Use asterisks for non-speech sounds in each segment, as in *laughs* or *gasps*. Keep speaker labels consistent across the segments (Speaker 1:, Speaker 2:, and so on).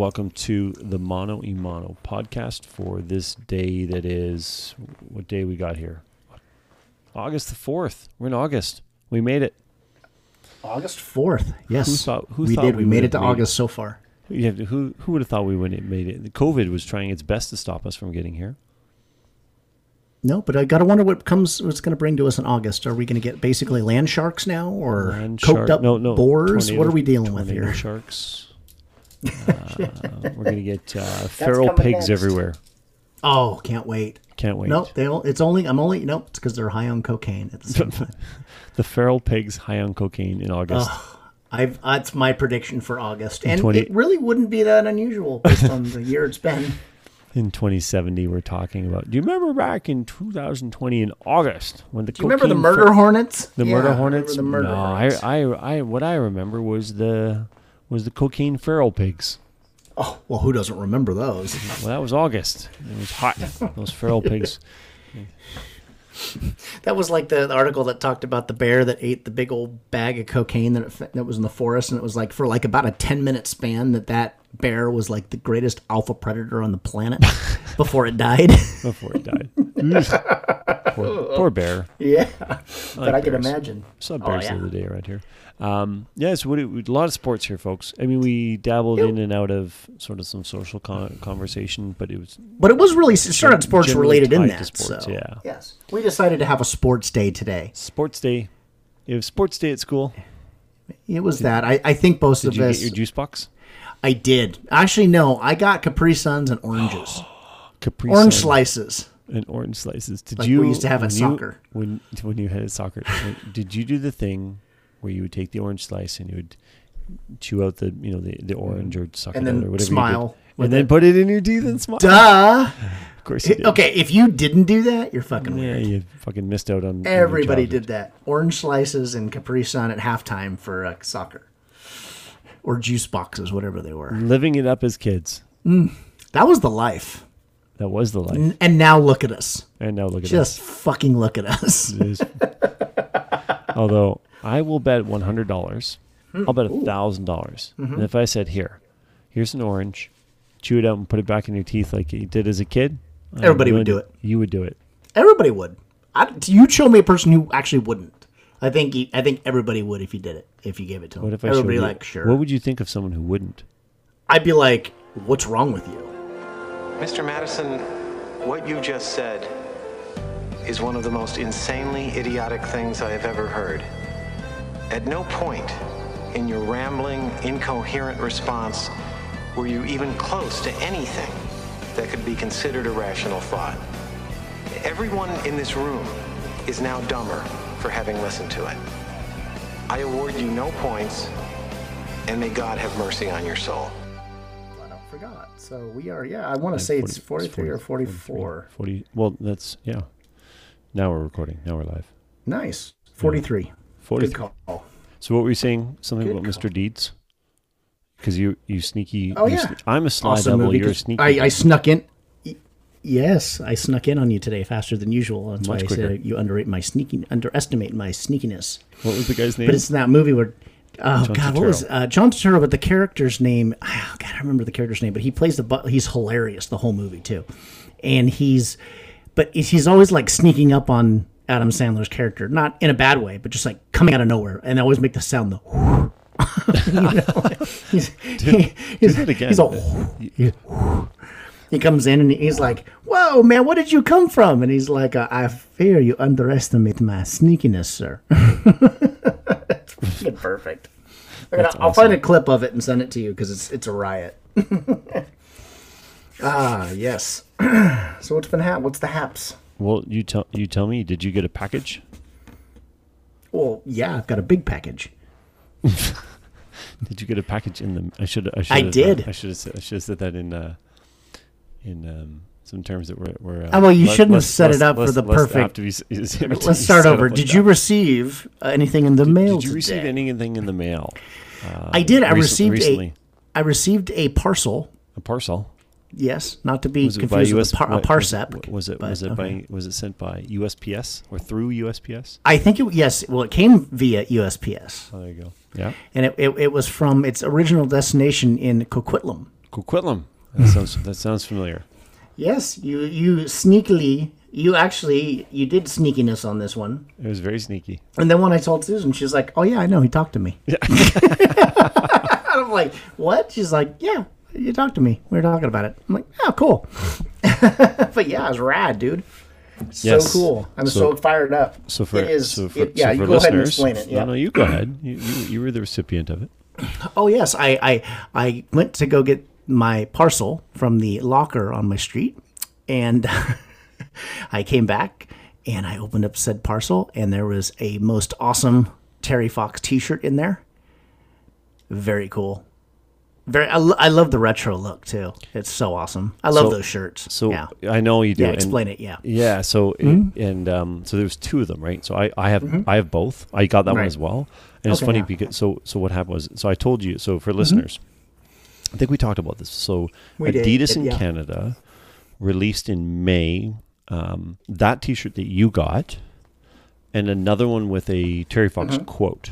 Speaker 1: welcome to the Mono Imano podcast for this day that is what day we got here? August the 4th. We're in August. We made it.
Speaker 2: August 4th. Yes.
Speaker 1: Who thought- who
Speaker 2: we
Speaker 1: thought
Speaker 2: did.
Speaker 1: we
Speaker 2: We, made it to
Speaker 1: made it?
Speaker 2: August so far.
Speaker 1: Yeah, who who would have thought we would have made it? COVID was trying its best to stop us from getting here.
Speaker 2: No, but I got to wonder what comes what's going to bring to us in August. Are we going to get basically land sharks now or
Speaker 1: Land
Speaker 2: coked
Speaker 1: shark-
Speaker 2: up
Speaker 1: no, no,
Speaker 2: boars?
Speaker 1: tornado-
Speaker 2: what are we dealing with here?
Speaker 1: Sharks. Uh, we're gonna get uh, feral pigs
Speaker 2: next.
Speaker 1: everywhere.
Speaker 2: Oh, can't wait.
Speaker 1: Can't wait.
Speaker 2: Nope, they don't, it's only I'm only nope, it's cuz they're high on cocaine at the same *laughs* time.
Speaker 1: the feral pigs high on cocaine in August.
Speaker 2: I've that's my prediction for August. And
Speaker 1: 20
Speaker 2: it really wouldn't be that unusual based on the year it's been. *laughs*
Speaker 1: in 2070 we're talking about do you remember back in 2020 in august when the
Speaker 2: Do you remember the murder
Speaker 1: fer-
Speaker 2: hornets?
Speaker 1: the
Speaker 2: Yeah,
Speaker 1: murder
Speaker 2: I
Speaker 1: hornets
Speaker 2: The murder
Speaker 1: no
Speaker 2: hornets.
Speaker 1: I, I i what i remember was the was the cocaine feral pigs.
Speaker 2: Oh, well, who doesn't remember those?
Speaker 1: well that was august. It was hot those feral pigs. *laughs*
Speaker 2: That was like the, the article that talked about the bear that ate the big old bag of cocaine that, it, that was in the forest, and it was like for like about a ten minute span that that bear was like the greatest alpha predator on the planet *laughs* before it died. *laughs*
Speaker 1: before it died. Poor, poor bear.
Speaker 2: Yeah, but I can imagine.
Speaker 1: saw
Speaker 2: Oh,
Speaker 1: bears
Speaker 2: yeah.
Speaker 1: the other day around here um yeah so what do- a lot of sports here folks i mean we dabbled in and out of sort of some social con- conversation but it was
Speaker 2: But it was really it started sports related in that.
Speaker 1: sports,
Speaker 2: so
Speaker 1: yeah.
Speaker 2: yes, we decided to have a sports day today.
Speaker 1: sports day you have sports day at school
Speaker 2: It was that. I, I think both
Speaker 1: Did
Speaker 2: of
Speaker 1: you
Speaker 2: us.
Speaker 1: get your juice box?
Speaker 2: I did actually. No, I got Capri Suns and oranges, *gasps*
Speaker 1: Capri
Speaker 2: orange
Speaker 1: Sun
Speaker 2: slices.
Speaker 1: and orange slices. Did
Speaker 2: Like
Speaker 1: you
Speaker 2: we used to have at
Speaker 1: when you-
Speaker 2: soccer.
Speaker 1: when when you had at soccer? did you do the thing where you would take the orange slice and you would chew out the you know the, the orange or suck
Speaker 2: And
Speaker 1: it out or whatever
Speaker 2: smile
Speaker 1: and then
Speaker 2: it.
Speaker 1: put it in your teeth and smile?
Speaker 2: Duh. *laughs*
Speaker 1: Of course you did.
Speaker 2: Okay, if you didn't do that, you're fucking
Speaker 1: Yeah,
Speaker 2: weird.
Speaker 1: you fucking missed out on on
Speaker 2: Everybody
Speaker 1: childhood.
Speaker 2: did that. Orange slices and Capri Sun at halftime for uh, soccer, or juice boxes, whatever they were.
Speaker 1: living it up as kids.
Speaker 2: That was the life.
Speaker 1: That was the life.
Speaker 2: N- And now look at us.
Speaker 1: And now look at
Speaker 2: Just
Speaker 1: us.
Speaker 2: Just fucking look at us. *laughs*
Speaker 1: Although I will bet one hundred dollars, hmm. I'll bet thousand dollars. Mm-hmm. And if I said, "Here, here's an orange, chew it out and put it back in your teeth like you did as a kid,"
Speaker 2: Everybody would do it.
Speaker 1: You would do it.
Speaker 2: Everybody would. I, you'd show me a person who actually wouldn't. I think. he- I think everybody would if you did it. If you gave it to them.
Speaker 1: What if I
Speaker 2: everybody
Speaker 1: showed you?
Speaker 2: like sure.
Speaker 1: What would you think of someone who wouldn't?
Speaker 2: I'd be like, "What's wrong with you?"
Speaker 3: Mr. Madison, what you just said is one of the most insanely idiotic things I have ever heard. At no point in your rambling, incoherent response were you even close to anything that could be considered a rational thought. Everyone in this room is now dumber for having listened to it. I award you no points, and may God have mercy on your soul.
Speaker 2: I forgot. So we are. Yeah, I want to say it's
Speaker 1: 40
Speaker 2: 43 or
Speaker 1: 43,
Speaker 2: 44.
Speaker 1: 40. Well, that's yeah. Now we're recording. Now we're live.
Speaker 2: Nice. 43.
Speaker 1: 40.
Speaker 2: Good call.
Speaker 1: So what were you saying? Something
Speaker 2: Good
Speaker 1: about
Speaker 2: call.
Speaker 1: Mr. Deeds? Because you you sneaky.
Speaker 2: Oh
Speaker 1: you
Speaker 2: yeah.
Speaker 1: sne- I'm a sly
Speaker 2: Awesome
Speaker 1: devil. You're a
Speaker 2: 'cause
Speaker 1: sneaky.
Speaker 2: I, I snuck in. y- Yes, I snuck in on you today faster than usual. That's
Speaker 1: Much
Speaker 2: why I said you underrate my sneaking, underestimate my sneakiness.
Speaker 1: what was the guy's name?
Speaker 2: But it's in that movie where, oh
Speaker 1: John
Speaker 2: god, what was uh, John Turturro? But the character's name, oh *sighs* god, I don't remember the character's name. But he plays the, bu- he's hilarious the whole movie too, and he's, but he's always like sneaking up on Adam Sandler's character, not in a bad way, but just like coming out of nowhere, and they always make the sound the. *laughs* you know, he's, he, he's,
Speaker 1: that again.
Speaker 2: he's all, he, *laughs* he comes in and he's like, "Whoa, man, where did you come from?" And he's like, uh, "I fear you underestimate my sneakiness, sir." It's *laughs* perfect. I'm gonna-
Speaker 1: That's
Speaker 2: I'll find a clip of it and send it to you because it's it's a riot. ah, yes. *clears throat* so what's been hap? What's the haps?
Speaker 1: Well, you tell you tell me. Did you get a package?
Speaker 2: Well, yeah, I've got a big package. *laughs*
Speaker 1: Did you get a package in the? I should. I should.
Speaker 2: I did.
Speaker 1: I should have. Said, I should have said that in. Uh, in um, some terms that were. were uh,
Speaker 2: Oh, well, you
Speaker 1: less-
Speaker 2: shouldn't have
Speaker 1: less-
Speaker 2: set it
Speaker 1: less-
Speaker 2: up for the perfect-
Speaker 1: be *laughs*
Speaker 2: Let's start over.
Speaker 1: like
Speaker 2: Did
Speaker 1: that.
Speaker 2: you receive uh, anything in the mail
Speaker 1: Did you receive
Speaker 2: today?
Speaker 1: anything in the mail? Uh,
Speaker 2: I did. I
Speaker 1: recent-
Speaker 2: received
Speaker 1: recently.
Speaker 2: a. I received a parcel.
Speaker 1: a parcel.
Speaker 2: Yes, not to be
Speaker 1: Was
Speaker 2: confused with a, par- a
Speaker 1: what- was it- Was it?
Speaker 2: but,
Speaker 1: Was it
Speaker 2: okay.
Speaker 1: by? Was it sent by USPS or through USPS?
Speaker 2: I think it. Yes. Well, it came via USPS,
Speaker 1: Oh, there you go. Yeah.
Speaker 2: and it, it, it was from its original destination in Coquitlam.
Speaker 1: Coquitlam. That hmm. sounds that sounds familiar.
Speaker 2: Yes, you you sneakily you actually you did sneakiness on this one.
Speaker 1: It was very sneaky.
Speaker 2: And then when I told Susan, she's like, "Oh yeah, I know. He talked to me." Yeah. *laughs* I'm like, "What?" She's like, "Yeah, you talked to me. We were talking about it." I'm like, "Oh, cool." *laughs* but yeah, it was rad, dude. So
Speaker 1: Yes.
Speaker 2: cool. I'm
Speaker 1: So-
Speaker 2: so, fired up.
Speaker 1: So for
Speaker 2: it is.
Speaker 1: so for,
Speaker 2: it- yeah,
Speaker 1: so
Speaker 2: you go ahead and explain it. Yeah.
Speaker 1: No, no, you go ahead. You, you you were the recipient of it.
Speaker 2: Oh yes, I, I I went to go get my parcel from the locker on my street, and *laughs* I came back and I opened up said parcel, and there was a most awesome Terry Fox T-shirt in there. Very cool. Very. I, lo- I love the retro look too. It's so awesome. I love
Speaker 1: So-
Speaker 2: those shirts.
Speaker 1: So
Speaker 2: yeah.
Speaker 1: I know you do.
Speaker 2: Yeah.
Speaker 1: and-
Speaker 2: Explain it. Yeah.
Speaker 1: Yeah. So
Speaker 2: Mm-hmm.
Speaker 1: and um, so there's two of them, right? So I, I have I have both. I got that one
Speaker 2: Right.
Speaker 1: as well. And it's
Speaker 2: Okay,
Speaker 1: funny
Speaker 2: yeah. Mm-hmm.
Speaker 1: because so so what happened was so I told you so for listeners, I think we talked about this. So
Speaker 2: We did,
Speaker 1: Adidas in
Speaker 2: yeah.
Speaker 1: Canada released in May um, that T-shirt that you got, and another one with a Terry Fox
Speaker 2: Mm-hmm.
Speaker 1: quote,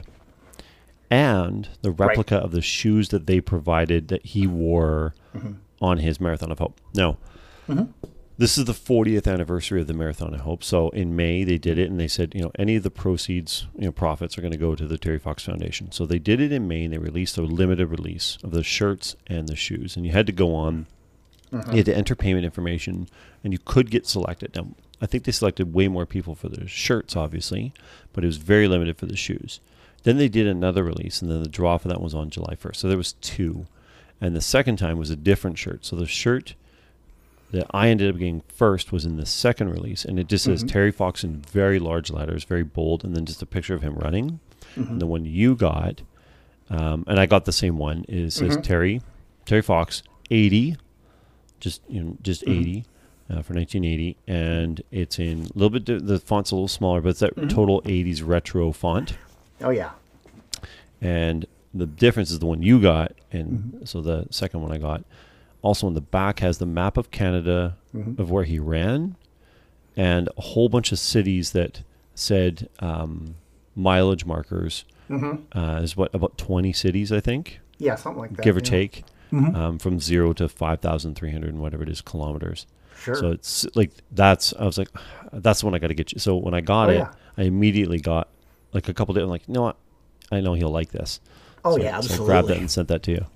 Speaker 1: and the replica of the shoes that they provided that he wore
Speaker 2: Mm-hmm.
Speaker 1: on his Marathon of Hope. Now, this is the 40th anniversary of the Marathon of Hope. So in May they did it, and they said, you know, any of the proceeds, you know, profits are going to go to the Terry Fox Foundation. So they did it in May, and they released a limited release of the shirts and the shoes, and you had to go on. You had to enter payment information, and you could get selected. Now, I think they selected way more people for the shirts, obviously, but it was very limited for the shoes. Then they did another release, and then the draw for that was on July 1st. So there was two, and the second time was a different shirt. So the shirt that I ended up getting first was in the second release, and it just says mm-hmm. Terry Fox in very large letters, very bold, and then just a picture of him running. Mm-hmm. And the one you got, um, and I got the same one, is says mm-hmm. Terry, Terry Fox, eighty, just you know, just eighty. Uh, for 1980, and it's in a little bit. di- The font's a little smaller, but it's that total 80s retro font
Speaker 2: Oh yeah.
Speaker 1: and the difference is the one you got and so the second one i got also on the back has the map of canada of where he ran and a whole bunch of cities that said um, mileage markers uh, is what about 20 cities i think
Speaker 2: Yeah, something like that.
Speaker 1: give or
Speaker 2: yeah.
Speaker 1: take um, from zero to 5300 and whatever it is kilometers
Speaker 2: Sure.
Speaker 1: so it's like that's i was like that's the one i got to get you so when i got
Speaker 2: Oh,
Speaker 1: it
Speaker 2: yeah.
Speaker 1: i immediately got like a couple days I'm like you know what i know he'll like this
Speaker 2: oh
Speaker 1: so,
Speaker 2: yeah,
Speaker 1: so I
Speaker 2: absolutely.
Speaker 1: grabbed that and sent that to you.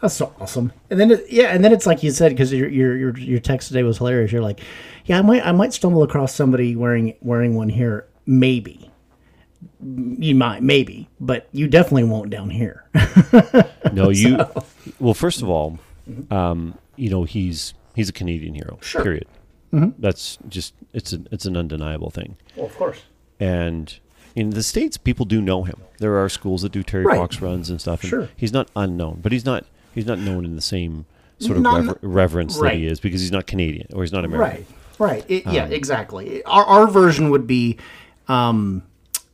Speaker 2: That's so awesome. And then it, yeah, and then it's like you said because your, your your your text today was hilarious. You're like, yeah, I might I might stumble across somebody wearing wearing one here, maybe. You might maybe, but you definitely won't down here. *laughs*
Speaker 1: No, you. Well, first of all, um, you know he's he's a Canadian hero.
Speaker 2: Sure.
Speaker 1: Period. That's just it's an it's an undeniable thing.
Speaker 2: well, of course.
Speaker 1: And in the states, people do know him. There are schools that do Terry
Speaker 2: Right.
Speaker 1: Fox runs and stuff. And
Speaker 2: Sure.
Speaker 1: He's not unknown, but he's not he's not known in the same sort of rever- reverence that he is because he's not Canadian or he's not American.
Speaker 2: Right. Right. It, yeah.
Speaker 1: Um,
Speaker 2: Exactly. Our our version would be, um,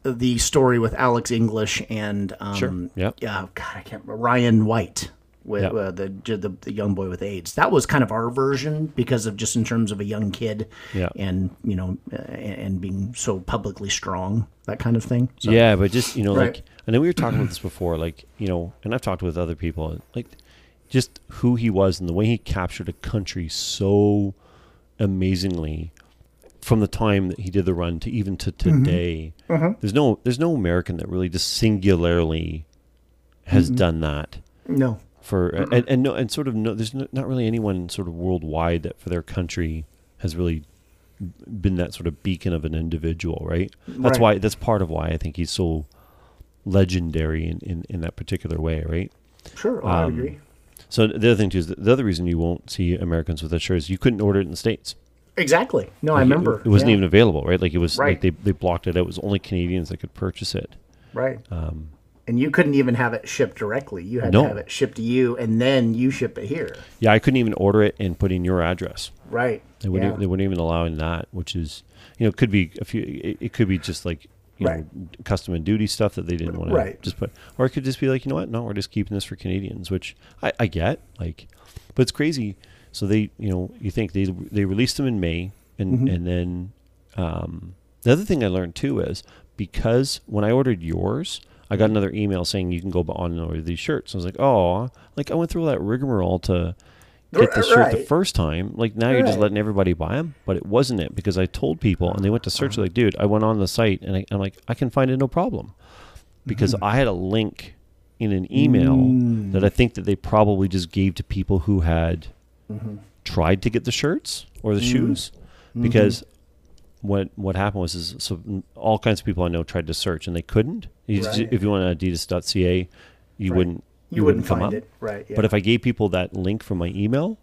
Speaker 2: the story with Alex English and um,
Speaker 1: Sure. Yep.
Speaker 2: yeah, God, I can't remember Ryan the with
Speaker 1: Yep.
Speaker 2: uh, the, the the young boy with AIDS. That was kind of our version because of just in terms of a young kid,
Speaker 1: Yeah.
Speaker 2: and you know, uh, and, being so publicly strong, that kind of thing. So,
Speaker 1: Yeah, but just you know,
Speaker 2: Right.
Speaker 1: like I know we were talking about this before, like you know, and I've talked with other people, like just who he was and the way he captured a country so amazingly from the time that he did the run to even to today. There's no there's no American that really just singularly has done that
Speaker 2: no,
Speaker 1: for and, and no and sort of no there's not really anyone sort of worldwide that for their country has really been that sort of beacon of an individual right that's
Speaker 2: Right.
Speaker 1: why that's part of why i think he's so legendary in, in, in that particular way right
Speaker 2: sure, oh, I
Speaker 1: Um,
Speaker 2: agree.
Speaker 1: so the other thing too is the other reason you won't see americans with that shirt is you couldn't order it in the states
Speaker 2: Exactly. No, I
Speaker 1: Like, it-
Speaker 2: remember.
Speaker 1: it, wasn't
Speaker 2: Yeah.
Speaker 1: even available right like it was like
Speaker 2: Right.
Speaker 1: they, they blocked it out it was only canadians that could purchase it
Speaker 2: right.
Speaker 1: um,
Speaker 2: and you couldn't even have it shipped directly. You had
Speaker 1: No.
Speaker 2: to have it shipped to you, and then you ship it here.
Speaker 1: yeah i couldn't even order it and put in your address
Speaker 2: Right.
Speaker 1: They wouldn't.
Speaker 2: Yeah.
Speaker 1: Even, they wouldn't even allow in that, which is, you know, could be a few. It, it could be just like you
Speaker 2: Right.
Speaker 1: know, custom and duty stuff that they didn't want to just put, or it could just be like, you know what? No, we're just keeping this for Canadians, which I, I get. Like, but it's crazy. So they, you know, you think they they released them in May, and
Speaker 2: Mm-hmm.
Speaker 1: and then um, the other thing I learned too is because when I ordered yours. I got another email saying you can go on and order these shirts. I was like, oh, like I went through all that rigmarole to get the shirt the first time. Like now you're just letting everybody buy them, but it wasn't it because I told people and they went to search. Like, dude, I went on the site and I, I'm like, I can find it no problem because
Speaker 2: Mm-hmm.
Speaker 1: I had a link in an email
Speaker 2: Mm.
Speaker 1: that I think that they probably just gave to people who had
Speaker 2: Mm-hmm.
Speaker 1: tried to get the shirts or the shoes because what what happened was is so all kinds of people I know tried to search and they couldn't. You just- If you went on Adidas.ca, you
Speaker 2: Right.
Speaker 1: wouldn't
Speaker 2: You, wouldn't,
Speaker 1: come
Speaker 2: find
Speaker 1: up.
Speaker 2: it, right? Yeah.
Speaker 1: But if I gave people that link from my email,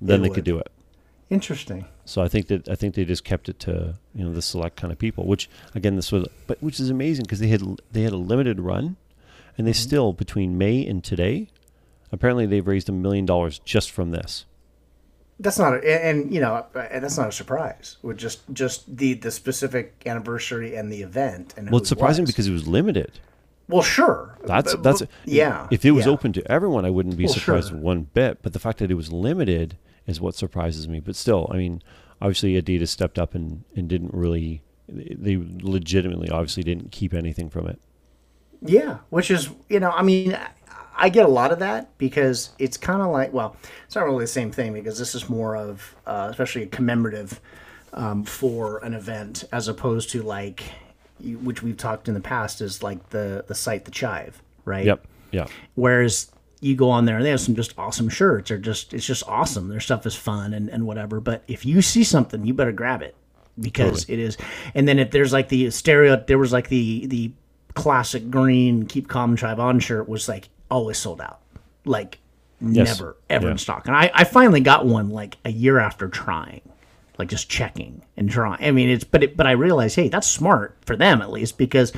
Speaker 1: then
Speaker 2: They
Speaker 1: they could do it.
Speaker 2: interesting.
Speaker 1: So I think that I think they just kept it to you know the select kind of people, which again this was but which is amazing because they had they had a limited run, and they
Speaker 2: Mm-hmm.
Speaker 1: still between May and today, apparently they've raised a million dollars just from this.
Speaker 2: That's not, a, and, you know, uh, and that's not a surprise. With just just the the specific anniversary and the event. And
Speaker 1: Well, it's surprising
Speaker 2: was.
Speaker 1: because it was limited.
Speaker 2: well, sure,
Speaker 1: That's
Speaker 2: But-
Speaker 1: that's
Speaker 2: but- yeah.
Speaker 1: If it was
Speaker 2: yeah.
Speaker 1: open to everyone, I wouldn't be
Speaker 2: Well,
Speaker 1: surprised
Speaker 2: sure.
Speaker 1: one bit. But the fact that it was limited is what surprises me. But still, I mean, obviously Adidas stepped up and and didn't really. They legitimately, obviously, didn't keep anything from it.
Speaker 2: Yeah, which is you know, I mean, I- get a lot of that because it's kind of like, well, it's not really the same thing because this is more of, uh, especially a commemorative um, for an event as opposed to like, which we've talked in the past is like the the site the Chive, right?
Speaker 1: Yep. Yeah.
Speaker 2: Whereas you go on there and they have some just awesome shirts or just it's just awesome. Their stuff is fun and, and whatever. But if you see something, you better grab it because it is. And then if there's like the stereo, there was like the the classic green keep calm drive on shirt was like always sold out, like
Speaker 1: Yes.
Speaker 2: never ever
Speaker 1: Yeah.
Speaker 2: in stock. And I I finally got one like a year after trying. Like just checking and trying. I mean, it's but it, but I realized, hey, that's smart for them at least because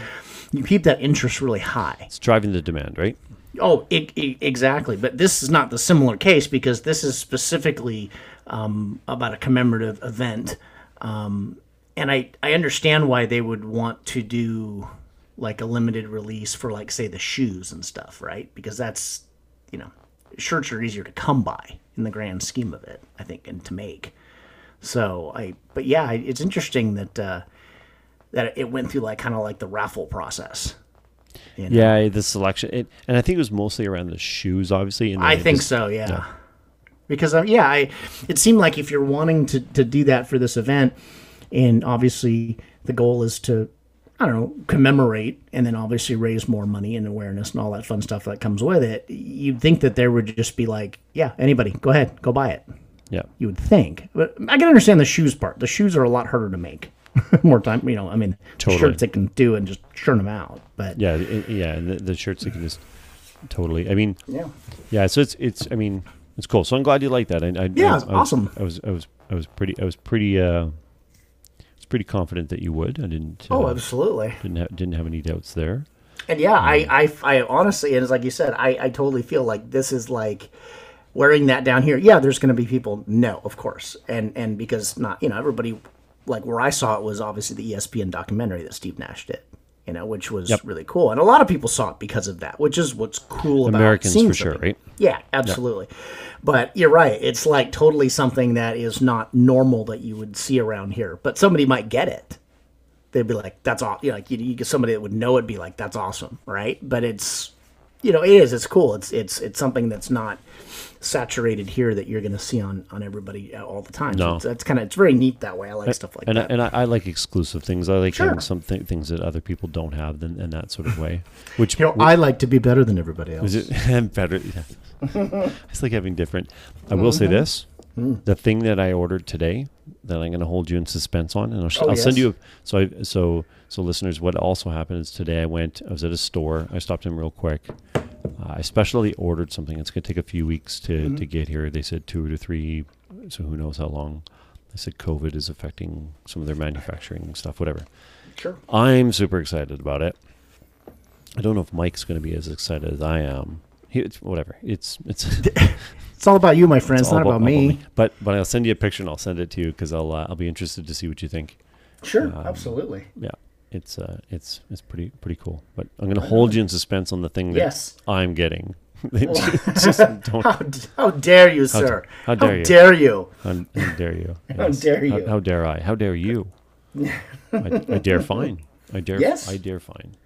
Speaker 2: you keep that interest really high.
Speaker 1: It's driving the demand, right?
Speaker 2: Oh, e- e- exactly. But this is not the similar case because this is specifically um, about a commemorative event, um, and I I understand why they would want to do like a limited release for like say the shoes and stuff, right? Because that's you know shirts are easier to come by in the grand scheme of it, I think, and to make. So I, but yeah, it's interesting that uh, that it went through like kind of like the raffle process. you know?
Speaker 1: Yeah, the selection, it, and I think it was mostly around the shoes, obviously. And
Speaker 2: I think
Speaker 1: just-
Speaker 2: so. Yeah. Because um, yeah, I it seemed like if you're wanting to to do that for this event, and obviously the goal is to I don't know commemorate and then obviously raise more money and awareness and all that fun stuff that comes with it. You'd think that there would just be like, yeah, anybody, go ahead, go buy it.
Speaker 1: Yeah,
Speaker 2: You would think, but I can understand the shoes part. The shoes are a lot harder to make. *laughs* more time, you know. I mean,
Speaker 1: Totally.
Speaker 2: shirts they can do and just churn them out. But
Speaker 1: yeah, it- yeah. And the, the shirts you can just totally. I mean,
Speaker 2: yeah,
Speaker 1: yeah. So it's it's. I mean, it's cool. So I'm glad you like that. I, I,
Speaker 2: Yeah,
Speaker 1: I, I was,
Speaker 2: awesome.
Speaker 1: I was I was I was pretty I was pretty uh, was pretty confident that you would. I didn't.
Speaker 2: oh,
Speaker 1: uh,
Speaker 2: absolutely.
Speaker 1: didn't have, didn't have any doubts there.
Speaker 2: And yeah, I, I, I honestly, and it's like you said, I, I totally feel like this is like wearing that down here. Yeah, there's going to be people. No, of course, and and because not you know everybody like where I saw it was obviously the ESPN documentary that Steve Nash did. You know, which was
Speaker 1: Yep.
Speaker 2: really cool, and a lot of people saw it because of that, which is what's cool about
Speaker 1: Americans
Speaker 2: seeing
Speaker 1: for sure, right?
Speaker 2: Yeah, absolutely. But you're right; it's like totally something that is not normal that you would see around here. But somebody might get it they'd be like, "That's all." You know, like you, you get somebody that would know it'd be like, "That's awesome," right? But it's, you know, it is. It's cool. It's it's it's something that's not saturated here that you're going to see on on everybody uh, all the time.
Speaker 1: No.
Speaker 2: So it's, it's kind of it's very neat that way. I like stuff like
Speaker 1: and
Speaker 2: that.
Speaker 1: I, and I, I like exclusive things. I like
Speaker 2: Sure.
Speaker 1: some th- things that other people don't have, and, and that sort of way. Which
Speaker 2: you know, I like to be better than everybody else.
Speaker 1: Is it *laughs* better? Yeah. *laughs* it's like having different. I will
Speaker 2: Mm-hmm.
Speaker 1: say this:
Speaker 2: Mm.
Speaker 1: the thing that I ordered today, that I'm going to hold you in suspense on, and I'll, sh-
Speaker 2: Oh,
Speaker 1: I'll send
Speaker 2: yes.
Speaker 1: you. So, I, so, so, listeners, what also happened is today I went. I was at a store. I stopped in real quick. Uh, I specially ordered something. It's going to take a few weeks to
Speaker 2: Mm-hmm.
Speaker 1: to get here. They said two to three. So who knows how long? They said COVID is affecting some of their manufacturing stuff. Whatever.
Speaker 2: sure.
Speaker 1: I'm super excited about it. I don't know if Mike's going to be as excited as I am. He, it's, whatever. It's it's, *laughs*
Speaker 2: It's all about you, my friend. It's,
Speaker 1: all
Speaker 2: not about, me.
Speaker 1: But but I'll send you a picture and I'll send it to you because I'll uh, I'll be interested to see what you think.
Speaker 2: Sure,
Speaker 1: Um,
Speaker 2: absolutely.
Speaker 1: Yeah, it's uh it's it's pretty pretty cool. But I'm going to hold you in suspense on the thing that
Speaker 2: Yes.
Speaker 1: I'm getting. *laughs* *laughs* Just don't.
Speaker 2: How, how dare you, sir?
Speaker 1: how dare you.
Speaker 2: dare you?
Speaker 1: How, how dare you? *laughs*
Speaker 2: How dare you?
Speaker 1: how dare I? How dare you? I, I dare fine. I dare.
Speaker 2: Yes. Ah.
Speaker 1: I dare fine.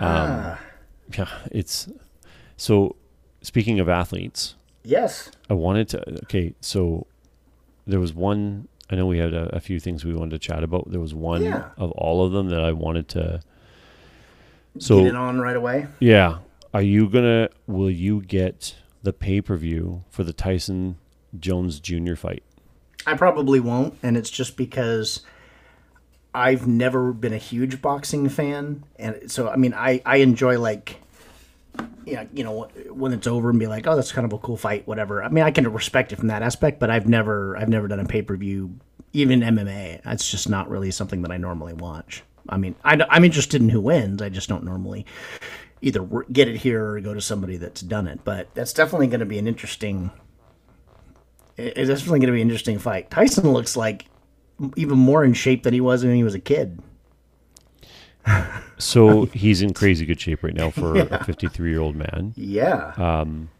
Speaker 1: Um, Yeah, it's so. Speaking of athletes,
Speaker 2: Yes.
Speaker 1: I wanted to. Okay, so there was one. I know we had a, a few things we wanted to chat about. There was one
Speaker 2: Yeah.
Speaker 1: of all of them that I wanted to. So
Speaker 2: Get it on right away.
Speaker 1: yeah, are you gonna? Will you get the pay per view for the Tyson Jones Jr. fight?
Speaker 2: I probably won't, and it's just because I've never been a huge boxing fan, and so I mean, I I enjoy like, yeah, you know, when it's over and be like, oh, that's kind of a cool fight, whatever. I mean, I can respect it from that aspect, but I've never I've never done a pay per view, even MMA. That's just not really something that I normally watch. I mean, I, I'm interested in who wins. I just don't normally either get it here or go to somebody that's done it. But that's definitely going to be an interesting it's definitely going to be an interesting fight. Tyson looks like even more in shape than he was when he was a kid.
Speaker 1: So he's in crazy good shape right now for a 53 year old man.
Speaker 2: Yeah.
Speaker 1: Um,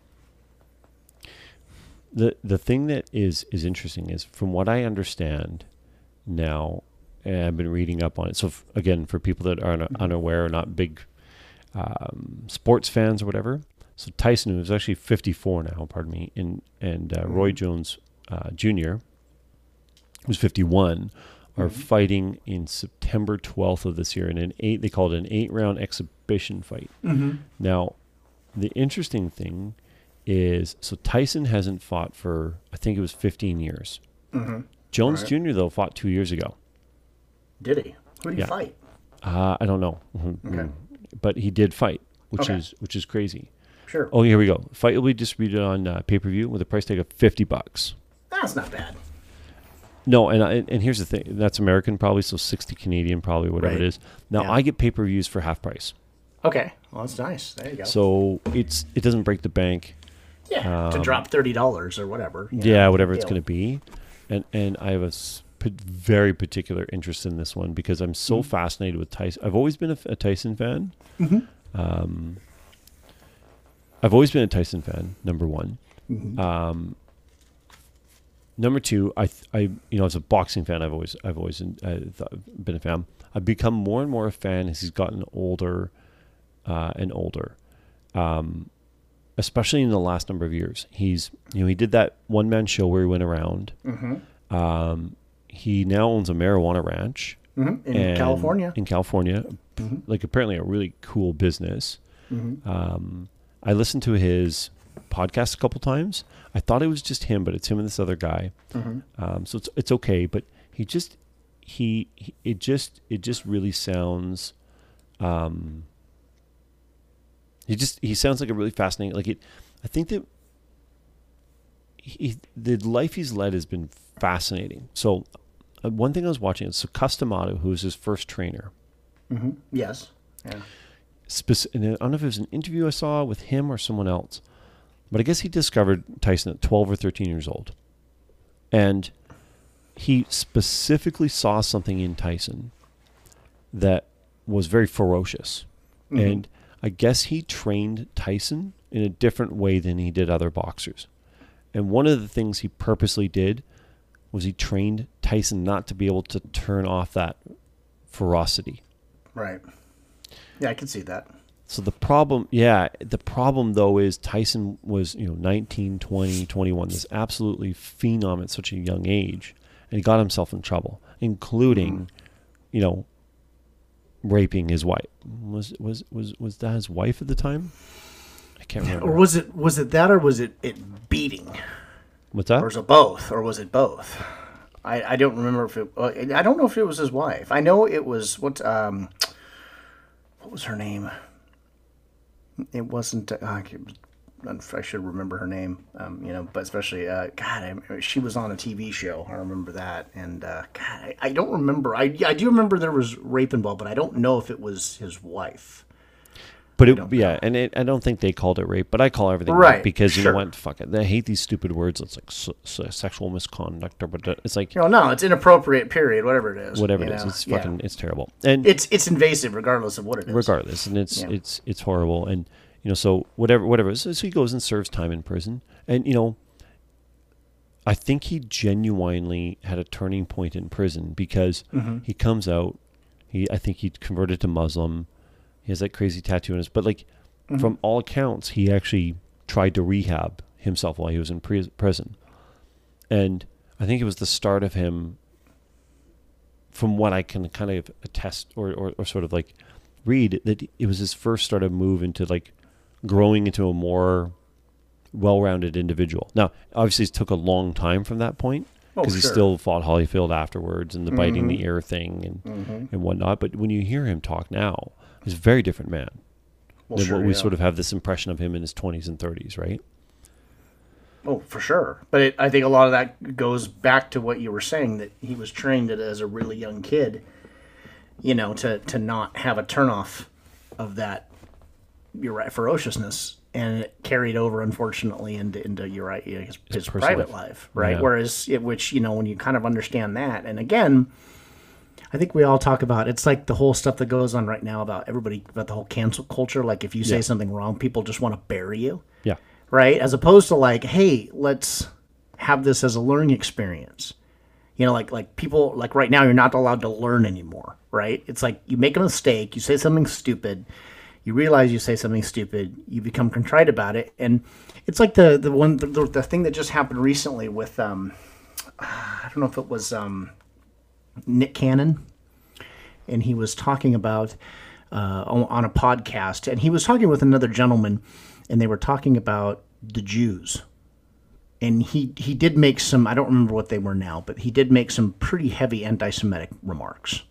Speaker 1: the the thing that is is interesting is from what I understand now, and I've been reading up on it. So f- again, for people that are un- unaware or not big um, sports fans or whatever, so Tyson, who's actually 54 now, pardon me, and and uh, Roy Jones uh, Jr., who's 51, are fighting in September 12th of this year in an eight. They call it an eight round exhibition fight. Now, the interesting thing is so Tyson hasn't fought for I think it was 15 years. Jones Jr. though fought two years ago.
Speaker 2: Did he? Who did he
Speaker 1: yeah.
Speaker 2: fight?
Speaker 1: Uh, I don't know, Mhm,
Speaker 2: Okay.
Speaker 1: mm. but he did fight, which
Speaker 2: Okay.
Speaker 1: is which is crazy.
Speaker 2: Sure.
Speaker 1: Oh, here we go. Fight will be distributed on uh, pay per view with a price tag of 50 bucks.
Speaker 2: That's not bad.
Speaker 1: No, and I, and here's the thing. That's American probably, so 60 Canadian probably, whatever
Speaker 2: Right.
Speaker 1: it is. Now
Speaker 2: Yeah.
Speaker 1: I get pay per views for half price,
Speaker 2: Okay. Well, that's nice. There you go.
Speaker 1: so it's it doesn't break the bank.
Speaker 2: yeah. to drop thirty dollars or whatever.
Speaker 1: yeah,
Speaker 2: know,
Speaker 1: whatever it's going to be, and and I have a very particular interest in this one because I'm so
Speaker 2: Mm-hmm.
Speaker 1: fascinated with Tyson. I've always been a Tyson fan. Um, I've always been a Tyson fan. Number one.
Speaker 2: Mm-hmm.
Speaker 1: Um, number two, I I you know as a boxing fan, I've always I've always uh, been a fan. I've become more and more a fan as he's gotten older uh, and older Um, especially in the last number of years. He's you know he did that one man show where he went around. Um, he now owns a marijuana ranch
Speaker 2: Mhm. in California.
Speaker 1: In California, like apparently a really cool business. Um, I listened to his podcast a couple times. I thought it was just him, but it's him and this other guy. Um, so it's it's okay, but he just he, he it just it just really sounds. Um, he just he sounds like a really fascinating like it. I think that he, the life he's led has been fascinating. So uh, one thing I was watching is so Cus D'Amato, who was his first trainer. Mm-hmm.
Speaker 2: Yes. Yeah.
Speaker 1: Spec- and I don't know if it was an interview I saw with him or someone else, but I guess he discovered Tyson at 12 or 13 years old. And he specifically saw something in Tyson that was very ferocious. Mm-hmm. And I guess he trained Tyson in a different way than he did other boxers. And one of the things he purposely did was he trained Tyson not to be able to turn off that ferocity.
Speaker 2: Right. Yeah, I can see that.
Speaker 1: So the problem, yeah, the problem though is Tyson was, you know, 19, 20, 21, this absolutely phenom at such a young age, and he got himself in trouble, including, you know, raping his wife. Was was was was that his wife at the time? I can't remember.
Speaker 2: Or was it was it that or was it it beating?
Speaker 1: What's that?
Speaker 2: Or was it both? Or was it both? I, I don't remember if it. I don't know if it was his wife. I know it was what. Um, what was her name? It wasn't. Uh, I should remember her name. Um, you know, but especially uh, God, I, she was on a TV show. I remember that. And uh, God, I, I don't remember. I I do remember there was rape involved, but I don't know if it was his wife.
Speaker 1: But it, yeah, and it, I don't think they called it rape, but I call everything
Speaker 2: Right,
Speaker 1: rape because you
Speaker 2: sure.
Speaker 1: know what? Fuck it. I hate these stupid words. It's like s s- sexual misconduct, or but it's like
Speaker 2: You know, no, it's inappropriate. Period. Whatever it is.
Speaker 1: whatever it is.
Speaker 2: know?
Speaker 1: It's
Speaker 2: Yeah.
Speaker 1: fucking it's terrible. And
Speaker 2: It's it's invasive, regardless of what it is.
Speaker 1: regardless and it's
Speaker 2: Yeah.
Speaker 1: it's it's horrible and you know so whatever whatever so, so he goes and serves time in prison and you know i think he genuinely had a turning point in prison because
Speaker 2: Mm-hmm.
Speaker 1: he comes out he i think he converted to muslim he has that crazy tattoo on his but like
Speaker 2: Mm-hmm.
Speaker 1: from all accounts he actually tried to rehab himself while he was in pre- prison, and I think it was the start of him. From what I can kind of attest or, or, or sort of like read, that it was his first sort of move into like growing into a more well-rounded individual. Now, obviously, it took a long time from that point
Speaker 2: Oh,
Speaker 1: because he
Speaker 2: sure.
Speaker 1: still fought Holyfield afterwards and the biting the ear thing and
Speaker 2: Mm-hmm.
Speaker 1: and whatnot. But when you hear him talk now, he's a very different man
Speaker 2: Well,
Speaker 1: than
Speaker 2: sure,
Speaker 1: what we
Speaker 2: yeah.
Speaker 1: sort of have this impression of him in his twenties and thirties, right?
Speaker 2: Oh, for sure. But it, I think a lot of that goes back to what you were saying that he was trained as a really young kid, you know, to to not have a turnoff of that. You're right, ferociousness, and it carried over, unfortunately, into into you're right, his, his
Speaker 1: personal
Speaker 2: private
Speaker 1: life.
Speaker 2: life, right?
Speaker 1: Yeah.
Speaker 2: Whereas, it, which you know, when you kind of understand that, and again. I think we all talk about it's like the whole stuff that goes on right now about everybody about the whole cancel culture. Like if you say
Speaker 1: Yeah.
Speaker 2: something wrong, people just want to bury you
Speaker 1: Yeah,
Speaker 2: right? As opposed to like, hey, let's have this as a learning experience. You know, like like people like right now you're not allowed to learn anymore, right? It's like you make a mistake, you say something stupid, you realize you say something stupid, you become contrite about it, and it's like the the one the, the thing that just happened recently with um *sighs* I don't know if it was um Nick Cannon and he was talking about uh, on, a podcast, and he was talking with another gentleman, and they were talking about the Jews. And he he did make some I don't remember what they were now, but he did make some pretty heavy anti-Semitic remarks.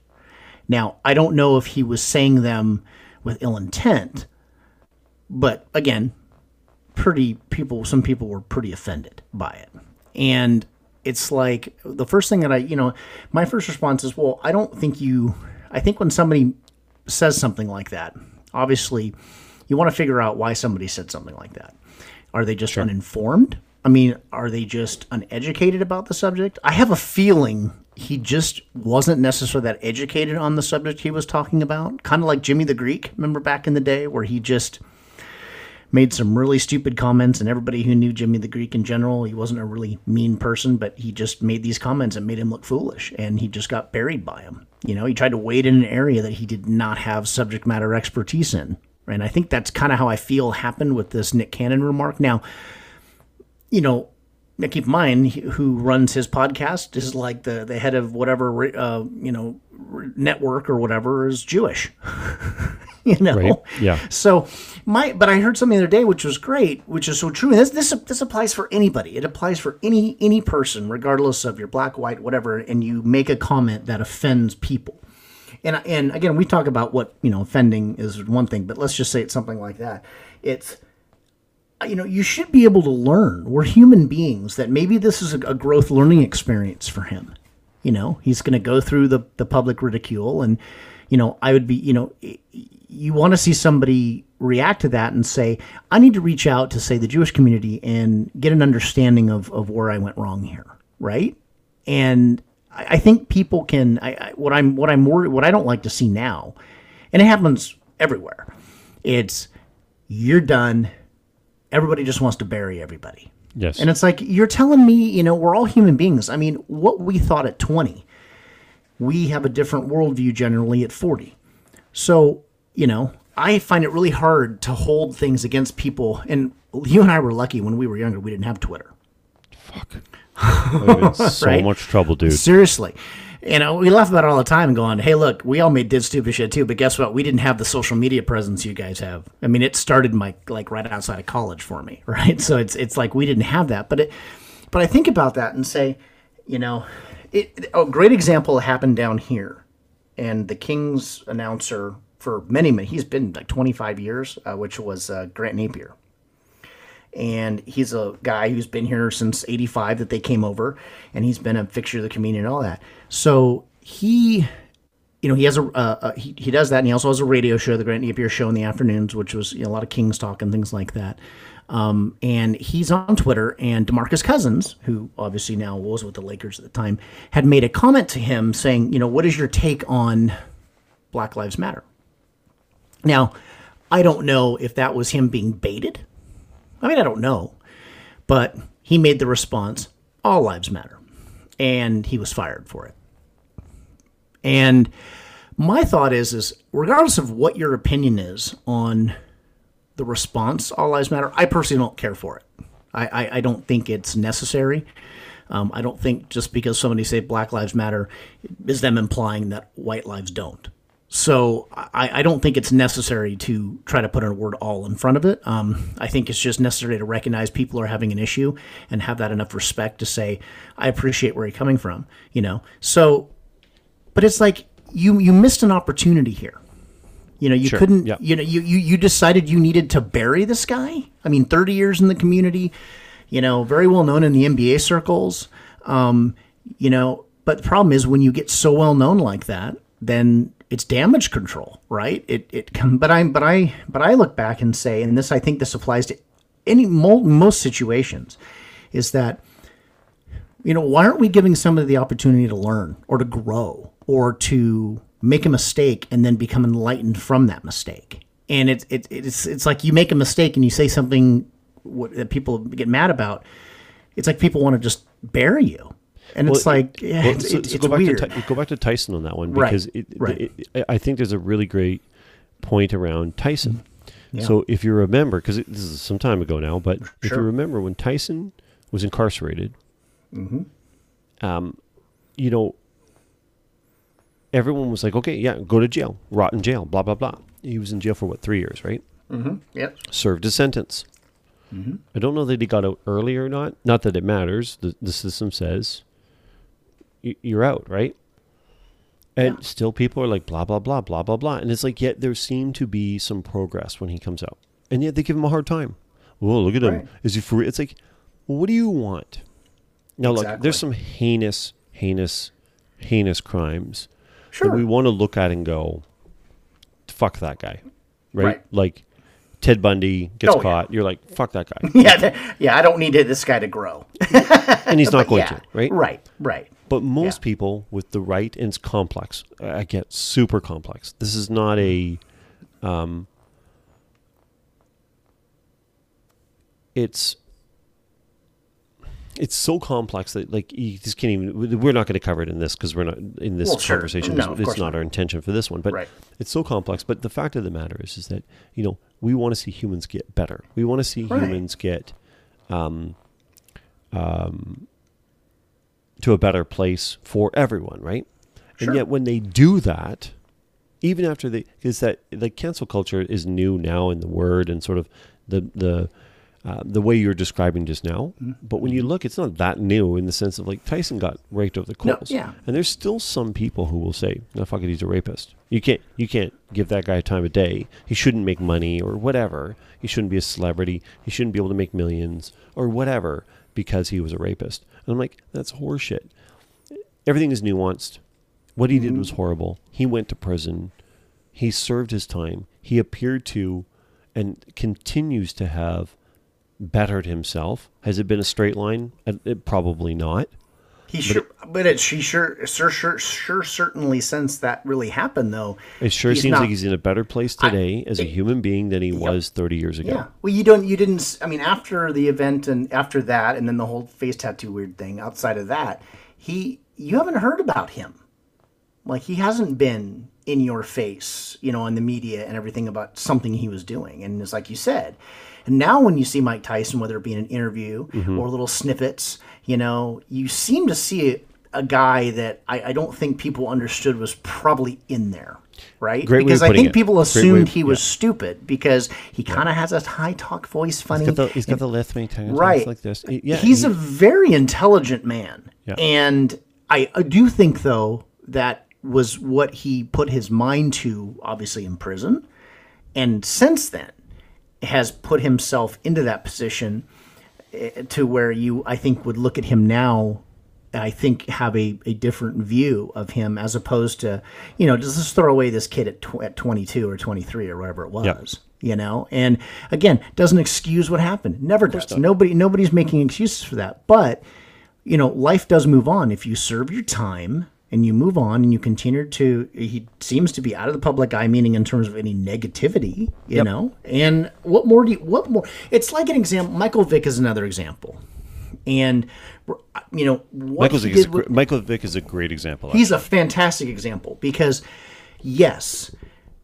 Speaker 2: Now I don't know if he was saying them with ill intent, but again, pretty people some people were pretty offended by it and it's like the first thing that i you know my first response is well i don't think you i think when somebody says something like that obviously you want to figure out why somebody said something like that. Are they just uninformed? I mean are they just uneducated about the subject? I have a feeling he just wasn't necessarily that educated on the subject he was talking about kind of like jimmy the greek remember back in the day where he just made some really stupid comments and everybody who knew Jimmy the Greek in general, he wasn't a really mean person, but he just made these comments and made him look foolish and he just got buried by him. You know, he tried to wade in an area that he did not have subject matter expertise in. And I think that's kind of how I feel happened with this Nick Cannon remark. Now, you know, now keep in mind who runs his podcast is like the, the head of whatever, uh, you know, network or whatever is Jewish. *laughs* you know,
Speaker 1: Right. Yeah.
Speaker 2: so my, but I heard something the other day which was great, which is so true. This this this applies for anybody. It applies for any any person, regardless of your black, white, whatever. And you make a comment that offends people. And and again, we talk about what you know offending is one thing, but let's just say it's something like that. It's you know you should be able to learn. We're human beings. That maybe this is a, a growth learning experience for him. You know, he's going to go through the the public ridicule, and you know, I would be you know you want to see somebody react to that and say, I need to reach out to say the Jewish community and get an understanding of, of where I went wrong here. Right. And I, I think people can, I, I, what I'm, what I'm worried, what I don't like to see now, and it happens everywhere. It's you're done. Everybody just wants to bury everybody.
Speaker 1: Yes.
Speaker 2: And it's like, you're telling me, you know, we're all human beings. I mean, what we thought at 20, we have a different worldview generally at 40. So, you know, I find it really hard to hold things against people. And you and I were lucky when we were younger, we didn't have Twitter. *laughs*
Speaker 1: I'm so
Speaker 2: Right?
Speaker 1: much trouble, dude.
Speaker 2: Seriously. You know, we laugh about it all the time going, hey, look, we all made did stupid shit too, but guess what? We didn't have the social media presence you guys have. I mean, it started my like right outside of college for me, *laughs* right? So it's it's like we didn't have that. But it but I think about that and say, you know, it, a great example happened down here. And the Kings announcer for many, many, he's been like 25 years, uh, which was uh, Grant Napear and he's a guy who's been here since 85 that they came over and he's been a fixture of the community and all that. So he you know he has a uh, he, he does that and he also has a radio show the Grant Napear show in the afternoons which was you know, a lot of kings talk and things like that. Um, and he's on twitter and demarcus cousins who obviously now was with the lakers at the time had made a comment to him saying you know what is your take on black lives matter? Now i don't know if that was him being baited I mean, I don't know. But he made the response all lives matter. And he was fired for it. And my thought is is regardless of what your opinion is on the response all lives matter, I personally don't care for it. I, I, I don't think it's necessary. Um, I don't think just because somebody say Black Lives Matter is them implying that white lives don't. So I, I don't think it's necessary to try to put a word all in front of it. Um, I think it's just necessary to recognize people are having an issue and have that enough respect to say, I appreciate where you're coming from, you know? So, but it's like you, you missed an opportunity here. You know, you
Speaker 1: Sure,
Speaker 2: couldn't,
Speaker 1: yeah.
Speaker 2: you know, you, you, you decided you needed to bury this guy. I mean, 30 years in the community, you know, very well known in the NBA circles. Um, you know, but the problem is when you get so well known like that, then it's damage control, right? It it can, but I but I but I look back and say, and this I think this applies to any mo- most situations, is that you know why aren't we giving somebody the opportunity to learn or to grow or to make a mistake and then become enlightened from that mistake? And it's it, it's it's like you make a mistake and you say something that people get mad about. It's like people want to just bury you, and it's like yeah,
Speaker 1: well,
Speaker 2: it's,
Speaker 1: so-
Speaker 2: it's,
Speaker 1: so go back
Speaker 2: weird.
Speaker 1: To go back to Tyson on that one
Speaker 2: Right,
Speaker 1: because it,
Speaker 2: right.
Speaker 1: it- I think there's a really great point around Tyson.
Speaker 2: Mm-hmm. Yeah.
Speaker 1: So if you remember, because this is some time ago now, but if you remember when Tyson was incarcerated,
Speaker 2: Mm-hmm.
Speaker 1: um, you know, everyone was like, "Okay, yeah, go to jail, rot in jail, blah blah blah." He was in jail for what three years, right?
Speaker 2: Yep.
Speaker 1: served a sentence. I don't know that he got out early or not. Not that it matters. The, the system says you're out, right? And still, people are like blah blah blah blah blah blah, and it's like yet there seemed to be some progress when he comes out, and yet they give him a hard time. Whoa, look at him! Is he for? real? It's like, well, what do you want? Now, look, there's some heinous, heinous, heinous crimes
Speaker 2: Sure.
Speaker 1: that we want to look at and go, fuck that guy, right?
Speaker 2: Right.
Speaker 1: Like Ted Bundy gets
Speaker 2: Oh, yeah.
Speaker 1: caught, you're like, fuck that guy, *laughs*
Speaker 2: yeah, th- yeah. I don't need this guy to grow. *laughs*
Speaker 1: and he's *laughs* not going
Speaker 2: yeah.
Speaker 1: to, right?
Speaker 2: Right. Right.
Speaker 1: But most
Speaker 2: Yeah. people
Speaker 1: with the right, and it's complex. I get super complex. This is not a, um, it's, it's so complex that like you just can't even. We're not going to cover it in this because we're not in this
Speaker 2: Well, sure.
Speaker 1: conversation.
Speaker 2: No,
Speaker 1: it's it's not
Speaker 2: not.
Speaker 1: our intention for this one, but
Speaker 2: Right.
Speaker 1: it's so complex. But the fact of the matter is, is that you know we want to see humans get better. We want to see
Speaker 2: Right.
Speaker 1: humans get, um, um, to a better place for everyone, right?
Speaker 2: Sure.
Speaker 1: And yet, when they do that, even after they, because that like cancel culture is new now in the word and sort of the the uh, the way you're describing just now.
Speaker 2: Mm-hmm.
Speaker 1: But when you look, it's not that new in the sense of like Tyson got raked over the
Speaker 2: No,
Speaker 1: coals.
Speaker 2: yeah.
Speaker 1: And there's still some people who will say, "No, fuck it, he's a rapist." You can't you can't give that guy a time of day. He shouldn't make money or whatever. He shouldn't be a celebrity. He shouldn't be able to make millions or whatever because he was a rapist. And I'm like, that's horseshit. Everything is nuanced. What he did was horrible. He went to prison. He served his time. He appeared to and continues to have bettered himself. Has it been a straight line? Uh, it- probably not.
Speaker 2: He sure, but it, she sure, sure, sure, sure, certainly since that really happened, though.
Speaker 1: It sure seems
Speaker 2: not-
Speaker 1: like he's in a better place today as a human being than he was 30 years ago.
Speaker 2: Yeah. Well, you don't. You didn't. I mean, after the event and after that, and then the whole face tattoo weird thing. Outside of that, he. You haven't heard about him. Like he hasn't been in your face, you know, in the media and everything about something he was doing. And it's like you said. And now when you see Mike Tyson, whether it be in an interview
Speaker 1: Mm-hmm.
Speaker 2: or little snippets, you know, you seem to see a, a guy that I, I don't think people understood was probably in there. Right?
Speaker 1: Great
Speaker 2: because I think
Speaker 1: it.
Speaker 2: people assumed
Speaker 1: of-
Speaker 2: he was stupid because he kind of has a high talk voice, funny.
Speaker 1: He's got the, he's got the left wing tongue.
Speaker 2: right
Speaker 1: like this. He- yeah,
Speaker 2: he's
Speaker 1: he-
Speaker 2: a very intelligent man
Speaker 1: Yeah.
Speaker 2: and I, I do think though that was what he put his mind to obviously in prison and since then has put himself into that position eh, to where you i think would look at him now and I think have a, a different view of him as opposed to, you know, just just throw away this kid at, tw- at 22 or 23 or whatever it was, you know? And again, doesn't excuse what happened. Never does. Nobody, nobody's making excuses for that. But, you know, life does move on. If you serve your time and you move on and you continue to, he seems to be out of the public eye, meaning in terms of any negativity, you know? And what more do you, what more? It's like an example. Michael Vick is another example. And, you know, what
Speaker 1: Michael Vick, is a, Michael Vick is a great example.
Speaker 2: he's a fantastic example because yes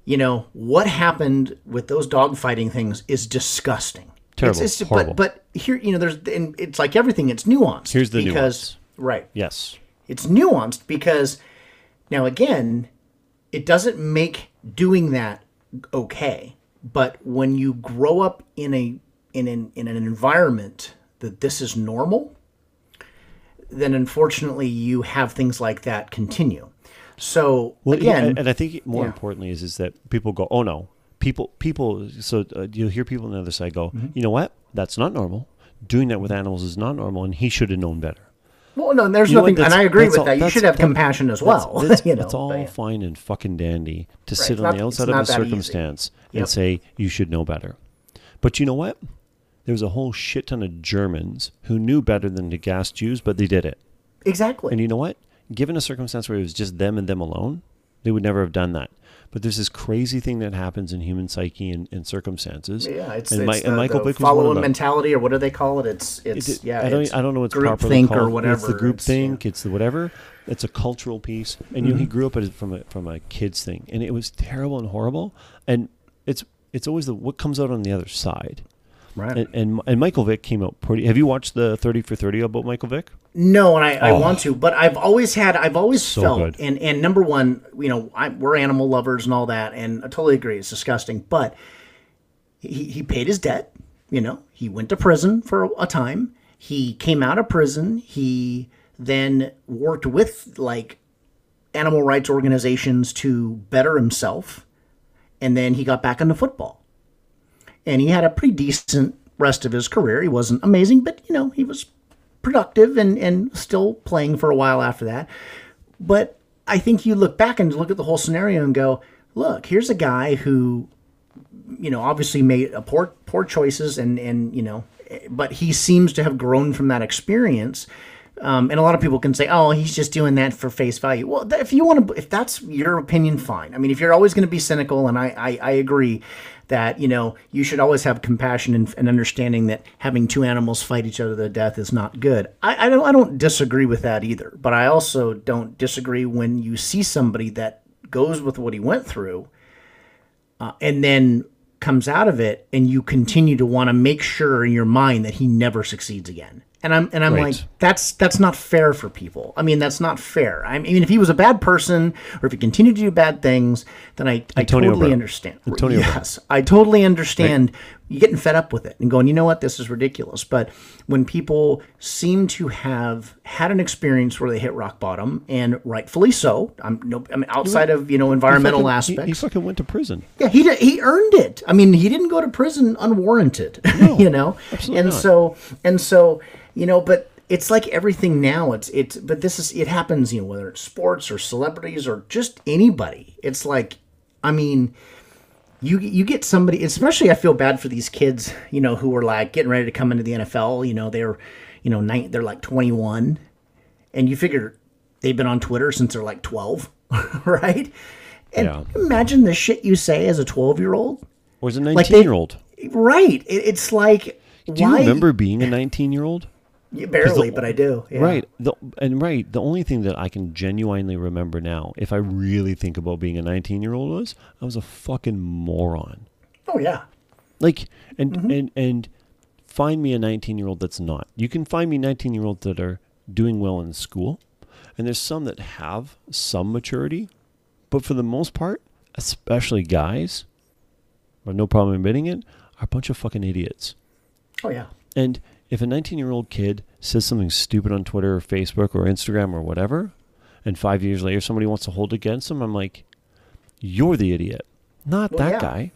Speaker 2: you know what happened with those dog fighting things is disgusting
Speaker 1: Terrible.
Speaker 2: It's, it's
Speaker 1: Horrible.
Speaker 2: but but here you know there's and it's like everything. It's nuanced.
Speaker 1: Here's the
Speaker 2: because right.
Speaker 1: yes.
Speaker 2: It's nuanced because now again, it doesn't make doing that okay. But when you grow up in a in an in an environment that this is normal, then unfortunately you have things like that continue. So
Speaker 1: Well, yeah,
Speaker 2: again,
Speaker 1: and I think more
Speaker 2: yeah.
Speaker 1: importantly is is that people go, oh no, people people. So uh, you'll hear people on the other side go,
Speaker 2: Mm-hmm.
Speaker 1: you know what? That's not normal. Doing that with animals is not normal, and he should have known better.
Speaker 2: Well, no, there's
Speaker 1: You
Speaker 2: nothing, and I agree with
Speaker 1: all-
Speaker 2: that. You should have compassion as well.
Speaker 1: That's, *laughs*
Speaker 2: you know,
Speaker 1: that's all
Speaker 2: yeah.
Speaker 1: fine and fucking dandy to sit on
Speaker 2: not-
Speaker 1: the outside of a circumstance
Speaker 2: Yep.
Speaker 1: and say you should know better. But you know what? There was a whole shit ton of Germans who knew better than to gas Jews, but they did it.
Speaker 2: Exactly.
Speaker 1: And you know what? Given a circumstance where it was just them and them alone, they would never have done that. But there's this crazy thing that happens in human psyche and, and circumstances.
Speaker 2: Yeah, it's,
Speaker 1: and,
Speaker 2: it's
Speaker 1: Mi-
Speaker 2: the,
Speaker 1: and Michael
Speaker 2: the
Speaker 1: Vick was one
Speaker 2: follow mentality, or what do they call it? It's it's
Speaker 1: It-
Speaker 2: yeah.
Speaker 1: I don't.
Speaker 2: it's
Speaker 1: I don't know what's properly
Speaker 2: think
Speaker 1: called.
Speaker 2: or whatever.
Speaker 1: It's the group
Speaker 2: It's- yeah.
Speaker 1: think. It's the whatever. It's a cultural piece, and you know he
Speaker 2: Mm-hmm.
Speaker 1: grew up from a from a kids thing, and it was terrible and horrible. And it's it's always the what comes out on the other side.
Speaker 2: Right.
Speaker 1: And and, and Michael Vick came out pretty. Have you watched the Thirty for Thirty about Michael Vick?
Speaker 2: No, and I, I
Speaker 1: Oh.
Speaker 2: want to, but I've always had, I've always
Speaker 1: So
Speaker 2: felt,
Speaker 1: good.
Speaker 2: and and number one, you know, I, we're animal lovers and all that, and I totally agree, it's disgusting, but he he paid his debt, you know, he went to prison for a time, he came out of prison, he then worked with like animal rights organizations to better himself, and then he got back into football, and he had a pretty decent rest of his career. He wasn't amazing, but you know, he was productive and, and still playing for a while after that. But I think you look back and look at the whole scenario and go, look, here's a guy who, you know, obviously made a poor poor choices and and you know, eh, but he seems to have grown from that experience. Um, and a lot of people can say, "Oh, he's just doing that for face value." Well, if you want to, if that's your opinion, fine. I mean, if you're always going to be cynical, and I, I, I agree that you know you should always have compassion and, and understanding that having two animals fight each other to death is not good. I, I don't, I don't disagree with that either. But I also don't disagree when you see somebody that goes with what he went through, uh, and then comes out of it, and you continue to want to make sure in your mind that he never succeeds again. And I'm and I'm
Speaker 1: Right.
Speaker 2: like, that's that's not fair for people. I mean, that's not fair. I mean, if he was a bad person or if he continued to do bad things, then I, I totally
Speaker 1: Brown.
Speaker 2: understand.
Speaker 1: Antonio Brown.
Speaker 2: yes, I totally understand. You getting fed up with it and going, you know what, this is ridiculous. But when people seem to have had an experience where they hit rock bottom, and rightfully so, I'm no, I mean, outside of you know environmental
Speaker 1: Fucking- he-
Speaker 2: aspects.
Speaker 1: He, fucking went to prison.
Speaker 2: Yeah, he did, he earned it. I mean, he didn't go to prison unwarranted, *laughs* No, you know.
Speaker 1: absolutely
Speaker 2: and
Speaker 1: not.
Speaker 2: so and so, you know, but it's like everything now. It's it's but this is it happens, you know, whether it's sports or celebrities or just anybody. It's like, I mean, you you get somebody, especially I feel bad for these kids, you know, who are like getting ready to come into the NFL. You know, they're you know nine, they're like twenty one, and you figure they've been on Twitter since they're like twelve, *laughs* right? And
Speaker 1: Yeah.
Speaker 2: imagine the shit you say as a twelve year old.
Speaker 1: Or as a
Speaker 2: Like
Speaker 1: 19
Speaker 2: they-
Speaker 1: year old.
Speaker 2: Right. It, it's like
Speaker 1: Do you remember being a 19 year old?
Speaker 2: Yeah, barely, but I do. Yeah.
Speaker 1: Right. The, and right. The only thing that I can genuinely remember now, if I really think about being a 19 year old, was I was a fucking moron.
Speaker 2: Oh yeah.
Speaker 1: Like, and
Speaker 2: Mm-hmm.
Speaker 1: and and find me a 19 year old that's not. You can find me 19 year olds that are doing well in school, and there's some that have some maturity, but for the most part, especially guys, but no problem admitting it, are a bunch of fucking idiots.
Speaker 2: Oh yeah.
Speaker 1: And if a 19 year old kid says something stupid on Twitter or Facebook or Instagram or whatever, and five years later somebody wants to hold against them, I'm like, you're the idiot, not
Speaker 2: Well,
Speaker 1: that
Speaker 2: yeah.
Speaker 1: guy.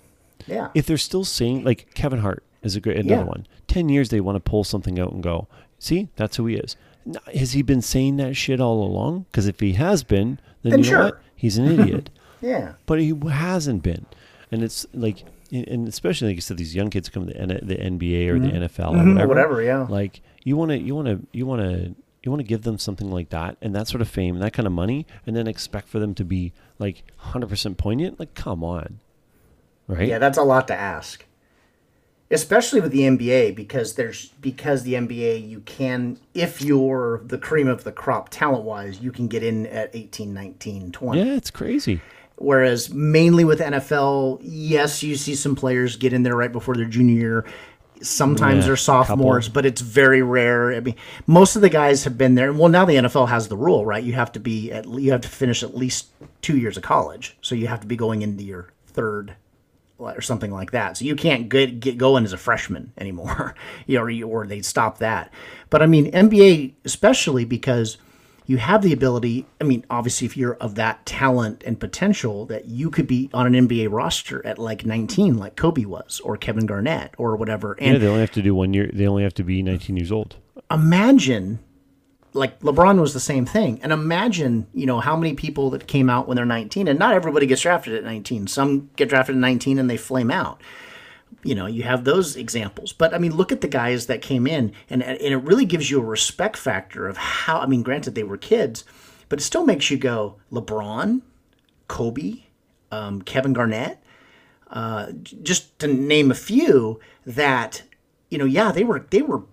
Speaker 2: Yeah.
Speaker 1: If they're still saying, like Kevin Hart is a great another
Speaker 2: Yeah.
Speaker 1: one. Ten years they want to pull something out and go, see, that's who he is. N- Has he been saying that shit all along? Because if he has been, then, you know what?
Speaker 2: sure.
Speaker 1: He's an idiot. *laughs*
Speaker 2: yeah.
Speaker 1: but he hasn't been, and it's like, and especially like you said, these young kids come to the, N- the NBA or the NFL or
Speaker 2: Mhm,
Speaker 1: whatever.
Speaker 2: whatever, yeah.
Speaker 1: Like you want to, you want to, you want to, you want to give them something like that and that sort of fame and that kind of money, and then expect for them to be like hundred percent poignant. Like, come on, right?
Speaker 2: Yeah, that's a lot to ask. Especially with the NBA because there's because the NBA you can if you're the cream of the crop talent wise, you can get in at 18, 19, 20.
Speaker 1: yeah, it's crazy.
Speaker 2: Whereas mainly with NFL, yes, you see some players get in there right before their junior year. Sometimes
Speaker 1: Yeah,
Speaker 2: they're sophomores, but it's very rare. I mean, most of the guys have been there. Well, now the NFL has the rule, right? You have to be at you have to finish at least two years of college, so you have to be going into your third or something like that. So you can't get, get going as a freshman anymore, *laughs* you know, or, or they stop that. But I mean, NBA especially because you have the ability. I mean, obviously, if you're of that talent and potential, that you could be on an NBA roster at like 19, like Kobe was, or Kevin Garnett, or whatever. And
Speaker 1: Yeah, they only have to do one year. They only have to be 19 years old.
Speaker 2: imagine like LeBron was the same thing. And imagine, you know, how many people that came out when they're 19 and not everybody gets drafted at 19. Some get drafted at 19 and they flame out. You know, you have those examples. But I mean, look at the guys that came in and and it really gives you a respect factor of how I mean, granted they were kids, but it still makes you go LeBron, Kobe, um, Kevin Garnett, uh, just to name a few that you know, yeah, they were they were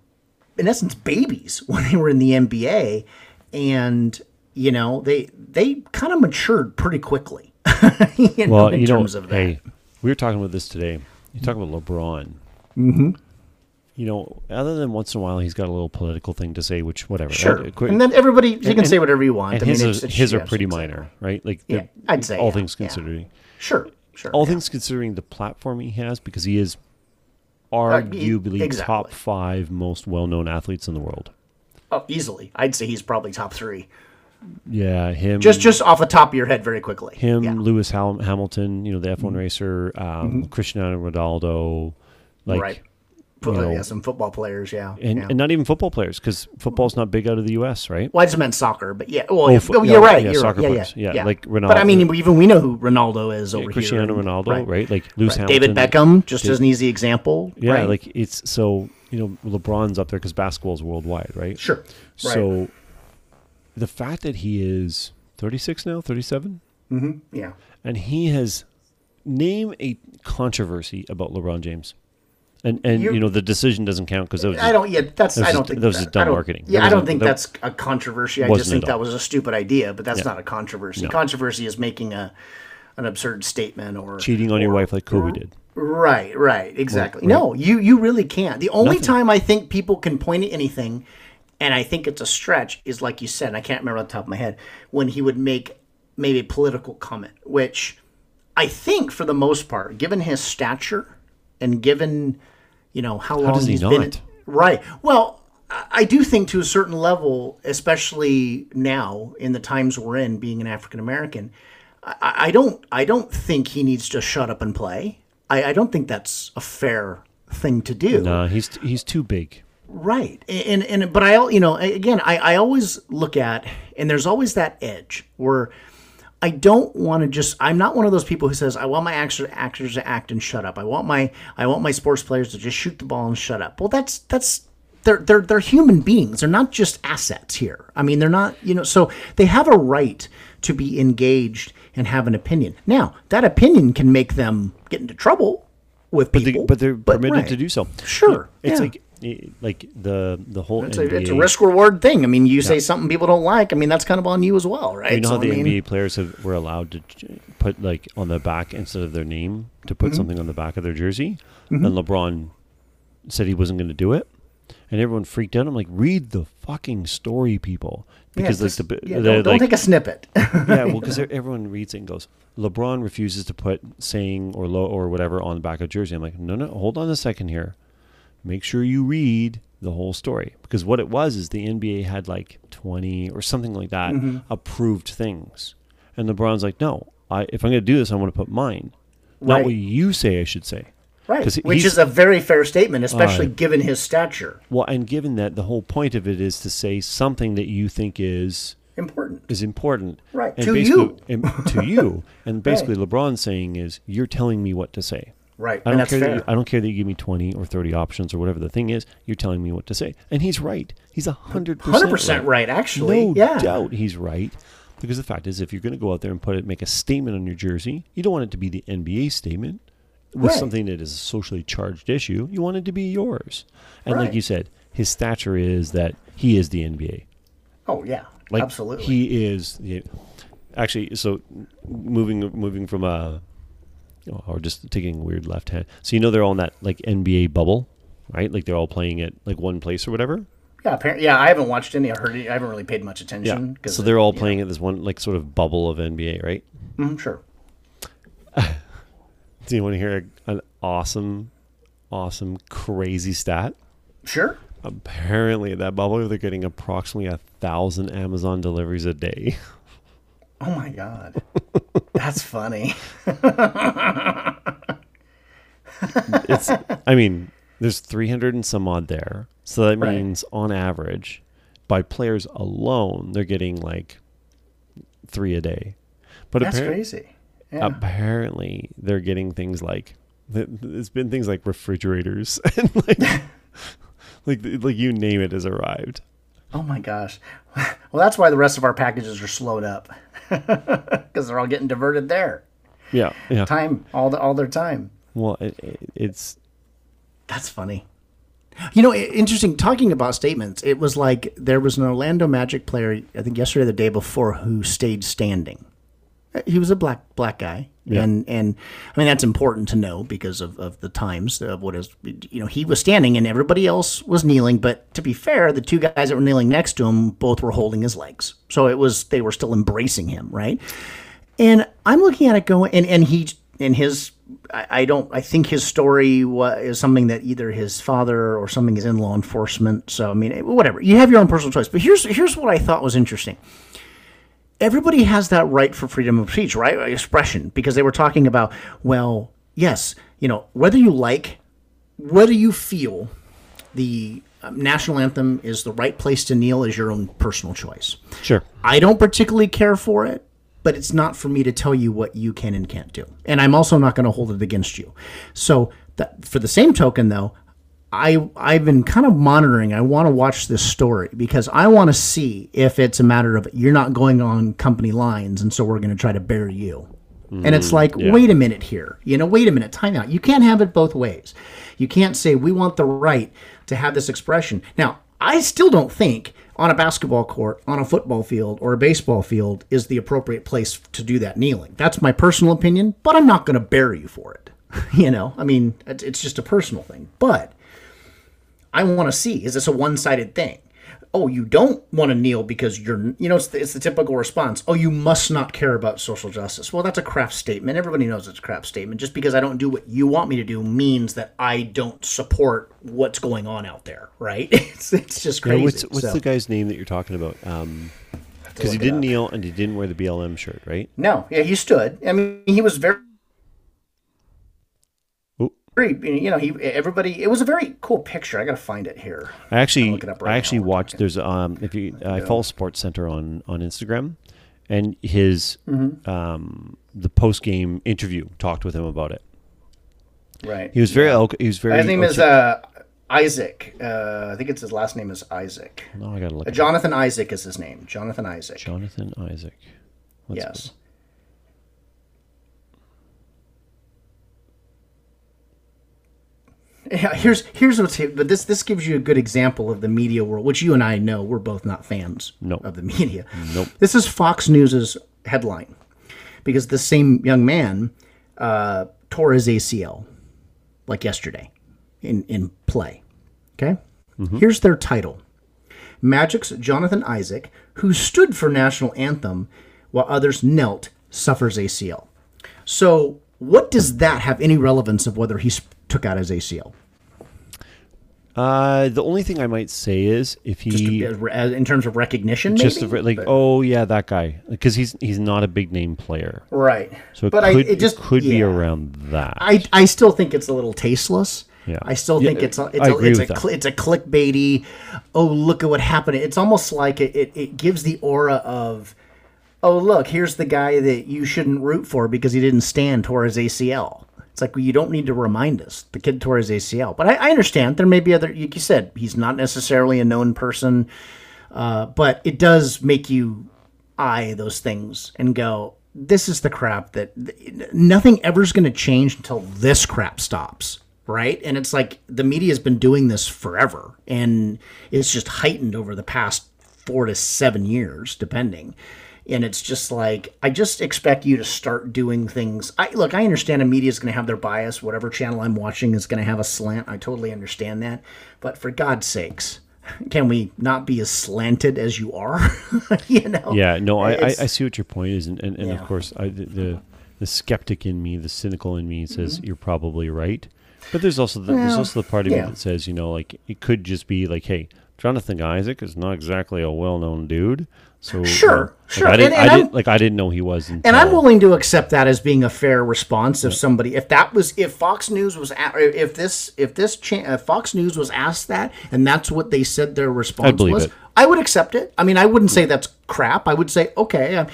Speaker 2: in essence babies *laughs* when they were in the NBA, and you know they they kind of matured pretty quickly. *laughs* you know,
Speaker 1: Well,
Speaker 2: in
Speaker 1: you know,
Speaker 2: terms of that.
Speaker 1: hey, we were talking about this today. You talk about LeBron. Mm-hmm. You know, other than once in a while, he's got a little political thing to say, which whatever.
Speaker 2: Sure,
Speaker 1: Uh,
Speaker 2: and then everybody you can
Speaker 1: and-
Speaker 2: say whatever you want.
Speaker 1: and
Speaker 2: I mean,
Speaker 1: his,
Speaker 2: it's-
Speaker 1: are,
Speaker 2: it's-
Speaker 1: his are
Speaker 2: yes,
Speaker 1: pretty
Speaker 2: exactly.
Speaker 1: minor, right? Like,
Speaker 2: Yeah, I'd say,
Speaker 1: all
Speaker 2: yeah,
Speaker 1: things
Speaker 2: yeah.
Speaker 1: considering.
Speaker 2: Sure, sure.
Speaker 1: All
Speaker 2: yeah.
Speaker 1: things considering the platform he has, because he is
Speaker 2: e-
Speaker 1: arguably
Speaker 2: exactly.
Speaker 1: top five most well-known athletes in the world.
Speaker 2: Oh, easily, I'd say he's probably top three.
Speaker 1: Yeah, him.
Speaker 2: Just just off the top of your head, very quickly.
Speaker 1: him,
Speaker 2: Yeah. Mm-hmm.
Speaker 1: Lewis Ham- Hamilton, you know, the F1 racer, um, Cristiano Ronaldo, like,
Speaker 2: right.
Speaker 1: You know,
Speaker 2: yeah, some football players. Yeah,
Speaker 1: and,
Speaker 2: yeah.
Speaker 1: and not even football players because football's not big out of the U.S., right?
Speaker 2: Well, I just meant soccer, but yeah. Well,
Speaker 1: Oh,
Speaker 2: yeah, oh, you're right.
Speaker 1: yeah,
Speaker 2: you're
Speaker 1: soccer
Speaker 2: right.
Speaker 1: players.
Speaker 2: Yeah,
Speaker 1: Yeah, like Ronaldo.
Speaker 2: But I mean, even we know who Ronaldo is over
Speaker 1: Cristiano
Speaker 2: here. and-
Speaker 1: Ronaldo, right? Like Lewis
Speaker 2: Right.
Speaker 1: Hamilton.
Speaker 2: David Beckham, just
Speaker 1: Did-
Speaker 2: as an easy example.
Speaker 1: Yeah,
Speaker 2: right.
Speaker 1: like it's so you know LeBron's up there because basketball's worldwide, right?
Speaker 2: sure. Right.
Speaker 1: So the fact that he is 36 now, 37, mm-hmm.
Speaker 2: yeah,
Speaker 1: and he has name a controversy about LeBron James, and and
Speaker 2: You-
Speaker 1: you know the decision doesn't count because
Speaker 2: I don't. Yeah, that's.
Speaker 1: Was
Speaker 2: I don't
Speaker 1: just-
Speaker 2: think
Speaker 1: that was just dumb marketing.
Speaker 2: Yeah, I don't think
Speaker 1: that
Speaker 2: that's a controversy. I just think that was a stupid idea, but that's
Speaker 1: Yeah.
Speaker 2: not a controversy.
Speaker 1: No.
Speaker 2: Controversy is making a an absurd statement or
Speaker 1: cheating on your wife like Kobe did.
Speaker 2: Right, right, exactly. No, you you really can't. The only
Speaker 1: Nothing.
Speaker 2: time I think people can point at anything, and I think it's a stretch, is like you said. And I can't remember off the top of my head when he would make maybe a political comment, which I think for the most part, given his stature and given you know how long
Speaker 1: does he
Speaker 2: he's been, right. Well, I do think to a certain level, especially now in the times we're in, being an African American, I, I don't I don't think he needs to shut up and play. I, I don't think that's a fair thing to do.
Speaker 1: Nah, he's he's too big.
Speaker 2: Right. And, and but I you know again I, I always look at and there's always that edge where I don't want to just I'm not one of those people who says I want my actors actors to act and shut up. I want my I want my sports players to just shoot the ball and shut up. Well that's that's they're they're they're human beings. They're not just assets here. I mean they're not you know so they have a right to be engaged and have an opinion. Now that opinion can make them get into trouble with
Speaker 1: But, they,
Speaker 2: people,
Speaker 1: but they're permitted
Speaker 2: right.
Speaker 1: to do so.
Speaker 2: Sure,
Speaker 1: it's
Speaker 2: yeah.
Speaker 1: like like the the whole
Speaker 2: It's
Speaker 1: NBA.
Speaker 2: a, it's a risk reward thing. I mean, you say something people don't like. I mean, that's kind of on you as well, right?
Speaker 1: You know
Speaker 2: So,
Speaker 1: how the
Speaker 2: I mean,
Speaker 1: NBA players have, were allowed to put like on the back instead of their name to put
Speaker 2: Mm-hmm.
Speaker 1: something on the back of their jersey, and LeBron said he wasn't going to do it, and everyone freaked out. I'm like, read the fucking story, people,
Speaker 2: yeah,
Speaker 1: because
Speaker 2: just-
Speaker 1: like the
Speaker 2: yeah, don't, don't
Speaker 1: like,
Speaker 2: take a snippet. *laughs*
Speaker 1: yeah, well, because *laughs* everyone reads it and goes, LeBron refuses to put saying or low or whatever on the back of jersey. I'm like, no, no, hold on a second here. Make sure you read the whole story because what it was is the NBA had like 20 or something like that
Speaker 2: Mm-hmm.
Speaker 1: approved things, and LeBron's like, no, I if I'm going to do this, I want to put mine, not
Speaker 2: Right.
Speaker 1: what you say I should say.
Speaker 2: right, which is a very fair statement, especially
Speaker 1: Alright.
Speaker 2: given his stature.
Speaker 1: Well, and given that the whole point of it is to say something that you think is
Speaker 2: Important.
Speaker 1: is important.
Speaker 2: Right,
Speaker 1: And
Speaker 2: to you.
Speaker 1: and to you. *laughs* And basically LeBron's saying is you're telling me what to say.
Speaker 2: Right,
Speaker 1: I don't care that you, I don't care that you give me 20 or 30 options or whatever the thing is. You're telling me what to say. And he's right. He's 100%
Speaker 2: 100% right, actually.
Speaker 1: No
Speaker 2: Yeah.
Speaker 1: doubt he's right. Because the fact is if you're going to go out there and put it make a statement on your jersey, you don't want it to be the NBA statement with
Speaker 2: Right.
Speaker 1: something that is a socially charged issue. You want it to be yours. And like you said, his stature is that he is the NBA.
Speaker 2: Oh yeah,
Speaker 1: Like
Speaker 2: absolutely.
Speaker 1: he is the, actually. So moving moving from a or just taking weird left hand. So you know they're all in that like NBA bubble. right? Like they're all playing at like one place or whatever.
Speaker 2: Yeah, apparently, yeah. I haven't watched any. I heard. it- I haven't really paid much attention. Yeah.
Speaker 1: So they're all playing at this one like sort of bubble of NBA, right?
Speaker 2: Mm, sure. *laughs*
Speaker 1: Do you want to hear an awesome, awesome, crazy stat?
Speaker 2: Sure.
Speaker 1: Apparently, at that bubble, they're getting approximately a thousand Amazon deliveries a day. *laughs*
Speaker 2: Oh my god, *laughs* that's funny. *laughs*
Speaker 1: It's, I mean, there's 300 and some odd there. So that
Speaker 2: Right.
Speaker 1: means on average, by players alone, they're getting like three a day. But
Speaker 2: That's crazy. Yeah.
Speaker 1: apparently, they're getting things like it's been things like refrigerators *laughs* and like, like like you name it has arrived.
Speaker 2: Oh my gosh. *laughs* Well, that's why the rest of our packages are slowed up *laughs* because they're all getting diverted there.
Speaker 1: Yeah, yeah.
Speaker 2: Time, all the all their time.
Speaker 1: Well, it, it, it's
Speaker 2: That's funny. You know, interesting. Talking about statements, it was like there was an Orlando Magic player, I think yesterday or the day before, who stayed standing. He was a black black guy,
Speaker 1: Yeah.
Speaker 2: and and I mean that's important to know because of, of the times of what is you know he was standing and everybody else was kneeling. But to be fair, the two guys that were kneeling next to him both were holding his legs, so it was they were still embracing him, right? And I'm looking at it going, and, and he, and his, I, I don't, I think his story is something that either his father or something is in law enforcement. So, I mean, whatever. You have your own personal choice. But here's, here's what I thought was interesting. Everybody has that right for freedom of speech, right? Expression, because they were talking about, well, yes, you know, whether you like, whether you feel the um, national anthem is the right place to kneel is your own personal choice.
Speaker 1: sure.
Speaker 2: I don't particularly care for it, but it's not for me to tell you what you can and can't do. And I'm also not going to hold it against you. So that for the same token though, I I've been kind of monitoring. I want to watch this story because I want to see if it's a matter of you're not going on company lines and so we're going to try to bury you. and it's mm, like,
Speaker 1: yeah.
Speaker 2: wait a minute here. You know, wait a minute, time out. You can't have it both ways. You can't say we want the right to have this expression. Now, I still don't think on a basketball court, on a football field, or a baseball field is the appropriate place to do that kneeling. That's my personal opinion, but I'm not going to bury you for it. *laughs* you know, I mean, it's just a personal thing. But I want to see is this a one sided thing? Oh, you don't want to kneel because you're, you know, it's the, it's the typical response. Oh, you must not care about social justice. Well, that's a crap statement. Everybody knows it's a crap statement. Just because I don't do what you want me to do means that I don't support what's going on out there, right? *laughs* It's, it's just
Speaker 1: Yeah,
Speaker 2: crazy.
Speaker 1: what's what's
Speaker 2: So-
Speaker 1: the guy's name that you're talking about? Um, because he didn't kneel and he didn't wear the BLM shirt, right?
Speaker 2: No, yeah, he stood. I mean, he was very. Very, you know, he everybody. It was a very cool picture. I got to find it here.
Speaker 1: I actually,
Speaker 2: look it up right
Speaker 1: I actually watched. There's um, if you, I follow Sports Center on on Instagram, and his
Speaker 2: Mm-hmm.
Speaker 1: um, the post game interview talked with him about it.
Speaker 2: Right.
Speaker 1: He was very, eloqu- he was very.
Speaker 2: His name is uh, Isaac. Uh, I think it's his last name is Isaac.
Speaker 1: oh, I gotta look.
Speaker 2: Uh. Jonathan Isaac is his name. Jonathan Isaac.
Speaker 1: Jonathan Isaac. Let's
Speaker 2: yes. Yeah, here's here's what's but this this gives you a good example of the media world, which you and I know we're both not fans
Speaker 1: Nope.
Speaker 2: of the media.
Speaker 1: Nope.
Speaker 2: This is Fox News's headline because the same young man uh, tore his ACL like yesterday in in play. Okay, here's their title: Magic's Jonathan Isaac, who stood for national anthem while others knelt, suffers ACL. So, what does that have any relevance of whether he s- took out his ACL?
Speaker 1: Uh, the only thing I might say is if he
Speaker 2: Just as- in terms of recognition,
Speaker 1: just
Speaker 2: maybe?
Speaker 1: like,
Speaker 2: But-
Speaker 1: oh yeah, that guy, because he's he's not a big name player,
Speaker 2: right.
Speaker 1: so it
Speaker 2: but
Speaker 1: could
Speaker 2: I, it just
Speaker 1: it could be around that.
Speaker 2: I, I still think it's a little tasteless.
Speaker 1: Yeah.
Speaker 2: I still
Speaker 1: Yeah,
Speaker 2: think it's a, it's a, it's a, cl- it's a clickbaity. Oh, look at what happened. It's almost like it, it, it gives the aura of, oh, look, here's the guy that you shouldn't root for because he didn't stand toward his ACL. It's like, well, you don't need to remind us. The kid tore his ACL. But I, I understand. There may be other, like you said, he's not necessarily a known person. Uh, but it does make you eye those things and go, this is the crap that nothing ever's going to change until this crap stops. Right. And it's like the media has been doing this forever and it's just heightened over the past four to seven years, depending. And it's just like I just expect you to start doing things. I look, I understand the media is going to have their bias. Whatever channel I'm watching is going to have a slant. I totally understand that, but for God's sakes, *laughs* can we not be as slanted as you are? *laughs* you know?
Speaker 1: Yeah, no, I, I, I see what your point is, and, and, and
Speaker 2: Yeah.
Speaker 1: of course, I, the, the the skeptic in me, the cynical in me, says you're probably right. But there's also the, there's
Speaker 2: Mm-hmm.
Speaker 1: Also the part of
Speaker 2: yeah.
Speaker 1: me that says, you know, like it could just be like, hey, Jonathan Isaac is not exactly a well-known dude, so uh,
Speaker 2: Sure,
Speaker 1: like,
Speaker 2: sure,
Speaker 1: I didn't,
Speaker 2: and- and
Speaker 1: I didn't like I didn't know he was. Until,
Speaker 2: And I'm willing to accept that as being a fair response if somebody, if that was, if Fox News was, if this, if this cha- if Fox News was asked that, and that's what they said their response was,
Speaker 1: it.
Speaker 2: I would accept it. I mean, I wouldn't say that's crap. I would say, okay, I'm,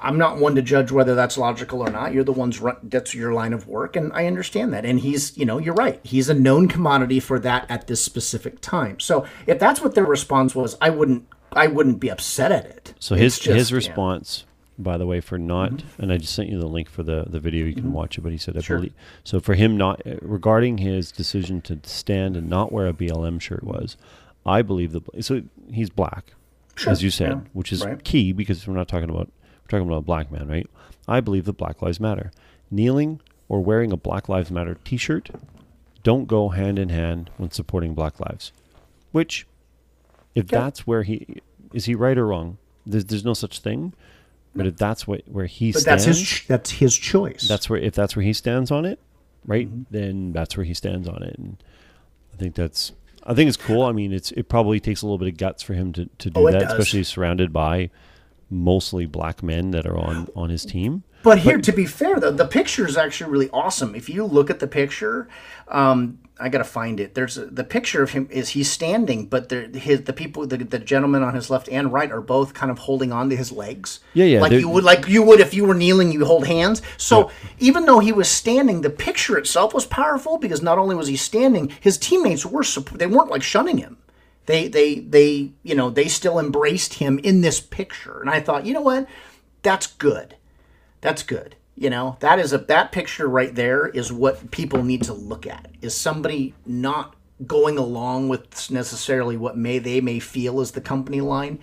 Speaker 2: I'm not one to judge whether that's logical or not. You're the ones run, that's your line of work, and I understand that. And he's, you know, you're right. He's a known commodity for that at this specific time. So if that's what their response was, I wouldn't, I wouldn't be upset at it.
Speaker 1: So his
Speaker 2: just-
Speaker 1: his
Speaker 2: yeah.
Speaker 1: response, by the way, for not, mm-hmm. and I just sent you the link for the the video. You can mm-hmm. watch it. But he said, I believe. So for him not regarding his decision to stand and not wear a BLM shirt was, I believe the so he's black, as you said,
Speaker 2: yeah,
Speaker 1: which is
Speaker 2: right.
Speaker 1: key because we're not talking about we're talking about a black man, right? I believe that Black Lives Matter. Kneeling or wearing a Black Lives Matter T-shirt don't go hand in hand when supporting Black lives. Which, if
Speaker 2: Okay.
Speaker 1: that's where he is, he right or wrong? There's there's no such thing. But if that's what where he
Speaker 2: But
Speaker 1: stands,
Speaker 2: that's his, that's his choice.
Speaker 1: that's where if that's where he stands on it, right?
Speaker 2: Mm-hmm.
Speaker 1: Then that's where he stands on it, and I think that's I think it's cool. I mean, it's it probably takes a little bit of guts for him to to do
Speaker 2: Oh,
Speaker 1: that, especially surrounded by mostly black men that are on on his team.
Speaker 2: But here, to be fair, though, the picture is actually really awesome. If you look at the picture, um, I gotta find it. There's a, the picture of him is he's standing, but there, his the people, the, the gentleman on his left and right are both kind of holding on to his legs.
Speaker 1: Yeah, yeah,
Speaker 2: Like you would, like you would if you were kneeling, you hold hands. So even though he was standing, the picture itself was powerful because not only was he standing, his teammates were they weren't like shunning him. They they they you know they still embraced him in this picture, and I thought, you know what, that's good that's good you know that is a that picture right there is what people need to look at is somebody not going along with necessarily what may they may feel is the company line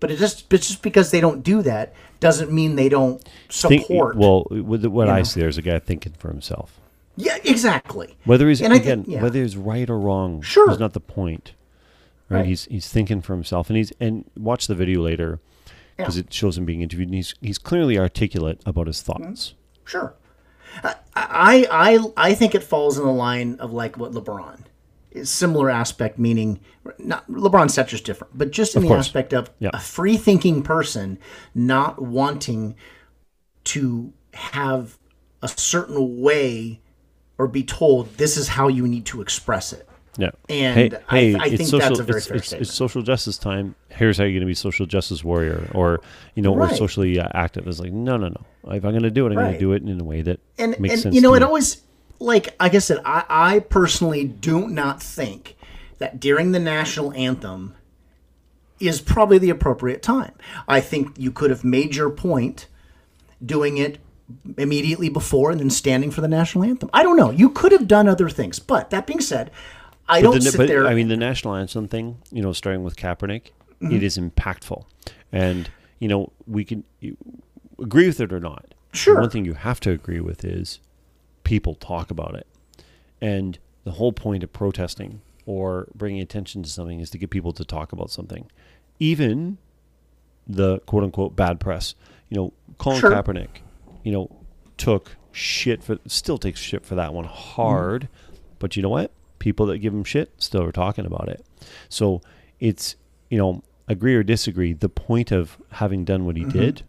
Speaker 2: but it just but just because they don't do that doesn't mean they don't
Speaker 1: Think-
Speaker 2: support
Speaker 1: well, with the- what I
Speaker 2: know.
Speaker 1: see, there's a guy thinking for himself.
Speaker 2: yeah exactly
Speaker 1: Whether he's
Speaker 2: And
Speaker 1: again,
Speaker 2: think- yeah.
Speaker 1: whether he's right or wrong,
Speaker 2: Sure.
Speaker 1: is not the point. Right?
Speaker 2: Right.
Speaker 1: He's he's thinking for himself, and he's and watch the video later because
Speaker 2: Yeah.
Speaker 1: it shows him being interviewed, and he's he's clearly articulate about his mm-hmm. thoughts.
Speaker 2: Sure. I, I I think it falls in the line of like what LeBron. Is similar aspect, meaning not LeBron's stature's different, but just in
Speaker 1: Of
Speaker 2: the
Speaker 1: course.
Speaker 2: aspect of
Speaker 1: Yeah.
Speaker 2: a free thinking person not wanting to have a certain way or be told this is how you need to express it.
Speaker 1: Yeah.
Speaker 2: And
Speaker 1: hey,
Speaker 2: I-
Speaker 1: hey,
Speaker 2: I
Speaker 1: it's
Speaker 2: think
Speaker 1: social,
Speaker 2: that's a very
Speaker 1: it's,
Speaker 2: fair
Speaker 1: it's,
Speaker 2: statement.
Speaker 1: it's social justice time. Here's how you're going to be social justice warrior, or you know, or
Speaker 2: Right.
Speaker 1: socially uh, active. It's like no, no, no. If I'm going to do it, I'm going to do it in a way that
Speaker 2: and
Speaker 1: makes
Speaker 2: and
Speaker 1: sense.
Speaker 2: you know it
Speaker 1: me.
Speaker 2: always like like I said I, I personally do not think that during the national anthem is probably the appropriate time. I think you could have made your point doing it immediately before and then standing for the national anthem. I don't know. You could have done other things. But that being said, I don't
Speaker 1: the-
Speaker 2: sit
Speaker 1: but,
Speaker 2: there
Speaker 1: I mean, the national anthem thing, you know, starting with Kaepernick,
Speaker 2: Mm-hmm.
Speaker 1: it is impactful, and you know, we can you, agree with it or not.
Speaker 2: Sure.
Speaker 1: One thing you have to agree with is people talk about it, and the whole point of protesting or bringing attention to something is to get people to talk about something, even the quote unquote bad press. You know, Colin
Speaker 2: Sure.
Speaker 1: Kaepernick, you know, took shit for still takes shit for that one hard, but you know what? People that give him shit still are talking about it. So it's you know agree or disagree. The point of having done what he
Speaker 2: Mm-hmm.
Speaker 1: did,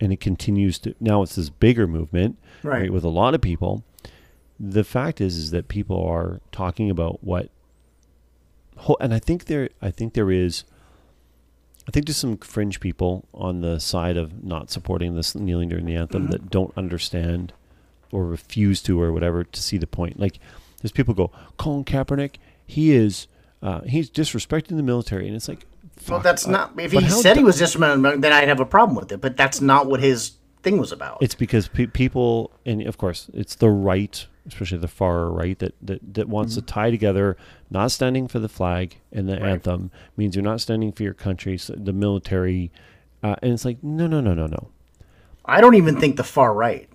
Speaker 1: and it continues to now it's this bigger movement
Speaker 2: Right.
Speaker 1: with a lot of people. The fact is is that people are talking about what and I think there I think there is I think there's some fringe people on the side of not supporting this kneeling during the anthem
Speaker 2: Mm-hmm.
Speaker 1: that don't understand or refuse to or whatever to see the point. Like there's people go, Colin Kaepernick, he is uh, he's disrespecting the military and it's like
Speaker 2: well, that's
Speaker 1: uh,
Speaker 2: not if he said he was just then I'd have a problem with it, but that's not what his thing was about.
Speaker 1: It's because pe- people, and of course, it's the right, especially the far right, that that, that wants
Speaker 2: Mm-hmm.
Speaker 1: to tie together not standing for the flag and the anthem means you're not standing for your country, so the military, Uh, and it's like, no, no, no, no, no.
Speaker 2: I don't even think the far right.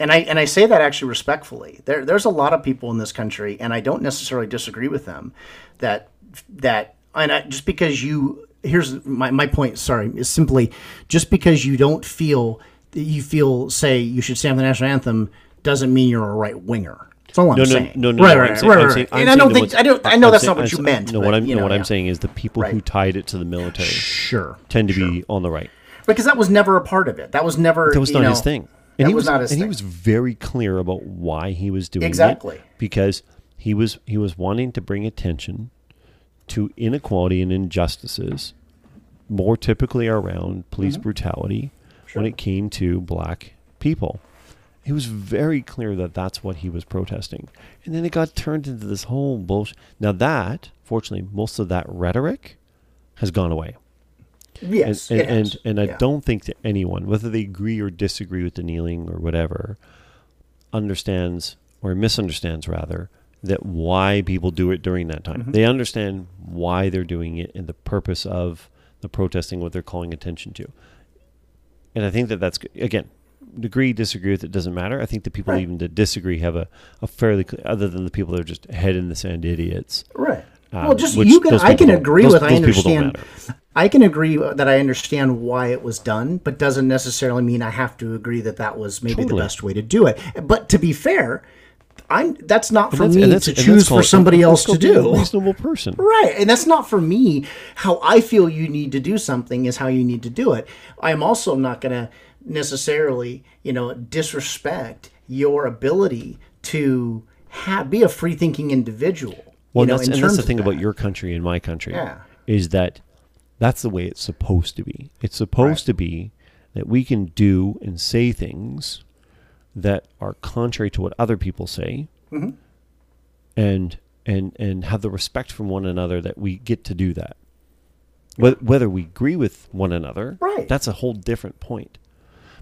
Speaker 2: And I and I say that actually respectfully. There there's a lot of people in this country, and I don't necessarily disagree with them, that that and I, just because you here's my, my point. Sorry, is simply just because you don't feel you feel say you should stand the national anthem doesn't mean you're a right winger. That's all I'm
Speaker 1: No, no,
Speaker 2: saying.
Speaker 1: no, no,
Speaker 2: right,
Speaker 1: no.
Speaker 2: right,
Speaker 1: I'm saying-
Speaker 2: right, right,
Speaker 1: saying-
Speaker 2: And I don't think I don't I
Speaker 1: I'm
Speaker 2: know that's
Speaker 1: saying-
Speaker 2: not what
Speaker 1: I'm
Speaker 2: you meant.
Speaker 1: No,
Speaker 2: but,
Speaker 1: what I'm
Speaker 2: you
Speaker 1: no,
Speaker 2: know,
Speaker 1: what I'm saying is the people who tied it to the military
Speaker 2: Sure.
Speaker 1: tend to be on the right.
Speaker 2: Because that was never a part of it. That was never.
Speaker 1: That was not
Speaker 2: know,
Speaker 1: his thing. And
Speaker 2: that
Speaker 1: he
Speaker 2: was not his
Speaker 1: and
Speaker 2: thing.
Speaker 1: he was very clear about why he was doing
Speaker 2: Exactly.
Speaker 1: it. Because he was he was wanting to bring attention to inequality and injustices, more typically around police
Speaker 2: Mm-hmm.
Speaker 1: brutality when it came to black people. He was very clear that that's what he was protesting. And then it got turned into this whole bullshit. Now that, fortunately, most of that rhetoric has gone away
Speaker 2: Yes,
Speaker 1: and and,
Speaker 2: has.
Speaker 1: and, I
Speaker 2: Yeah.
Speaker 1: don't think that anyone, whether they agree or disagree with the kneeling or whatever, understands or misunderstands rather that why people do it during that time.
Speaker 2: Mm-hmm.
Speaker 1: They understand why they're doing it and the purpose of the protesting, what they're calling attention to. And I think that that's again, agree disagree with it doesn't matter. I think the people
Speaker 2: Right.
Speaker 1: even that disagree have a, a fairly other than the people that are just head in the sand idiots.
Speaker 2: Right.
Speaker 1: Um,
Speaker 2: well, just you can. I can agree with. I
Speaker 1: those don't
Speaker 2: understand. I can agree that I understand why it was done, but doesn't necessarily mean I have to agree that that was maybe
Speaker 1: Totally.
Speaker 2: the best way to do it. But to be fair, I'm. That's not for
Speaker 1: that's-
Speaker 2: me to choose for somebody else to do.
Speaker 1: A reasonable person.
Speaker 2: Right. And that's not for me. How I feel you need to do something is how you need to do it. I'm also not going to necessarily, you know, disrespect your ability to have, be a free thinking individual.
Speaker 1: Well,
Speaker 2: you know,
Speaker 1: that's,
Speaker 2: in
Speaker 1: and that's the thing about your country and my country.
Speaker 2: Yeah.
Speaker 1: Is that that's the way it's supposed to be. It's supposed to be that we can do and say things that are contrary to what other people say,
Speaker 2: Mm-hmm.
Speaker 1: and and and have the respect from one another that we get to do that. Whether we agree with one another,
Speaker 2: Right.
Speaker 1: That's a whole different point.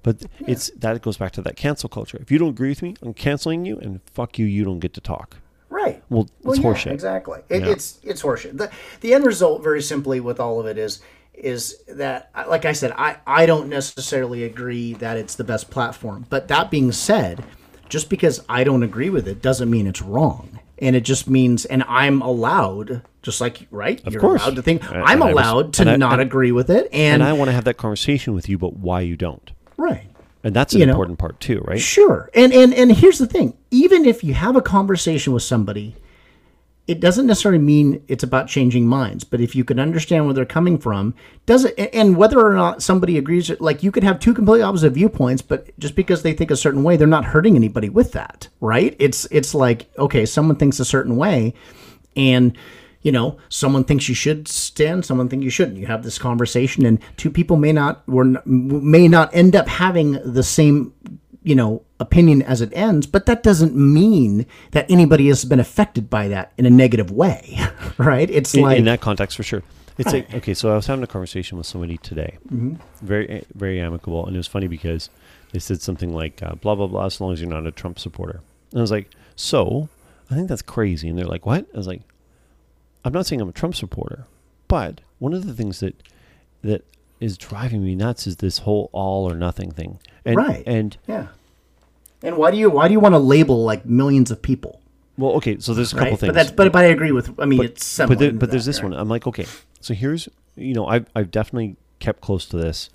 Speaker 1: But it's that goes back to that cancel culture. If you don't agree with me, I'm canceling you, and fuck you. You don't get to talk.
Speaker 2: Right.
Speaker 1: Well, it's
Speaker 2: yeah,
Speaker 1: horseshit.
Speaker 2: Exactly. It,
Speaker 1: Yeah.
Speaker 2: It's it's horseshit. The, the end result, very simply, with all of it is is that, like I said, I I don't necessarily agree that it's the best platform. But that being said, just because I don't agree with it doesn't mean it's wrong. And it just means, and I'm allowed, just like right,
Speaker 1: Of
Speaker 2: you're
Speaker 1: course.
Speaker 2: allowed to think. I'm
Speaker 1: I res-
Speaker 2: allowed to
Speaker 1: I-
Speaker 2: not agree with it,
Speaker 1: and
Speaker 2: and,
Speaker 1: I want to have that conversation with you but why you don't.
Speaker 2: right.
Speaker 1: And that's an
Speaker 2: You know,
Speaker 1: important part too, right?
Speaker 2: Sure. And and and here's the thing. Even if you have a conversation with somebody, it doesn't necessarily mean it's about changing minds, but if you can understand where they're coming from, does it and whether or not somebody agrees like you could have two completely opposite viewpoints, but just because they think a certain way, they're not hurting anybody with that, right? It's it's like, okay, someone thinks a certain way and you know, someone thinks you should stand, someone thinks you shouldn't. You have this conversation, and two people may not were may not end up having the same, you know, opinion as it ends. But that doesn't mean that anybody has been affected by that in a negative way, *laughs* right? It's
Speaker 1: In,
Speaker 2: like
Speaker 1: in that context, for sure. It's like okay. So I was having a conversation with somebody today,
Speaker 2: Mm-hmm.
Speaker 1: very very amicable, and it was funny because they said something like uh, blah blah blah. As long as you're not a Trump supporter, and I was like, so I think that's crazy. And they're like, what? I was like, I'm not saying I'm a Trump supporter, but one of the things that that is driving me nuts is this whole all or nothing thing. And,
Speaker 2: Right.
Speaker 1: And
Speaker 2: yeah. And why do you why do you want to label like millions of people?
Speaker 1: well, okay. So there's a couple
Speaker 2: Right?
Speaker 1: things.
Speaker 2: But that's but, but I agree with. I mean, it's similar.
Speaker 1: but, there, but there's
Speaker 2: that,
Speaker 1: this
Speaker 2: right?
Speaker 1: one. I'm like, okay, so here's, you know, I've, I've definitely kept close to this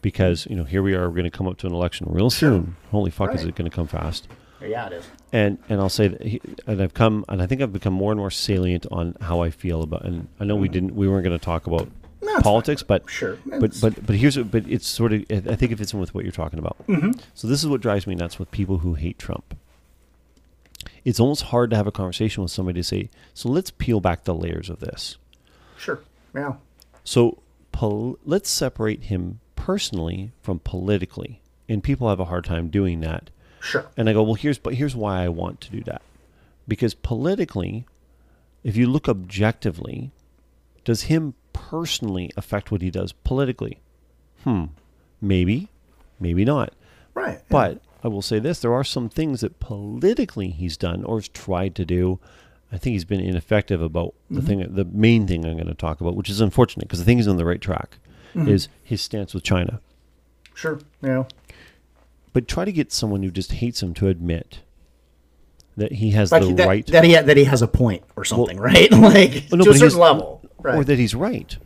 Speaker 1: because, you know, here we are, we're going to come up to an election real soon. Holy fuck, is it going to come fast?
Speaker 2: Yeah, it is.
Speaker 1: And, and I'll say that, he, and I've come, and I think I've become more and more salient on how I feel about, and I know we didn't, we weren't going to talk about.
Speaker 2: No,
Speaker 1: politics, but
Speaker 2: Sure.
Speaker 1: but but but here's but it's sort of I think it fits in with what you're talking about.
Speaker 2: Mm-hmm.
Speaker 1: So this is what drives me nuts with people who hate Trump. It's almost hard to have a conversation with somebody to say, so let's peel back the layers of this.
Speaker 2: Sure. Yeah.
Speaker 1: So pol- let's separate him personally from politically, and people have a hard time doing that.
Speaker 2: Sure.
Speaker 1: And I go, well, here's but here's why I want to do that, because politically, if you look objectively, does him personally affect what he does politically? Hmm, maybe, maybe not.
Speaker 2: Right.
Speaker 1: But I will say this: there are some things that politically he's done or has tried to do. I think he's been ineffective about the thing, the main thing I'm going to talk about, which is unfortunate because I think he's on the right track. is his stance with China.
Speaker 2: Sure. Yeah.
Speaker 1: But try to get someone who just hates him to admit that he has
Speaker 2: Like
Speaker 1: the
Speaker 2: that,
Speaker 1: right,
Speaker 2: that he that he has a point or something, *laughs* right? *laughs* like
Speaker 1: Well, no,
Speaker 2: to a certain level. Right.
Speaker 1: or that he's right.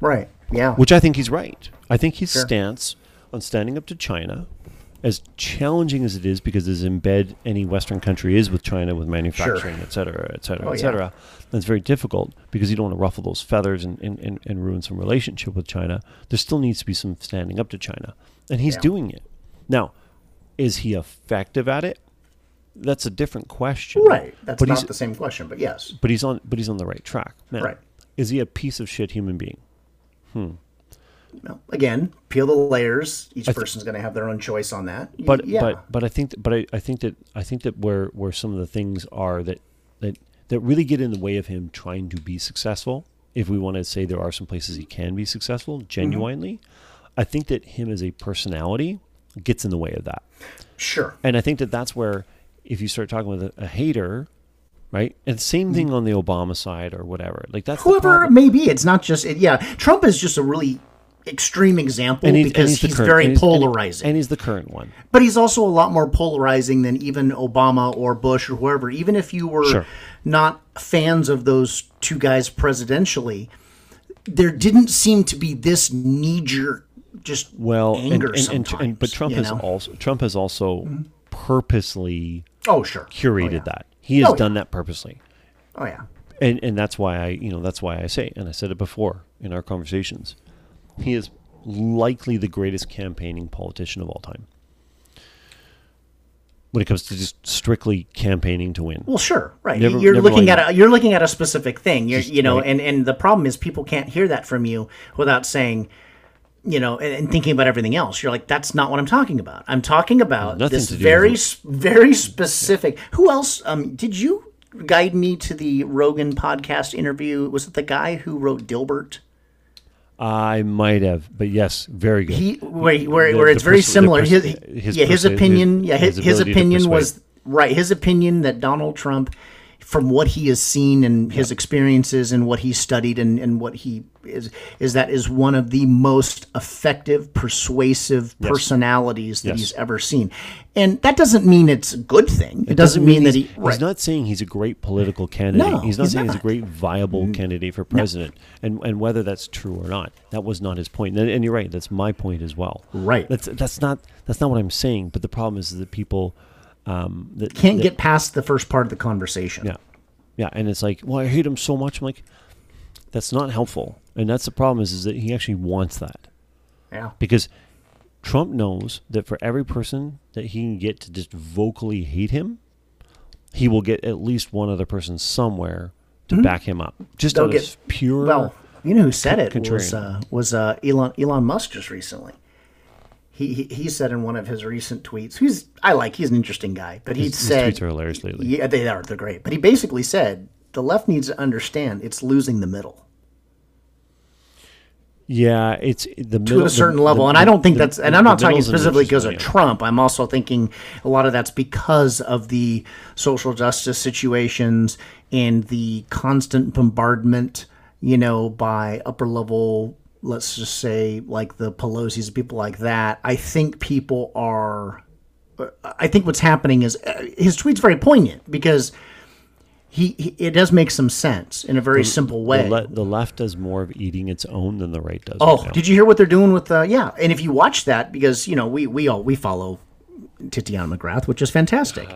Speaker 2: right. Yeah.
Speaker 1: Which I think he's right. I think his
Speaker 2: Sure.
Speaker 1: stance on standing up to China, as challenging as it is, because as embed any Western country is with China, with manufacturing, et cetera, et cetera,
Speaker 2: Oh,
Speaker 1: et
Speaker 2: yeah.
Speaker 1: cetera, that's very difficult because you don't want to ruffle those feathers and, and, and, and ruin some relationship with China. There still needs to be some standing up to China. And he's
Speaker 2: Yeah.
Speaker 1: doing it. Now, is he effective at it? That's a different question.
Speaker 2: right. That's
Speaker 1: but
Speaker 2: not
Speaker 1: he's,
Speaker 2: the same question, but yes.
Speaker 1: but he's on but he's on the right track. Now,
Speaker 2: Right.
Speaker 1: is he a piece of shit human being? Hmm.
Speaker 2: No. Again, peel the layers. Each
Speaker 1: th-
Speaker 2: person's going to have their own choice on that.
Speaker 1: But
Speaker 2: yeah.
Speaker 1: but but I think that, but I, I think that I think that where where some of the things are that that that really get in the way of him trying to be successful. If we want to say there are some places he can be successful genuinely, I think that him as a personality gets in the way of that.
Speaker 2: sure.
Speaker 1: And I think that that's where if you start talking with a, a hater, right? And same mm-hmm. thing on the Obama side or whatever. Like that's
Speaker 2: Whoever it may be, it's not just it, yeah. Trump is just a really extreme example
Speaker 1: And he's,
Speaker 2: because
Speaker 1: the
Speaker 2: he's,
Speaker 1: current-
Speaker 2: very
Speaker 1: and he's- and
Speaker 2: polarizing.
Speaker 1: and he's the current one.
Speaker 2: but he's also a lot more polarizing than even Obama or Bush or whoever. Even if you were
Speaker 1: Sure.
Speaker 2: not fans of those two guys presidentially, there didn't seem to be this knee jerk just
Speaker 1: Well,
Speaker 2: anger
Speaker 1: and, and,
Speaker 2: sometimes.
Speaker 1: and but Trump has
Speaker 2: know? Mm-hmm.
Speaker 1: also Trump has also purposely
Speaker 2: oh sure
Speaker 1: curated
Speaker 2: oh, yeah.
Speaker 1: that. He has
Speaker 2: Oh, yeah.
Speaker 1: done that purposely.
Speaker 2: Oh yeah,
Speaker 1: And and that's why I, you know, that's why I say and I said it before in our conversations. He is likely the greatest campaigning politician of all time. When it comes to just strictly campaigning to win.
Speaker 2: Well, sure, right.
Speaker 1: Never-
Speaker 2: you're
Speaker 1: never
Speaker 2: looking at a, you're looking at a specific thing. You're,
Speaker 1: Just-
Speaker 2: you know,
Speaker 1: right.
Speaker 2: and and the problem is people can't hear that from you without saying, you know, and, and thinking about everything else. You're like, that's not what I'm talking about. I'm talking about
Speaker 1: Nothing
Speaker 2: this very very specific. Who else? Um, did you guide me to the Rogan podcast interview? Was it the guy who wrote Dilbert?
Speaker 1: I might have, but yes, very good.
Speaker 2: He where where,
Speaker 1: The-
Speaker 2: where
Speaker 1: the
Speaker 2: it's very
Speaker 1: pers-
Speaker 2: similar.
Speaker 1: pers-
Speaker 2: his,
Speaker 1: his
Speaker 2: yeah, his opinion. yeah, his,
Speaker 1: his
Speaker 2: his
Speaker 1: ability to
Speaker 2: opinion was right. His opinion that Donald Trump, from what he has seen and his experiences and what he studied and, and what he is, is that is one of the most effective, persuasive personalities that
Speaker 1: Yes.
Speaker 2: he's ever seen. And that doesn't mean it's a good thing. It, doesn't, mean, that he.
Speaker 1: he's,
Speaker 2: right.
Speaker 1: not saying he's a great political candidate.
Speaker 2: No,
Speaker 1: he's not
Speaker 2: he's
Speaker 1: saying he's a great viable mm. candidate for president. And and whether that's true or not, that was not his point. And, and you're right. That's my point as well.
Speaker 2: Right.
Speaker 1: That's that's not that's not what I'm saying. But the problem is that people um, that
Speaker 2: Can't
Speaker 1: that-
Speaker 2: get past the first part of the conversation.
Speaker 1: yeah yeah. And it's like, well, I hate him so much. I'm like, that's not helpful. And that's the problem is is that he actually wants that
Speaker 2: Yeah.
Speaker 1: because Trump knows that for every person that he can get to just vocally hate him, he will get at least one other person somewhere to back him up. Just
Speaker 2: They'll
Speaker 1: out of
Speaker 2: get-
Speaker 1: pure.
Speaker 2: Well, you know who said it was uh, was uh, Elon Elon Musk just recently. He, he he said in one of his recent tweets, who's I like, he's an interesting guy, but he
Speaker 1: his, his
Speaker 2: said,
Speaker 1: tweets are hilarious lately.
Speaker 2: yeah, they are, they're great. But he basically said the left needs to understand it's losing the middle
Speaker 1: Yeah, it's the
Speaker 2: to a certain
Speaker 1: the-
Speaker 2: level,
Speaker 1: the-
Speaker 2: and I don't think
Speaker 1: the-
Speaker 2: that's. And I'm not talking specifically because of
Speaker 1: interesting-
Speaker 2: Trump. I'm also thinking a lot of that's because of the social justice situations and the constant bombardment, you know, by upper level. Let's just say like the Pelosi's, people like that. I think people are. I think what's happening is uh, his tweet's very poignant because. He, he, it does make some sense in a very simple way.
Speaker 1: The, le- the left does more of eating its own than the right does.
Speaker 2: Oh,
Speaker 1: right
Speaker 2: did you hear what they're doing with uh yeah, and if you watch that because, you know, we we all we follow Titania McGrath, which is fantastic.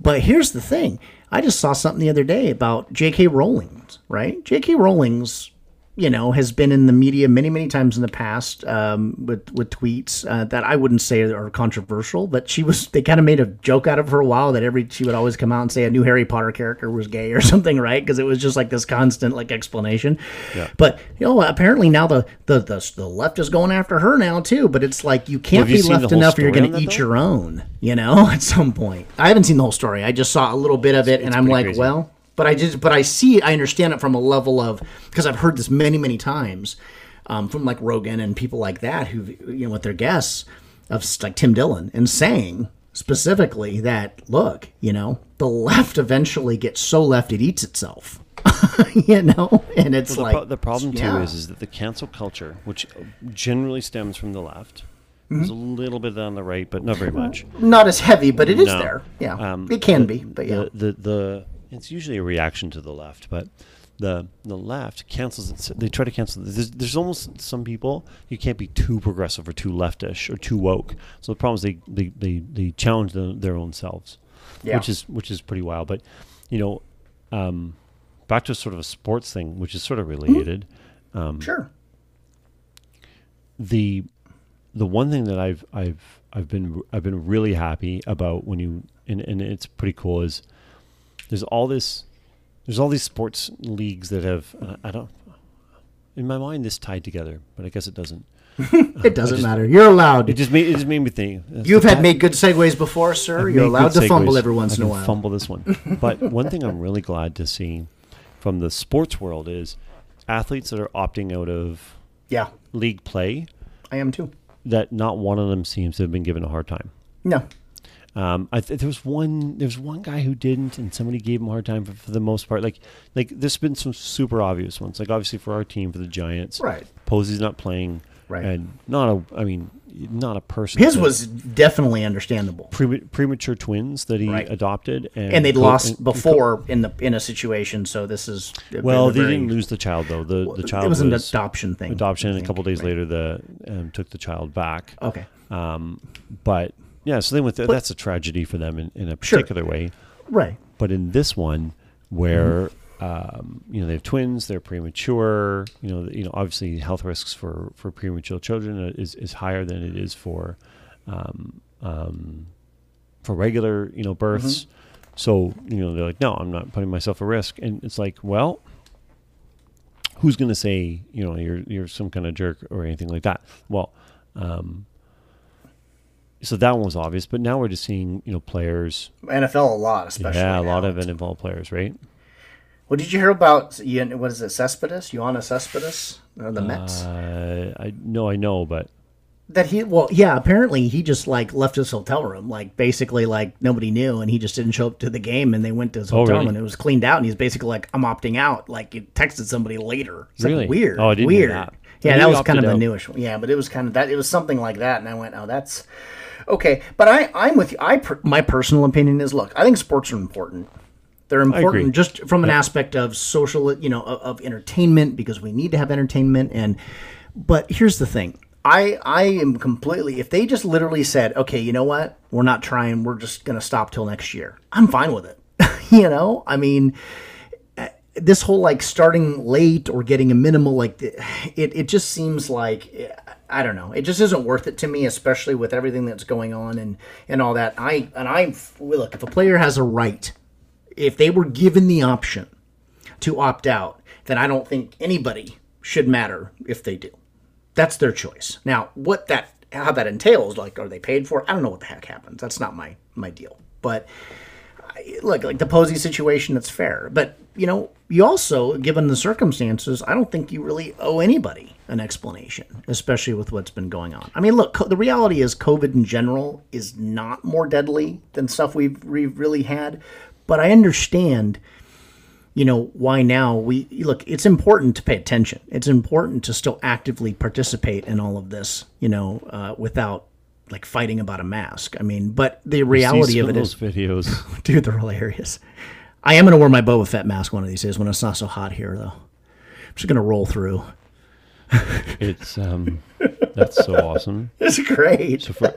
Speaker 2: But here's the thing. I just saw something the other day about J.K. Rowling's, right? J.K. Rowling's, you know, has been in the media many, many times in the past um, with with tweets uh, that I wouldn't say are controversial, but she was. They kind of made a joke out of her a while that every she would always come out and say a new Harry Potter character was gay or *laughs* something, right? Because it was just like this constant like explanation. Yeah. But you know, apparently now the, the the the left is going after her now too. But it's like you can't
Speaker 1: you
Speaker 2: be left enough, or you're going to eat
Speaker 1: though?
Speaker 2: your own. You know, *laughs* at some point. I haven't seen the whole story. I just saw a little bit of it, and I'm like,
Speaker 1: crazy.
Speaker 2: well. But I just, but I see, I understand it from a level of because I've heard this many, many times um, from like Rogan and people like that who, you know, with their guests of like Tim Dillon and saying specifically that look, you know, the left eventually gets so left it eats itself. *laughs* you know, and it's
Speaker 1: Well, the,
Speaker 2: like
Speaker 1: pro- the problem too
Speaker 2: yeah.
Speaker 1: is is that the cancel culture, which generally stems from the left,
Speaker 2: Mm-hmm.
Speaker 1: there's a little bit on the right, but not very much.
Speaker 2: not as heavy, but it is
Speaker 1: No.
Speaker 2: there. Yeah,
Speaker 1: Um,
Speaker 2: it can
Speaker 1: the-
Speaker 2: be, but yeah,
Speaker 1: the, the the it's usually a reaction to the left, but the the left cancels it. They try to cancel. There's, there's almost some people you can't be too progressive or too leftish or too woke. So the problem is they they they, they challenge the, their own selves,
Speaker 2: Yeah.
Speaker 1: which is which is pretty wild. But you know, um, back to sort of a sports thing, which is sort of related. Um,
Speaker 2: sure.
Speaker 1: the the one thing that I've I've I've been I've been really happy about when you and, and it's pretty cool is there's all this there's all these sports leagues that have uh, I don't in my mind this tied together but I guess it doesn't *laughs*
Speaker 2: It doesn't matter. You're allowed.
Speaker 1: it just made it just made me think
Speaker 2: You've had made good segues before, sir. You're allowed to fumble every once in a while.
Speaker 1: Fumble this one, *laughs* but one thing I'm really glad to see from the sports world is athletes that are opting out of
Speaker 2: Yeah,
Speaker 1: league play.
Speaker 2: I am too.
Speaker 1: That not one of them seems to have been given a hard time.
Speaker 2: No,
Speaker 1: Um, I th- there was one. There was one guy who didn't, and somebody gave him a hard time for, for the most part. Like, like there's been some super obvious ones. Like obviously for our team, for the Giants,
Speaker 2: Right.
Speaker 1: Posey's not playing,
Speaker 2: Right.
Speaker 1: And not a. I mean, not a person.
Speaker 2: his was definitely understandable,
Speaker 1: prema- premature twins that he
Speaker 2: Right.
Speaker 1: adopted, and,
Speaker 2: and they'd
Speaker 1: co-
Speaker 2: lost
Speaker 1: and- and co-
Speaker 2: before in the in a situation. So this is
Speaker 1: well,
Speaker 2: they're very-
Speaker 1: didn't lose the child though. The the child
Speaker 2: It was an adoption thing.
Speaker 1: adoption,
Speaker 2: I
Speaker 1: and a couple days
Speaker 2: Right.
Speaker 1: later, the um, took the child back.
Speaker 2: Okay.
Speaker 1: Um, but yeah, so then with the, that's a tragedy for them in, in a
Speaker 2: Sure.
Speaker 1: particular way.
Speaker 2: Right.
Speaker 1: But in this one, where
Speaker 2: Mm-hmm.
Speaker 1: um, you know they have twins, they're premature. You know, you know, obviously health risks for for premature children is is higher than it is for um, um, for regular you know births.
Speaker 2: Mm-hmm.
Speaker 1: So you know they're like, no, I'm not putting myself at risk, and it's like, well. Who's going to say you know you're you're some kind of jerk or anything like that? Well, um, so that one was obvious, but now we're just seeing you know players
Speaker 2: NFL a lot, especially.
Speaker 1: yeah, a lot of NFL players, right?
Speaker 2: Well, did you hear about what is it, Cespedes, Yoenis Cespedes, uh, the Mets?
Speaker 1: Uh, I no, I know, but
Speaker 2: that he well yeah apparently he just like left his hotel room like basically like nobody knew and he just didn't show up to the game and they went to his
Speaker 1: Oh,
Speaker 2: hotel
Speaker 1: really?
Speaker 2: room and it was cleaned out and he's basically like i'm opting out like he texted somebody later it's
Speaker 1: Really?
Speaker 2: like weird
Speaker 1: Oh, I didn't
Speaker 2: weird
Speaker 1: that.
Speaker 2: Yeah that was kind of a newish one yeah but it was kind of that it was something like that and i went oh that's okay but i i'm with you i per, my personal opinion is look i think sports are important they're important just from an aspect of social, you know, of, of entertainment because we need to have entertainment. And but here's the thing: I I am completely. If they just literally said, okay, you know what, we're not trying, we're just gonna stop till next year. I'm fine with it. *laughs* you know, I mean, this whole like starting late or getting a minimal like it it just seems like I don't know. It just isn't worth it to me, especially with everything that's going on and and all that. I and I'm look if a player has a right, if they were given the option to opt out, then I don't think anybody should matter if they do. That's their choice. Now, what that how that entails, like are they paid for? I don't know what the heck happens. That's not my my deal. But look, like the Posey situation, it's fair. But you know, you also, given the circumstances, I don't think you really owe anybody an explanation, especially with what's been going on. I mean, look, co- the reality is COVID in general is not more deadly than stuff we've, we've really had. But I understand you know why now we look it's important to pay attention it's important to still actively participate in all of this you know uh, without like fighting about a mask i mean but the reality of it
Speaker 1: those
Speaker 2: is
Speaker 1: videos. *laughs*
Speaker 2: dude they're hilarious i am going to wear my boba fett mask one of these days when it's not so hot here though i'm just going to roll through
Speaker 1: It's um, that's so awesome. *laughs*
Speaker 2: it's great
Speaker 1: So for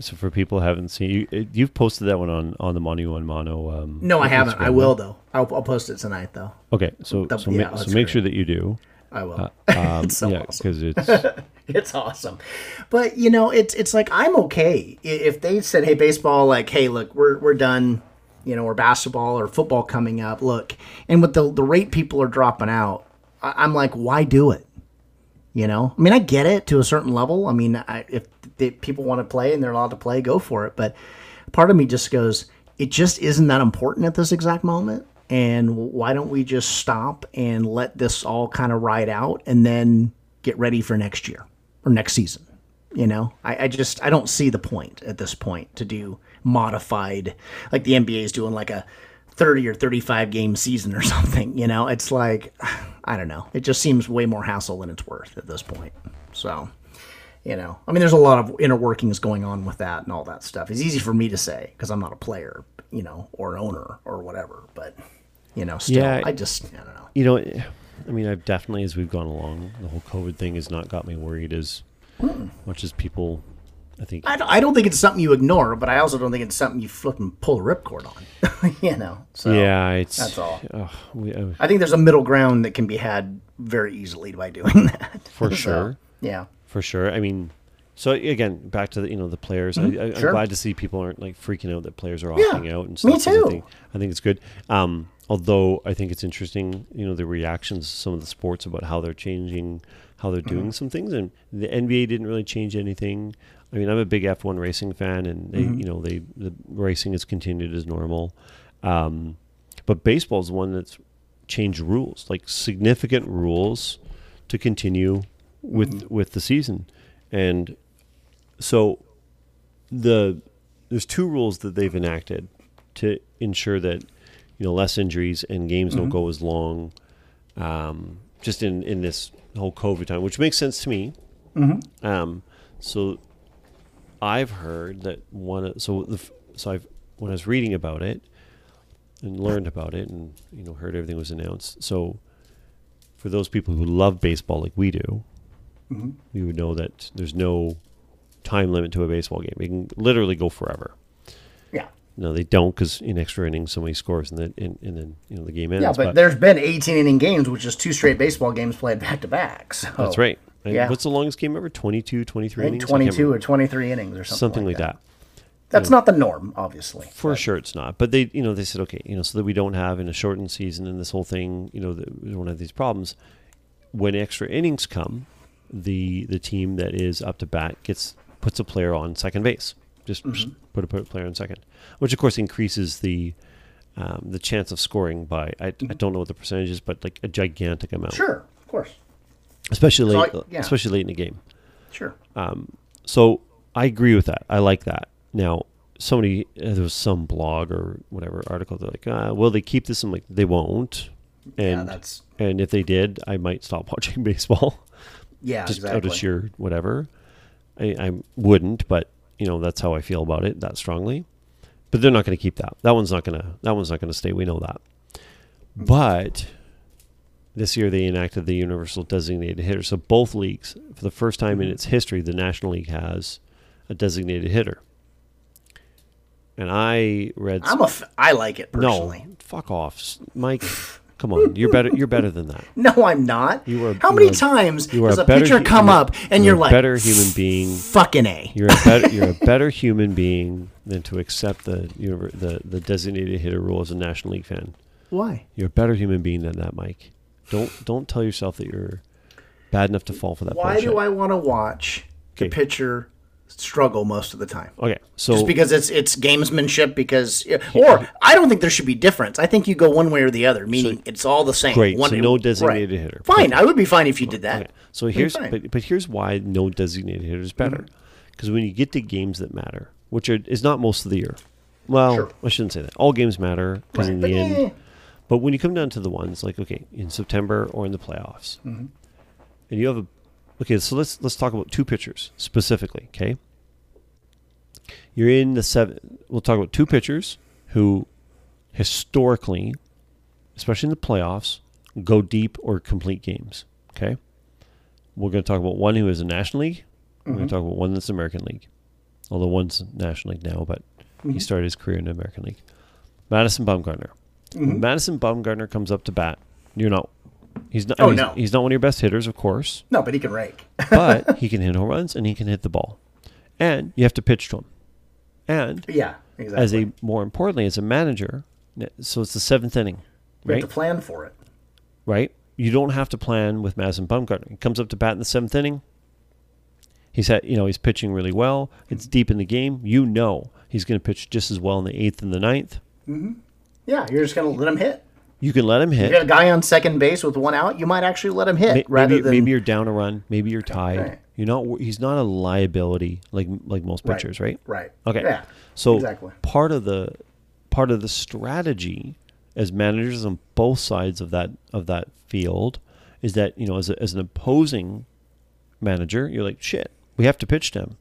Speaker 1: so for people who haven't seen you, you've posted that one on on the Mono One Mono. Um,
Speaker 2: no i haven't i will though I'll, I'll post it tonight though
Speaker 1: Okay, so
Speaker 2: The-
Speaker 1: so,
Speaker 2: yeah,
Speaker 1: ma- so make
Speaker 2: great.
Speaker 1: sure that you do.
Speaker 2: i will *laughs*
Speaker 1: Um,
Speaker 2: It's so
Speaker 1: yeah,
Speaker 2: awesome.
Speaker 1: because *laughs* it's
Speaker 2: it's awesome. But you know, it's it's like I'm okay if they said, "Hey, baseball, like, hey, look, we're we're done." You know, or basketball or football coming up. Look, and with the the rate people are dropping out, I, I'm like, why do it? You know, I mean, I get it to a certain level. I mean, I, if people want to play and they're allowed to play, go for it. But part of me just goes, it just isn't that important at this exact moment. And why don't we just stop and let this all kind of ride out and then get ready for next year or next season? You know, I, I just I don't see the point at this point to do modified like the NBA is doing like a 30 or 35 game season or *laughs* something. You know, it's like *sighs* I don't know. It just seems way more hassle than it's worth at this point. So, you know, I mean, there's a lot of inner workings going on with that and all that stuff. It's easy for me to say because I'm not a player, you know, or owner or whatever. But you know, still,
Speaker 1: Yeah.
Speaker 2: I just I don't know.
Speaker 1: You know, I mean, I've definitely, as we've gone along, the whole COVID thing has not got me worried as mm. much as people. I think.
Speaker 2: I don't, I don't think it's something you ignore, but I also don't think it's something you fucking pull a ripcord on. *laughs* you know, so
Speaker 1: yeah, it's
Speaker 2: that's all.
Speaker 1: ugh, we, uh,
Speaker 2: I think there's a middle ground that can be had very easily by doing *laughs* that.
Speaker 1: for
Speaker 2: So,
Speaker 1: sure.
Speaker 2: yeah.
Speaker 1: For sure. I mean, so again, back to the you know the players. I, I, I'm
Speaker 2: Mm-hmm. Sure.
Speaker 1: glad to see people aren't like freaking out that players are
Speaker 2: Yeah,
Speaker 1: opting out and stuff. me
Speaker 2: too.
Speaker 1: I think, I think it's good. Um, although I think it's interesting, you know, the reactions to some of the sports about how they're changing, how they're
Speaker 2: Mm-hmm.
Speaker 1: doing some things, and the NBA didn't really change anything. I mean, I'm a big F1 racing fan, and they,
Speaker 2: Mm-hmm.
Speaker 1: you know, they the racing has continued as normal. Um, but baseball is one that's changed rules, like significant rules, to continue with
Speaker 2: Mm-hmm.
Speaker 1: with the season, and so the there's two rules that they've enacted to ensure that you know less injuries and games don't go as long, um, just in in this whole COVID time, which makes sense to me. Um, so I've heard that one. of- So the so I've when I was reading about it and learned about it, and you know heard everything was announced. So for those people who love baseball like we do, mm-hmm. you would know that there's no time limit to a baseball game. It can literally go forever.
Speaker 2: Yeah.
Speaker 1: No, they don't because in extra innings somebody scores and then and, and then you know the game ends.
Speaker 2: Yeah, but, there's been 18 inning games, which is two straight baseball games played back to back. So
Speaker 1: that's right.
Speaker 2: Yeah.
Speaker 1: What's the longest game ever? 22, 23 innings?
Speaker 2: 22 or 23 innings or something,
Speaker 1: something like that.
Speaker 2: That's not the norm, obviously.
Speaker 1: For sure, it's not. But they, you know, they said, okay, you know, so that we don't have in a shortened season and this whole thing, you know, that we don't have these problems. When extra innings come, the the team that is up to bat gets puts a player on second base. Just
Speaker 2: Mm-hmm.
Speaker 1: put a put a player on second, which of course increases the um, the chance of scoring by I, I don't know what the percentage is, but like a gigantic amount.
Speaker 2: Mm-hmm. Sure, of course.
Speaker 1: Especially late,
Speaker 2: I- yeah.
Speaker 1: especially late in the game.
Speaker 2: Sure.
Speaker 1: So I agree with that. I like that. Now, somebody uh, there was some blog or whatever article. They're like, uh, "Will they keep this?" I'm like, "They won't." And
Speaker 2: that's-
Speaker 1: and if they did, I might stop *laughs* watching baseball
Speaker 2: Yeah,
Speaker 1: just
Speaker 2: exactly.
Speaker 1: out of sheer whatever. I, I wouldn't, but you know that's how I feel about it that strongly. But they're not going to keep that. That one's not going to. That one's not going to stay. We know that. But this year they enacted the universal designated hitter. So both leagues, for the first time
Speaker 2: Mm-hmm.
Speaker 1: in its history, the National League has a designated hitter. And I read.
Speaker 2: I'm a. F- I like it
Speaker 1: no,
Speaker 2: personally.
Speaker 1: fuck off, Mike. Come on, you're better. You're better than that. *laughs*
Speaker 2: No, I'm not.
Speaker 1: You are-
Speaker 2: How many
Speaker 1: are-
Speaker 2: times
Speaker 1: You are
Speaker 2: does
Speaker 1: a better
Speaker 2: pitcher
Speaker 1: hu-
Speaker 2: come up and
Speaker 1: you're
Speaker 2: you're,
Speaker 1: a
Speaker 2: like,
Speaker 1: better human being.
Speaker 2: fucking a?
Speaker 1: You're a better. You're a better human being than to accept the the the designated hitter rule as a National League fan.
Speaker 2: Why?
Speaker 1: You're a better human being than that, Mike. Don't don't tell yourself that you're bad enough to fall for that
Speaker 2: Why
Speaker 1: bullshit.
Speaker 2: do I want to watch the pitcher struggle most of the time?
Speaker 1: Okay, so
Speaker 2: Just because it's it's gamesmanship, because or I don't think there should be difference. I think you go one way or the other, meaning it's all the same.
Speaker 1: Great,
Speaker 2: One,
Speaker 1: so no
Speaker 2: right.
Speaker 1: designated hitter.
Speaker 2: Fine, I would be fine if you did that.
Speaker 1: Okay. So here's but, but here's why no designated hitter is better. Because when you get to games that matter, which are, is not most of the year. Well,
Speaker 2: Sure.
Speaker 1: I shouldn't say that. All games matter because in the
Speaker 2: but
Speaker 1: end.
Speaker 2: eh.
Speaker 1: But when you come down to the ones like okay, in September or in the playoffs,
Speaker 2: Mm-hmm.
Speaker 1: and you have a okay, so let's let's talk about two pitchers specifically. Okay, you're in the seven. We'll talk about two pitchers who historically, especially in the playoffs, go deep or complete games. Okay, we're going to talk about one who is a National League. We're
Speaker 2: Mm-hmm.
Speaker 1: going to talk about one that's American League, although one's National League now, but
Speaker 2: Mm-hmm.
Speaker 1: he started his career in the American League. Madison Bumgarner.
Speaker 2: Mm-hmm.
Speaker 1: Madison Bumgarner comes up to bat, you're not. He's not.
Speaker 2: Oh,
Speaker 1: he's,
Speaker 2: no.
Speaker 1: he's not one of your best hitters, of course,
Speaker 2: No, but he can rake. *laughs*
Speaker 1: but he can hit home runs and he can hit the ball, and you have to pitch to him. And
Speaker 2: yeah, exactly.
Speaker 1: as a more importantly, as a manager, so it's the seventh inning, right?
Speaker 2: have to plan for it.
Speaker 1: right? You don't have to plan with Madison Bumgarner. He comes up to bat in the seventh inning. He's had, you know, he's pitching really well. It's deep in the game. You know he's going to pitch just as well in the eighth and the ninth.
Speaker 2: Yeah, you're just gonna let him hit.
Speaker 1: You can let him hit.
Speaker 2: You got a guy on second base with one out. You might actually let him hit
Speaker 1: May-
Speaker 2: rather
Speaker 1: maybe,
Speaker 2: than
Speaker 1: maybe you're down a run. Maybe you're tied.
Speaker 2: Right.
Speaker 1: You're not. He's not a liability like like most pitchers, right?
Speaker 2: Right.
Speaker 1: Okay.
Speaker 2: Yeah,
Speaker 1: So
Speaker 2: exactly.
Speaker 1: part of the part of the strategy as managers on both sides of that of that field is that you know as a, as an opposing manager, you're like shit. We have to pitch to him.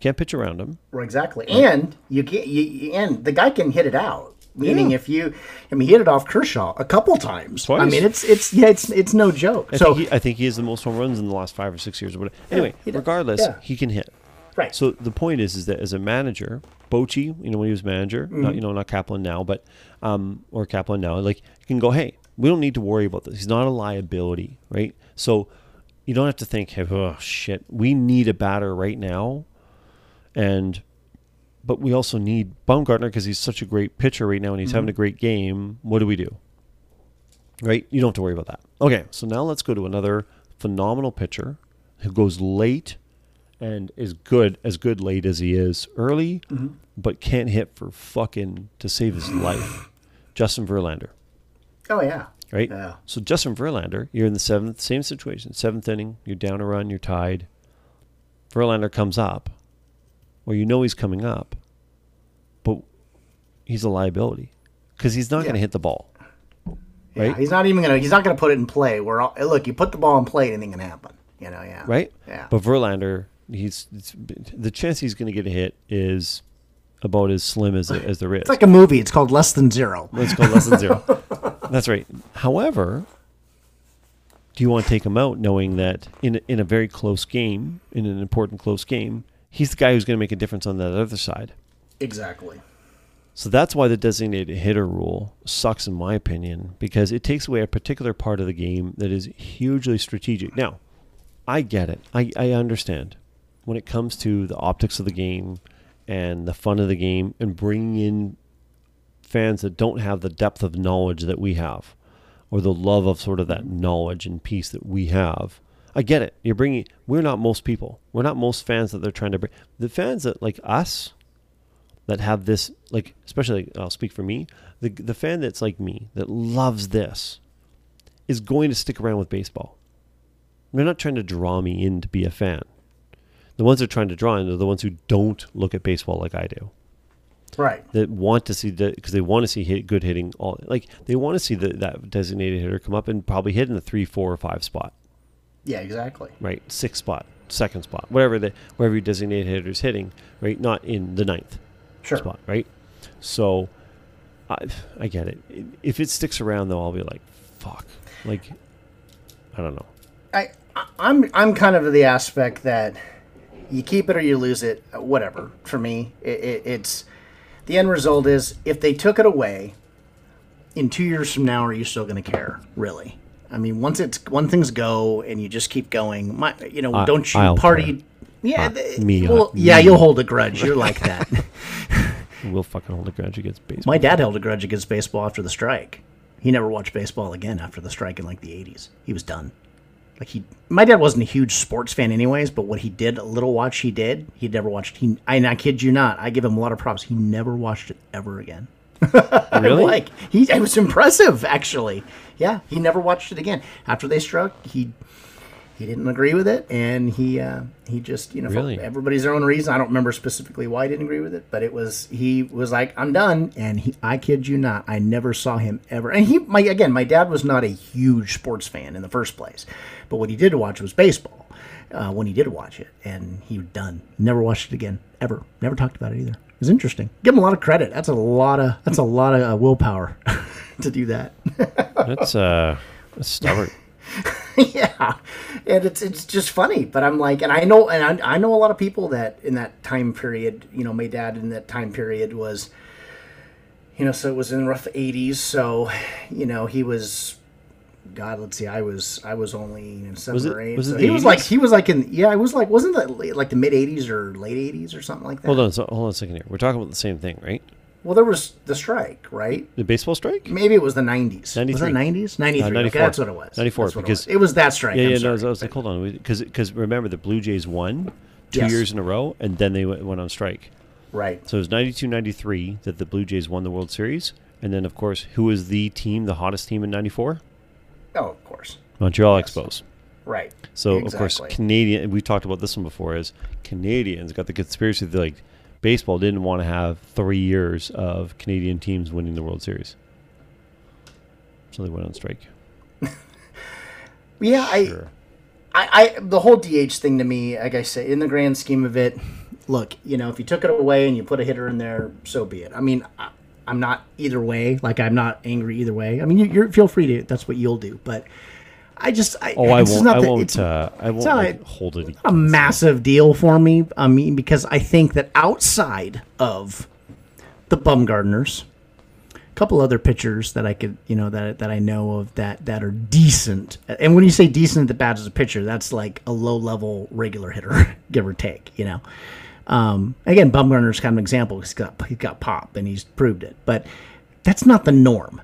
Speaker 1: Can't pitch around him.
Speaker 2: Right, Exactly, and you you, you- and the guy can hit it out. Meaning, if you, I mean, he hit it off Kershaw a couple times. I mean, it's it's yeah, it's it's no joke.
Speaker 1: I,
Speaker 2: so
Speaker 1: think he, I think he has the most home runs in the last five or six years or whatever. Anyway,
Speaker 2: he
Speaker 1: regardless,
Speaker 2: Yeah.
Speaker 1: he can hit.
Speaker 2: right,
Speaker 1: So the point is, is that as a manager, Bochy, you know, when he was manager,
Speaker 2: Mm-hmm.
Speaker 1: not you know, not Kapler now, but um, or Kapler now, like you can go, hey, we don't need to worry about this. He's not a liability, right? So you don't have to think, hey, oh shit, we need a batter right now, and but we also need Bumgarner because he's such a great pitcher right now and he's having
Speaker 2: Mm-hmm.
Speaker 1: a great game. What do we do? Right? You don't have to worry about that. Okay, so now let's go to another phenomenal pitcher who goes late and is good as good late as he is early,
Speaker 2: Mm-hmm.
Speaker 1: but can't hit for fucking to save his life. *sighs* Justin Verlander,
Speaker 2: oh yeah,
Speaker 1: right?
Speaker 2: Yeah.
Speaker 1: So Justin Verlander, you're in the seventh, same situation, seventh inning, you're down a run, you're tied. Verlander comes up, well, you know he's coming up, but he's a liability because he's not going to hit the ball.
Speaker 2: yeah.
Speaker 1: Right?
Speaker 2: He's not even gonna he's not gonna put it in play. Where all, look, you put the ball in play, anything can happen. You know, yeah,
Speaker 1: right?
Speaker 2: Yeah.
Speaker 1: But Verlander, he's it's, the chance he's going to get a hit is about as slim as as there is.
Speaker 2: It's like a movie. It's called Less Than Zero.
Speaker 1: Let's go less than zero. *laughs* That's right. However, do you want to take him out knowing that in in a very close game, in an important close game, he's the guy who's going to make a difference on that other side.
Speaker 2: Exactly.
Speaker 1: So that's why the designated hitter rule sucks, in my opinion, because it takes away a particular part of the game that is hugely strategic. Now, I get it. I, I understand when it comes to the optics of the game and the fun of the game and bringing in fans that don't have the depth of knowledge that we have or the love of sort of that knowledge and peace that we have. I get it. You're bringing, we're not most people. We're not most fans that they're trying to bring. The fans that like us, that have this like especially I'll speak for me the the fan that's like me that loves this is going to stick around with baseball. They're not trying to draw me in to be a fan. The ones that are trying to draw in are the ones who don't look at baseball like I do.
Speaker 2: Right.
Speaker 1: That want to see the because they want to see hit, good hitting all like they want to see the, that designated hitter come up and probably hit in the three, four, or five spot,
Speaker 2: Yeah. Exactly.
Speaker 1: right? sixth spot, second spot, whatever the wherever your designated hitter is hitting, right? Not in the ninth.
Speaker 2: Sure.
Speaker 1: spot, right? So, I I get it. If it sticks around, though, I'll be like, fuck. Like, I don't know.
Speaker 2: I, I'm I'm kind of the aspect that you keep it or you lose it. uh, Whatever. For me, it, it, it's the end result is if they took it away in two years from now, are you still going to care? Really? I mean, once it's when things go and you just keep going, my you know, don't you
Speaker 1: I'll
Speaker 2: party? Yeah,
Speaker 1: Uh, me, uh,
Speaker 2: Well, yeah,
Speaker 1: me.
Speaker 2: you'll hold a grudge. You're like *laughs* that.
Speaker 1: We'll fucking hold a grudge against baseball.
Speaker 2: My dad held a grudge against baseball after the strike. He never watched baseball again after the strike in like the 80s. He was done. Like he my dad wasn't a huge sports fan anyways, but what he did, a little watch he did, he never watched he I, and I kid you not, I give him a lot of props. He never watched it ever again. *laughs*
Speaker 1: really?
Speaker 2: Like he it was impressive actually. Yeah, he never watched it again. After they struck, he he didn't agree with it and he uh, he just, you know, for
Speaker 1: Really?
Speaker 2: everybody's their own reason. I don't remember specifically why he didn't agree with it, but it was he was like, "I'm done." And he I kid you not, I never saw him ever. And he my again, my dad was not a huge sports fan in the first place. But what he did watch was baseball. Uh, when he did watch it, and he was done. Never watched it again, ever. Never talked about it either. It was interesting. Give him a lot of credit. That's a lot of that's a lot of uh, willpower *laughs* to do that.
Speaker 1: That's uh, that's stubborn. *laughs*
Speaker 2: yeah, and it's it's just funny. But I'm like, and I know, and I, I know a lot of people that in that time period, you know, my dad in that time period was, you know, so it was in the rough '80s. So, you know, he was, God, let's see, I was I was only you know, seven
Speaker 1: Was it-
Speaker 2: or eight.
Speaker 1: was it
Speaker 2: so he was like he was like in yeah, it was like wasn't that like the mid '80s or late '80s or something like that?
Speaker 1: Hold on, so, hold on a second here. We're talking about the same thing, right?
Speaker 2: Well, there was the strike, right?
Speaker 1: The baseball strike?
Speaker 2: Maybe it was the '90s. Was
Speaker 1: 93.
Speaker 2: it '90s? '93.
Speaker 1: Uh,
Speaker 2: okay,
Speaker 1: 94.
Speaker 2: that's what it was.
Speaker 1: 94,
Speaker 2: That's
Speaker 1: because-
Speaker 2: it was. it was that strike.
Speaker 1: Yeah, yeah. No, I
Speaker 2: sorry.
Speaker 1: was like, hold on, because because remember the Blue Jays won two
Speaker 2: Yes.
Speaker 1: years in a row, and then they went, went on strike.
Speaker 2: right.
Speaker 1: So it was 92 93 that the Blue Jays won the World Series, And then, of course, who was the team, the hottest team in '94?
Speaker 2: Oh, of course.
Speaker 1: Montreal Expos.
Speaker 2: Right.
Speaker 1: So of course, Canadian. We talked about this one before. Is Canadians got the conspiracy that like baseball didn't want to have three years of Canadian teams winning the World Series, so they went on strike. *laughs*
Speaker 2: Yeah, I,
Speaker 1: Sure.
Speaker 2: I, I, the whole DH thing to me, like I say, in the grand scheme of it, look, you know, if you took it away and you put a hitter in there, so be it. I mean, I, I'm not either way. Like I'm not angry either way. I mean, you, you're feel free to. That's what you'll do. But I just, I,
Speaker 1: Oh, I won't.
Speaker 2: not
Speaker 1: I won't.
Speaker 2: it's
Speaker 1: Uh, I won't
Speaker 2: not
Speaker 1: like, hold it.
Speaker 2: a massive deal for me. I mean, because I think that outside of the Bumgarners, a couple other pitchers that I could, you know, that that I know of that that are decent. And when you say decent at the bat as a pitcher, that's like a low level regular hitter, *laughs* give or take. You know. Um, again, Bumgarner's kind of an example. He's got he's got pop and he's proved it, but that's not the norm.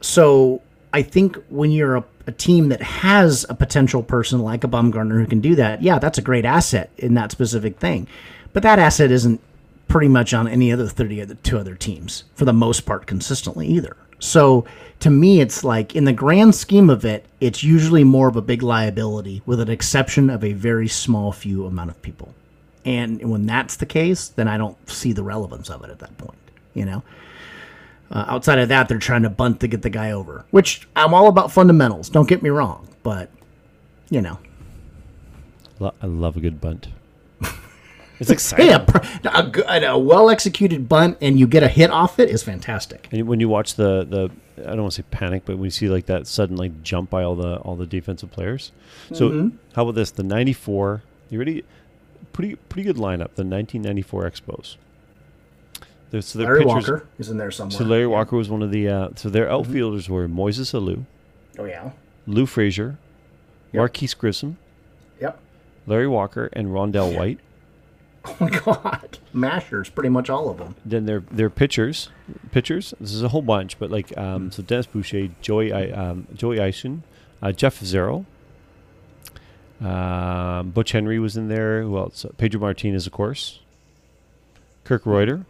Speaker 2: So I think when you're a, a team that has a potential person like a Bumgarner who can do that, yeah, that's a great asset in that specific thing. But that asset isn't pretty much on any other 30 other two other teams for the most part consistently either. So to me, it's like in the grand scheme of it, it's usually more of a big liability with an exception of a very small few amount of people. And when that's the case, then I don't see the relevance of it at that point, you know? Uh, outside of that, they're trying to bunt to get the guy over, which I'm all about fundamentals. Don't get me wrong, but you know,
Speaker 1: I love a good bunt. *laughs* It's exciting.
Speaker 2: hey, a, a, a well executed bunt and you get a hit off it is fantastic.
Speaker 1: And when you watch the the I don't want to say panic, but when you see like that sudden like jump by all the all the defensive players. So
Speaker 2: Mm-hmm.
Speaker 1: how about this? The '94. You ready? Pretty pretty good lineup. The 1994 Expos. There's so their
Speaker 2: Larry
Speaker 1: pitchers.
Speaker 2: Walker is in there somewhere.
Speaker 1: So Larry Walker was one of the. Uh, so their outfielders were Moises Alou,
Speaker 2: oh yeah,
Speaker 1: Lou Frazier,
Speaker 2: Yep.
Speaker 1: Marquis Grissom,
Speaker 2: yep.
Speaker 1: Larry Walker, and Rondell White. *laughs*
Speaker 2: Oh my God, mashers, pretty much all of them.
Speaker 1: Then their their pitchers, pitchers. This is a whole bunch, but like um, so Denis Boucher, Joey I- um, Joey Eischen, uh, Jeff Fassero, um, Butch Henry was in there. Who else? Uh, Pedro Martinez, of course. Kirk Rueter,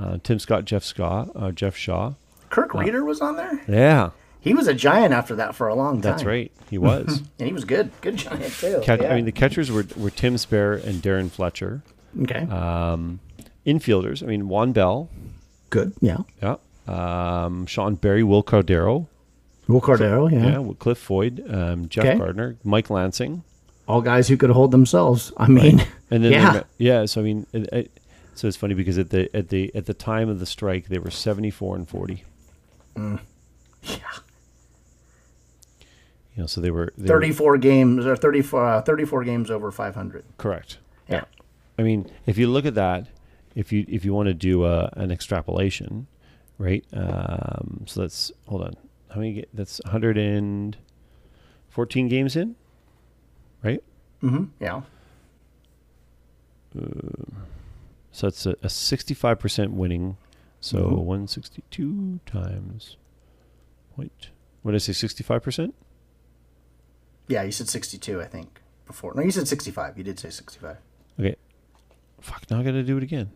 Speaker 1: uh, Tim Scott, Jeff Scott, uh, Jeff Shaw.
Speaker 2: Kirk Rueter was on there.
Speaker 1: Yeah,
Speaker 2: He was a giant after that for a long time.
Speaker 1: that's right. He *laughs* was.
Speaker 2: and he was good, good giant too.
Speaker 1: Catch,
Speaker 2: yeah.
Speaker 1: I mean, the catchers were were Tim Spehr and Darren Fletcher.
Speaker 2: okay,
Speaker 1: Um, infielders, I mean, Juan Bell,
Speaker 2: good, yeah.
Speaker 1: yeah. Um, Sean Berry, Wil Cordero,
Speaker 2: Wil Cordero, yeah.
Speaker 1: yeah, Will Cliff Floyd, um, Jeff
Speaker 2: Okay.
Speaker 1: Gardner, Mike Lansing,
Speaker 2: all guys who could hold themselves. I mean,
Speaker 1: and then
Speaker 2: yeah,
Speaker 1: yeah. So I mean, it, it, so it's funny because at the at the at the time of the strike, they were seventy four and forty.
Speaker 2: yeah.
Speaker 1: You know, so they were they were-
Speaker 2: 34 games or 34, uh, 34 games over 500.
Speaker 1: correct.
Speaker 2: Yeah.
Speaker 1: I mean, if you look at that, if you if you want to do a, an extrapolation, right? Um, so that's hold on, how many? ga- That's one hundred and fourteen games in, right?
Speaker 2: Mm-hmm. Yeah.
Speaker 1: So it's a, a sixty-five percent winning. So
Speaker 2: Mhm.
Speaker 1: one sixty-two times. Wait, what did I say? Sixty-five percent?
Speaker 2: Yeah, you said 62, I think, before. No, you said 65. You did say 65.
Speaker 1: Okay. Fuck. Now I got to do it again.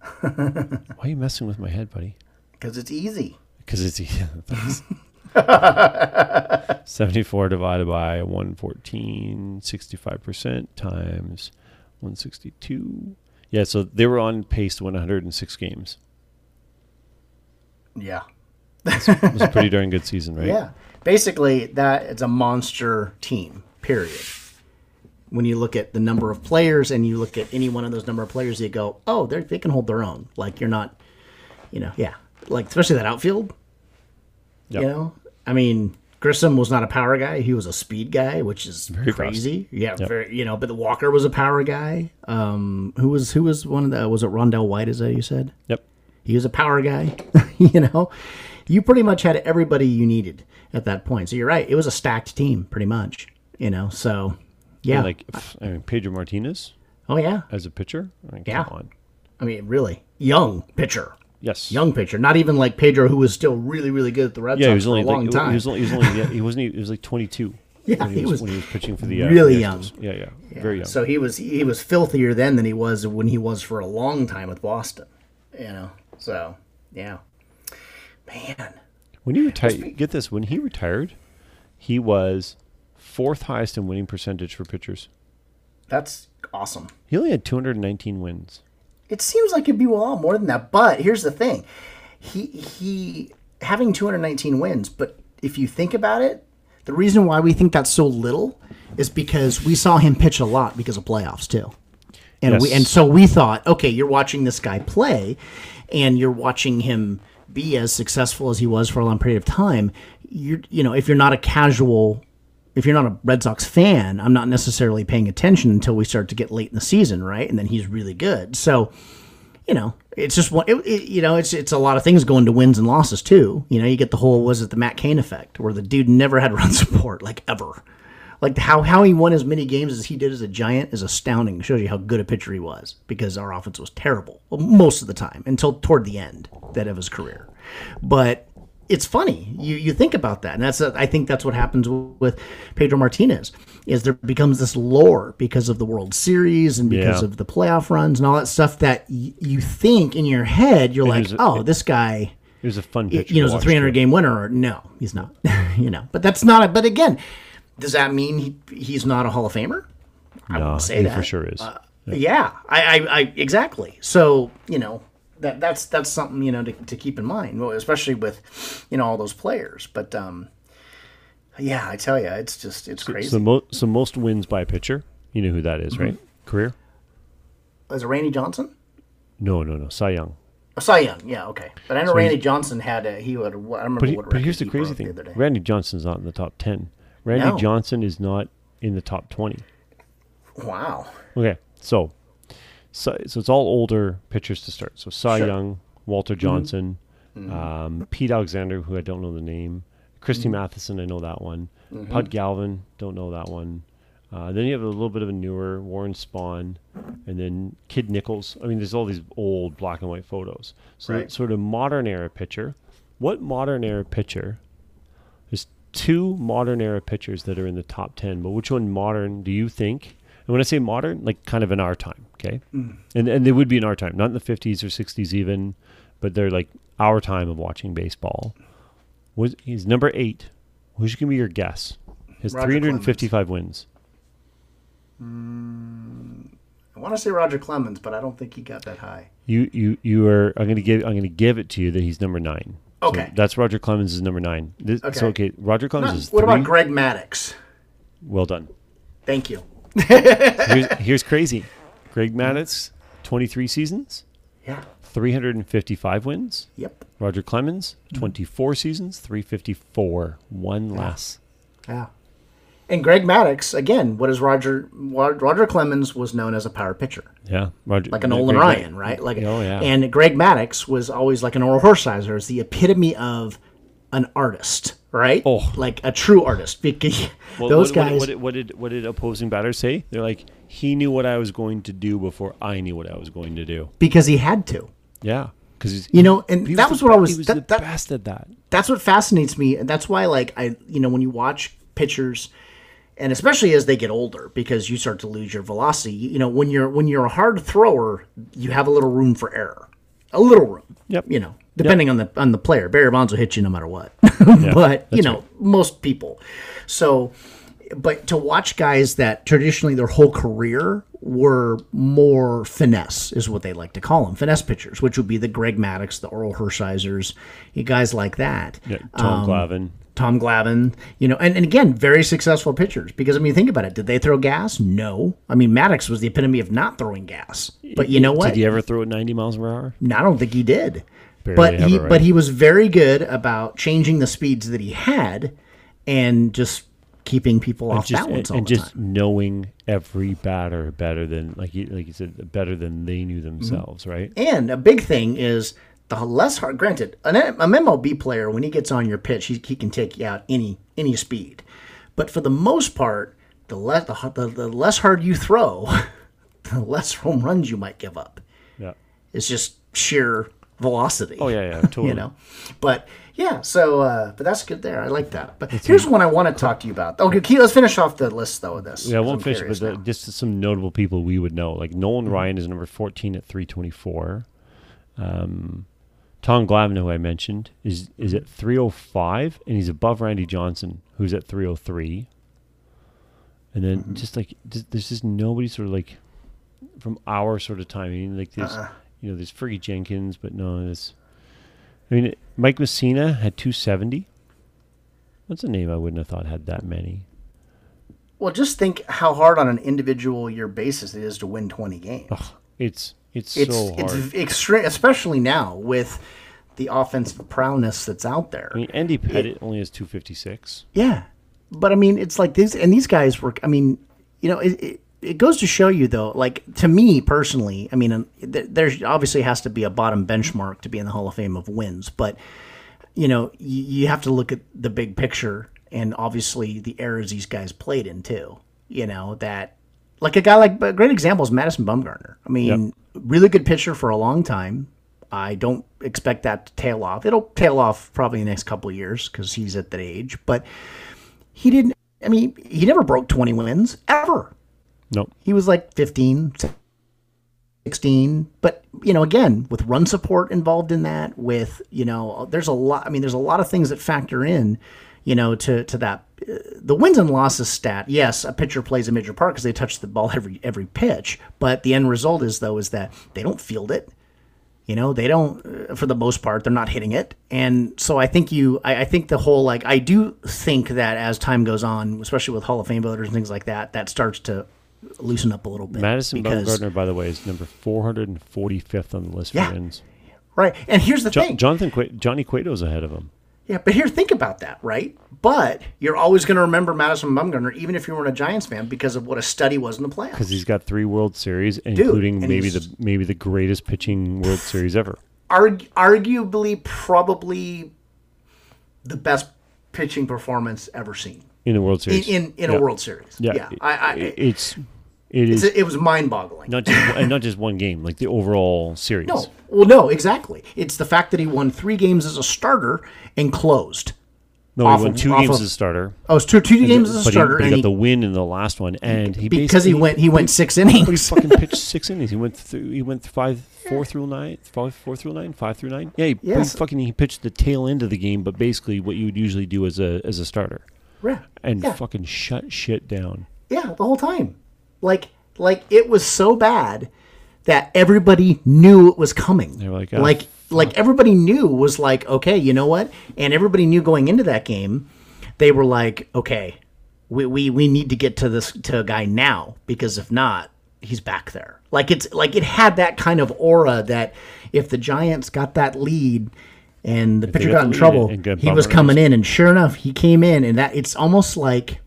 Speaker 1: *laughs* Why are you messing with my head, buddy?
Speaker 2: Because it's easy.
Speaker 1: Because it's *laughs* yeah, *laughs* 74 divided by 114, 65% times 162. Yeah, so they were on pace to win 106 games.
Speaker 2: Yeah.
Speaker 1: Was a pretty darn good season, right?
Speaker 2: Yeah. Basically, that it's a monster team, period. When you look at the number of players and you look at any one of those number of players, you go, oh, they they can hold their own. Like, you're not, you know, yeah. Like, especially that outfield,
Speaker 1: Yep.
Speaker 2: you know? I mean, Grissom was not a power guy. He was a speed guy, which is
Speaker 1: Very fast.
Speaker 2: crazy. Yeah,
Speaker 1: Yep.
Speaker 2: very, you know, but the Walker was a power guy. Um, who was who was one of the was it Rondell White, is that you said?
Speaker 1: Yep.
Speaker 2: He was a power guy. *laughs* you know, you pretty much had everybody you needed at that point. So you're right. It was a stacked team, pretty much. You know, so yeah.
Speaker 1: And like, I mean, Pedro Martinez
Speaker 2: oh yeah.
Speaker 1: as a pitcher. I mean,
Speaker 2: Yeah.
Speaker 1: Come on.
Speaker 2: I mean, really young pitcher,
Speaker 1: Yes.
Speaker 2: young pitcher. Not even like Pedro, who was still really, really good at the Red
Speaker 1: Yeah, he
Speaker 2: Sox
Speaker 1: was
Speaker 2: for
Speaker 1: only
Speaker 2: a long
Speaker 1: like,
Speaker 2: time.
Speaker 1: He was only, he was only yeah, he wasn't. He was like 22. *laughs*
Speaker 2: Yeah,
Speaker 1: when he,
Speaker 2: he
Speaker 1: was,
Speaker 2: was
Speaker 1: when he was pitching for the uh,
Speaker 2: really
Speaker 1: the
Speaker 2: young.
Speaker 1: Expos. Yeah, yeah, very young.
Speaker 2: So he was he was filthier then than he was when he was for a long time with Boston. You know, so yeah. Man,
Speaker 1: When he retired, get this. When he retired, he was fourth highest in winning percentage for pitchers.
Speaker 2: that's awesome.
Speaker 1: He only had 219 wins.
Speaker 2: It seems like it'd be a lot more than that, but here's the thing: he he having 219 wins, but if you think about it, the reason why we think that's so little is because we saw him pitch a lot because of playoffs too. And we and so we thought, okay, you're watching this guy play and you're watching him be as successful as he was for a long period of time. You're you know, if you're not a casual if you're not a Red Sox fan, I'm not necessarily paying attention until we start to get late in the season, right? And then he's really good. So, you know, it's just one. It, it, you know, it's it's a lot of things going to wins and losses too. You know, you get the whole was it the Matt Cain effect, where the dude never had *laughs* run support like ever. Like how how he won as many games as he did as a Giant is astounding. It shows you how good a pitcher he was because our offense was terrible most of the time until toward the end that of his career. But it's funny you you think about that, and that's I think that's what happens with Pedro Martinez is there becomes this lore because of the World Series and because
Speaker 1: Yeah.
Speaker 2: of the playoff runs and all that stuff that y- you think in your head you're like,
Speaker 1: a-
Speaker 2: oh, this guy
Speaker 1: He was a fun pitcher.
Speaker 2: you know, a 300
Speaker 1: too.
Speaker 2: game winner or no, he's not. *laughs* you know, but that's not. A, but again, does that mean he, he's not a Hall of Famer? I
Speaker 1: No,
Speaker 2: wouldn't say
Speaker 1: he
Speaker 2: that.
Speaker 1: for sure is.
Speaker 2: Uh, yeah, I, I, I exactly. So you know that that's that's something you know to, to keep in mind, especially with you know all those players. But um, yeah, I tell you, it's just it's crazy.
Speaker 1: so, mo- so most wins by a pitcher. You know who that is, Mm-hmm. right? Career?
Speaker 2: is it Randy Johnson?
Speaker 1: No, no, no. Cy Young.
Speaker 2: Oh, Cy Young, yeah, okay. But I know
Speaker 1: So
Speaker 2: Randy Johnson had a he would. I don't remember
Speaker 1: But, he-
Speaker 2: what.
Speaker 1: but here's the
Speaker 2: he
Speaker 1: crazy thing:
Speaker 2: The other day.
Speaker 1: Randy Johnson's not in the top ten. Randy
Speaker 2: No.
Speaker 1: Johnson is not in the top twenty.
Speaker 2: Wow.
Speaker 1: Okay, so so, so it's all older pitchers to start. So Cy
Speaker 2: Sure.
Speaker 1: Young, Walter Johnson, Um, Pete Alexander, who I don't know the name, Christy Mathewson, I know that one. Pud Galvin, don't know that one. Uh, then you have a little bit of a newer Warren Spahn, and then Kid Nichols. I mean, there's all these old black and white photos. So
Speaker 2: Right.
Speaker 1: sort of modern era pitcher. What modern era pitcher? There's two modern era pitchers that are in the top ten, but which one modern do you think? And when I say modern, like kind of in our time, okay? Mm. And and they would be in our time, not in the 50s or 60s even, but they're like our time of watching baseball. Was he's number eight? Who's gonna be your guess? His
Speaker 2: Roger
Speaker 1: 355 wins.
Speaker 2: Mm, I want to say Roger Clemens, but I don't think he got that high.
Speaker 1: You you you are. I'm gonna give. I'm gonna give it to you that he's number nine. So
Speaker 2: Okay.
Speaker 1: that's Roger Clemens is number nine. This, So
Speaker 2: Okay.
Speaker 1: okay, Roger Clemens
Speaker 2: Not-
Speaker 1: is
Speaker 2: what
Speaker 1: three.
Speaker 2: about Greg Maddux?
Speaker 1: well done.
Speaker 2: Thank you.
Speaker 1: Here's, here's crazy. Greg Maddux, 23 seasons,
Speaker 2: Yeah.
Speaker 1: 355 wins.
Speaker 2: Yep.
Speaker 1: Roger Clemens,
Speaker 2: Mm-hmm.
Speaker 1: 24 seasons, 354, one less.
Speaker 2: Yeah. And Greg Maddux, again, what is Roger? Roger Clemens was known as a power pitcher,
Speaker 1: Yeah, Roger.
Speaker 2: like an
Speaker 1: Greg
Speaker 2: Nolan
Speaker 1: Maddux-
Speaker 2: Ryan, right? Like,
Speaker 1: Oh, yeah.
Speaker 2: And Greg Maddux was always like an Orel Hershiser, is the epitome of an artist, right?
Speaker 1: Oh.
Speaker 2: like a true artist. Because
Speaker 1: Well,
Speaker 2: those
Speaker 1: what,
Speaker 2: guys,
Speaker 1: What, did, what did what did opposing batters say? They're like, he knew what I was going to do before I knew what I was going to do.
Speaker 2: because he had to.
Speaker 1: Yeah, because
Speaker 2: You know, and that was
Speaker 1: the
Speaker 2: what I was-
Speaker 1: He was
Speaker 2: that-
Speaker 1: the
Speaker 2: that-
Speaker 1: best at that.
Speaker 2: that's what fascinates me and that's why like i you know when you watch pitchers and especially as they get older because you start to lose your velocity you know when you're when you're a hard thrower you have a little room for error a little room
Speaker 1: Yep.
Speaker 2: you know depending on the on the player barry bonds will hit you no matter what *laughs* *laughs* but you know most people so but to watch guys that traditionally their whole career were more finesse is what they like to call them finesse pitchers which would be the greg maddux the orel hershisers you guys like that
Speaker 1: Yeah, Tom um, Glavine.
Speaker 2: Tom Glavine, you know, and, and again, very successful pitchers. Because I mean, think about it. Did they throw gas? No. I mean, Maddux was the epitome of not throwing gas. But you know what?
Speaker 1: Did he ever throw at 90 miles per hour?
Speaker 2: No, I don't think he did. But he
Speaker 1: right?
Speaker 2: but he was very good about changing the speeds that he had and just keeping people off
Speaker 1: just,
Speaker 2: balance
Speaker 1: and,
Speaker 2: all
Speaker 1: and just
Speaker 2: time.
Speaker 1: knowing every batter better than like you, like you said better than they knew
Speaker 2: Mm-hmm.
Speaker 1: themselves, right?
Speaker 2: And a big thing is the less hard. Granted, an, an MLB player when he gets on your pitch, he, he can take you out any any speed. But for the most part, the less the, the, the less hard you throw, *laughs* the less home runs you might give up.
Speaker 1: Yeah.
Speaker 2: It's just sheer velocity.
Speaker 1: Oh yeah, yeah, *laughs* totally.
Speaker 2: you know, but yeah. So, uh, but that's good there. I like that. But here's one I want to talk to you about. Okay, let's finish off the list though with this.
Speaker 1: Yeah, I won't finish, but the.
Speaker 2: Mm-hmm.
Speaker 1: just some notable people we would know. Like Nolan Ryan is number 14 at 324. Um, Tom Glavine, who I mentioned, is is at 305, and he's above Randy Johnson, who's at 303. And then
Speaker 2: Mm-hmm.
Speaker 1: just like just, there's just nobody sort of like from our sort of timing, like this.
Speaker 2: Uh-uh.
Speaker 1: You know there's Fergie Jenkins, but no, there's. I mean, Mike Mussina had 270. That's a name I wouldn't have thought had that many.
Speaker 2: Well, just think how hard on an individual year basis it is to win 20 games.
Speaker 1: It's it's,
Speaker 2: it's
Speaker 1: so hard.
Speaker 2: it's extreme, especially now with the offensive prowess that's out there.
Speaker 1: I mean, Andy Pettitte only has 256.
Speaker 2: Yeah, but I mean, it's like these and these guys were. I mean, you know, it, it, it goes to show you though. Like to me personally, I mean, th- there's obviously has to be a bottom benchmark to be in the Hall of Fame of wins, but you know, you, you have to look at the big picture and obviously the eras these guys played in too. You know that. Like a guy like a great example is Madison Bumgarner. I mean, really good pitcher for a long time. I don't expect that to tail off. It'll tail off probably in the next couple of years because he's at that age. But he didn't. I mean, he never broke 20 wins ever.
Speaker 1: Nope.
Speaker 2: He was like 15, 16. But, you know, again, with run support involved in that, with, you know, there's a lot, I mean, there's a lot of things that factor in, you know, to, to that. Uh, The wins and losses stat, yes, a pitcher plays a major part because they touch the ball *laughs* every every pitch. But the end result is, though, is that they don't field it. You know, they don't, uh, for the most part, they're not hitting it. And so I think you, I, I think the whole, like, I do think that as time goes on, especially with Hall of Fame voters and things like that, that starts to loosen up a little bit.
Speaker 1: Madison Bumgarner, by the way, is number 445th on the list
Speaker 2: Yeah.
Speaker 1: for wins.
Speaker 2: Right. And here's the
Speaker 1: Jo-
Speaker 2: thing.
Speaker 1: Jonathan Qu- Johnny Cueto's ahead of him.
Speaker 2: Yeah, but here, think about that, right? But you're always going to remember Madison Bumgarner, even if you weren't a Giants fan, because of what a study was in the playoffs.
Speaker 1: because he's got three World Series, including maybe the maybe the greatest pitching World Series ever.
Speaker 2: Argu- arguably, probably the best pitching performance ever seen
Speaker 1: in a World Series.
Speaker 2: in, in
Speaker 1: Yeah.
Speaker 2: a World Series.
Speaker 1: Yeah,
Speaker 2: Yeah,
Speaker 1: it-
Speaker 2: I, I,
Speaker 1: it's
Speaker 2: it's, it was mind-boggling.
Speaker 1: not just and not just one game, like the overall series.
Speaker 2: No, well, no, exactly. It's the fact that he won three games as a starter and closed.
Speaker 1: no, he won two games
Speaker 2: of-
Speaker 1: as a starter,
Speaker 2: Oh, it's two two games as a
Speaker 1: but, he,
Speaker 2: starter,
Speaker 1: but he got
Speaker 2: he,
Speaker 1: the win in the last one, and he
Speaker 2: because he went he went six *laughs* innings.
Speaker 1: He fucking pitched six innings. He went through. He went five, four through nine, five, four through nine, five through nine. Yeah, he, he
Speaker 2: Yes.
Speaker 1: fucking he pitched the tail end of the game, but basically what you would usually do as a as a starter,
Speaker 2: Yeah.
Speaker 1: and
Speaker 2: Yeah.
Speaker 1: fucking shut shit down.
Speaker 2: Yeah, the whole time. Like like it was so bad that everybody knew it was coming.
Speaker 1: They were like, "Oh,
Speaker 2: like like everybody knew was like, okay, you know what? And everybody knew going into that game, they were like, okay, we we, we need to get to this to a guy now because if not, he's back there. Like it's like it had that kind of aura that if the Giants got that lead and the pitcher
Speaker 1: got
Speaker 2: got in trouble, he was coming in and sure enough, he came in and that it's almost like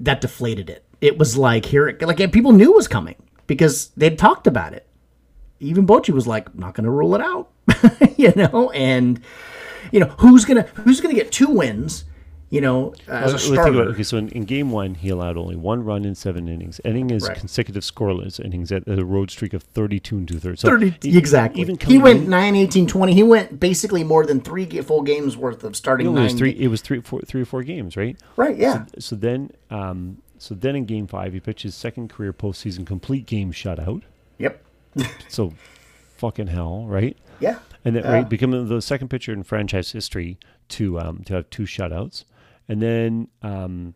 Speaker 2: that deflated it. It was like here, it- like people knew it was coming because they'd talked about it. Even Bochy was like, "Not going to rule it out," *laughs* you know. And you know who's gonna who's gonna get two wins, you know, as a
Speaker 1: Well, about- okay, so in, in game one, he allowed only one run in seven innings, ending his
Speaker 2: Right.
Speaker 1: consecutive scoreless innings at a road streak of 32 and two thirds. So
Speaker 2: Thirty
Speaker 1: e-
Speaker 2: exactly.
Speaker 1: Even
Speaker 2: he went
Speaker 1: in-
Speaker 2: 9, 18, 20. He went basically more than three full games worth of starting
Speaker 1: no, it was three. It was three, four, three or four games, right?
Speaker 2: Right. Yeah.
Speaker 1: So then, um, so then in game five, he pitched his second career postseason complete game shutout.
Speaker 2: yep. *laughs*
Speaker 1: So, fucking hell, right?
Speaker 2: Yeah.
Speaker 1: And then
Speaker 2: Yeah.
Speaker 1: right, becoming the second pitcher in franchise history to um, to have two shutouts, and then um,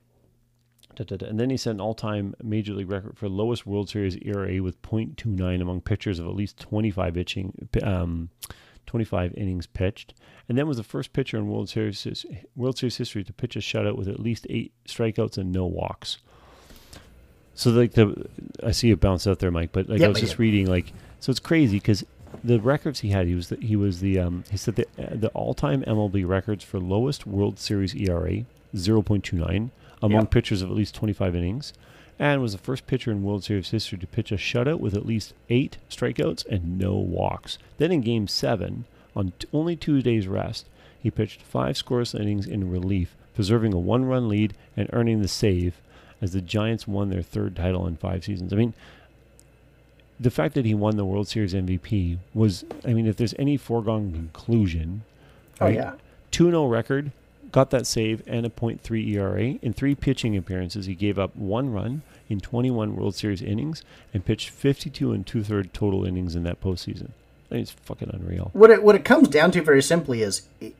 Speaker 1: da, da, da, and then he set an all-time major league record for lowest World Series ERA with .29 among pitchers of at least 25 itching, um, 25 innings pitched, and then was the first pitcher in World Series World Series history to pitch a shutout with at least eight strikeouts and no walks. So like the, I see it bounce out there, Mike. But like
Speaker 2: Yep,
Speaker 1: I was just reading, like so it's crazy because the records he had, he was the, he was the um, he said the uh, the all time MLB records for lowest World Series ERA zero point two nine among
Speaker 2: Yep.
Speaker 1: pitchers of at least twenty five innings, and was the first pitcher in World Series history to pitch a shutout with at least eight strikeouts and no walks. Then in Game Seven, on t- only two days rest, he pitched five scoreless innings in relief, preserving a one run lead and earning the save as the Giants won their third title in five seasons. I mean, the fact that he won the World Series MVP was, I mean, if there's any foregone conclusion,
Speaker 2: Oh yeah.
Speaker 1: 2 0 record, got that save and a .3 ERA. In three pitching appearances, he gave up one run in 21 World Series innings and pitched 52 and two third total innings in that postseason. It's fucking unreal.
Speaker 2: What it what it comes down to very simply is it,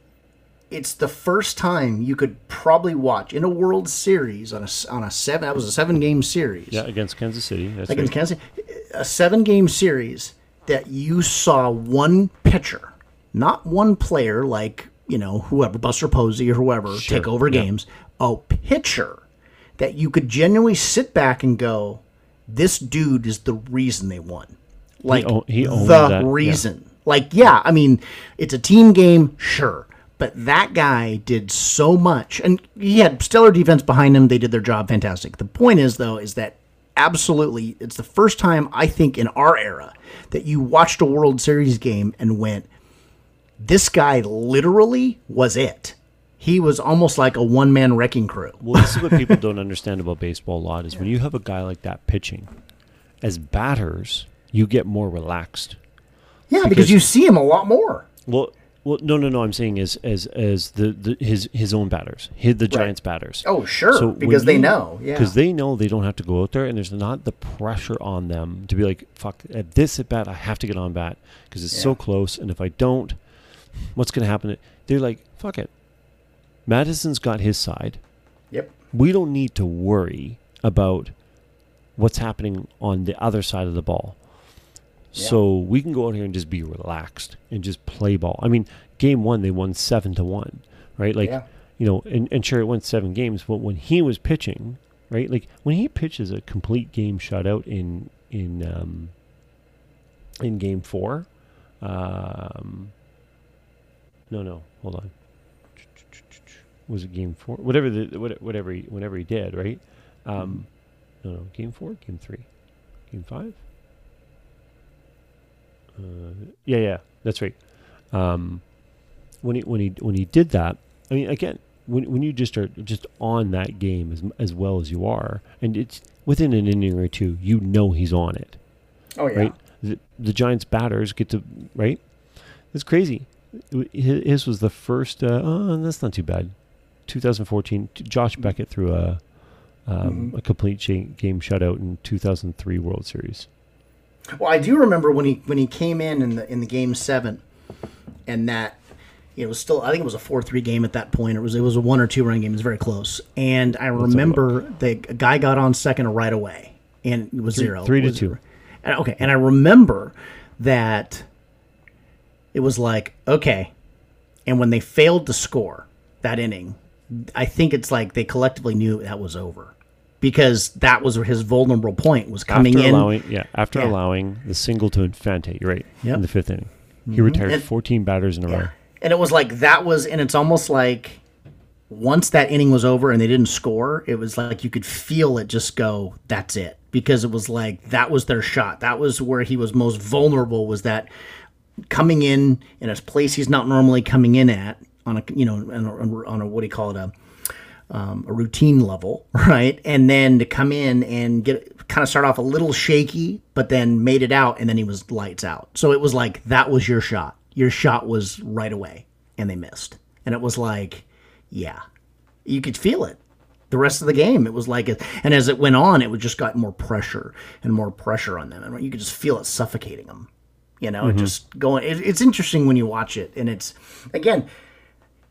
Speaker 2: it's the first time you could probably watch in a World Series on a on a seven that was a seven game series
Speaker 1: Yeah, against Kansas City. That's
Speaker 2: against
Speaker 1: right.
Speaker 2: Kansas City, a seven game series that you saw one pitcher, not one player like you know whoever Buster Posey or whoever take over
Speaker 1: yeah.
Speaker 2: games, a pitcher that you could genuinely sit back and go, this dude is the reason they won. Like
Speaker 1: o- he
Speaker 2: the
Speaker 1: that, yeah.
Speaker 2: reason. Like yeah, I mean it's a team game, sure. But that guy did so much, and he had stellar defense behind him. They did their job fantastic. The point is, though, is that absolutely, it's the first time I think in our era that you watched a World Series game and went, "This guy literally was it." He was almost like a one-man wrecking crew.
Speaker 1: Well, this is what people don't understand about baseball a lot is when you have a guy like that pitching, as batters, you get more relaxed.
Speaker 2: Yeah, because,
Speaker 1: Because-
Speaker 2: you see him a lot more.
Speaker 1: Well, well, no, no, no. I'm saying as as as the, the his his own batters, his, the Giants batters.
Speaker 2: Oh, sure,
Speaker 1: when
Speaker 2: because they know, yeah.
Speaker 1: because they know they don't have to go out there, and there's not the pressure on them to be like, "Fuck, at this at bat, I have to get on bat because it's so close, and if I don't, what's going to happen?" They're like, "Fuck it." Madison's got his side.
Speaker 2: Yep.
Speaker 1: we don't need to worry about what's happening on the other side of the ball. So we can go out here and just be relaxed and just play ball. I mean, game one they won seven to one, right? Like,
Speaker 2: Yeah.
Speaker 1: you know, and, and sure it went seven games, but when he was pitching, right? Like when he pitches a complete game shutout in in um, in game four, um, no, no, hold on. Was it game four? Whatever the whatever he, whatever he did, right? Um, no, no, game four, game three, game five. Uh, yeah, yeah, that's right. Um, when he when he when he did that, I mean, again, when when you just are just on that game as as well as you are, and it's within an inning or two, you know he's on it
Speaker 2: Oh yeah.
Speaker 1: right? The, the Giants batters get to right. It's crazy. It w- hi- His was the first. Uh, oh, that's not too bad. 2014. Josh Beckett threw a um, a complete game shutout in 2003 World Series.
Speaker 2: Well, I do remember when he when he came in in the in the game seven, and that it was still I think it was a four three game at that point. It was it was a one or two run game. It was very close. And I remember the guy got on second right away, and it was zero
Speaker 1: three to two.
Speaker 2: And, okay, and I remember that it was like okay, and when they failed to score that inning, I think it's like they collectively knew that was over. Because that was his vulnerable point was coming
Speaker 1: after
Speaker 2: in.
Speaker 1: allowing, yeah, after
Speaker 2: Yeah.
Speaker 1: allowing the single to Infante, you're right,
Speaker 2: Yep.
Speaker 1: in the fifth inning, he mm-hmm. retired
Speaker 2: And-
Speaker 1: 14 batters in a row.
Speaker 2: And it was like that was, and it's almost like once that inning was over and they didn't score, it was like you could feel it just go, that's it. Because it was like that was their shot. That was where he was most vulnerable, was that coming in in a place he's not normally coming in at on a, you know, on a, on a what do you call it, a, um, a routine level, *laughs* right? And then to come in and get kind of start off a little shaky, but then made it out, and then he was lights out. So it was like that was your shot. Your shot was right away, and they missed. And it was like, yeah, you could feel it. The rest of the game, it was like and as it went on, it just got more pressure and more pressure on them, and you could just feel it suffocating them. You know, just going. It, it's interesting when you watch it, and it's again,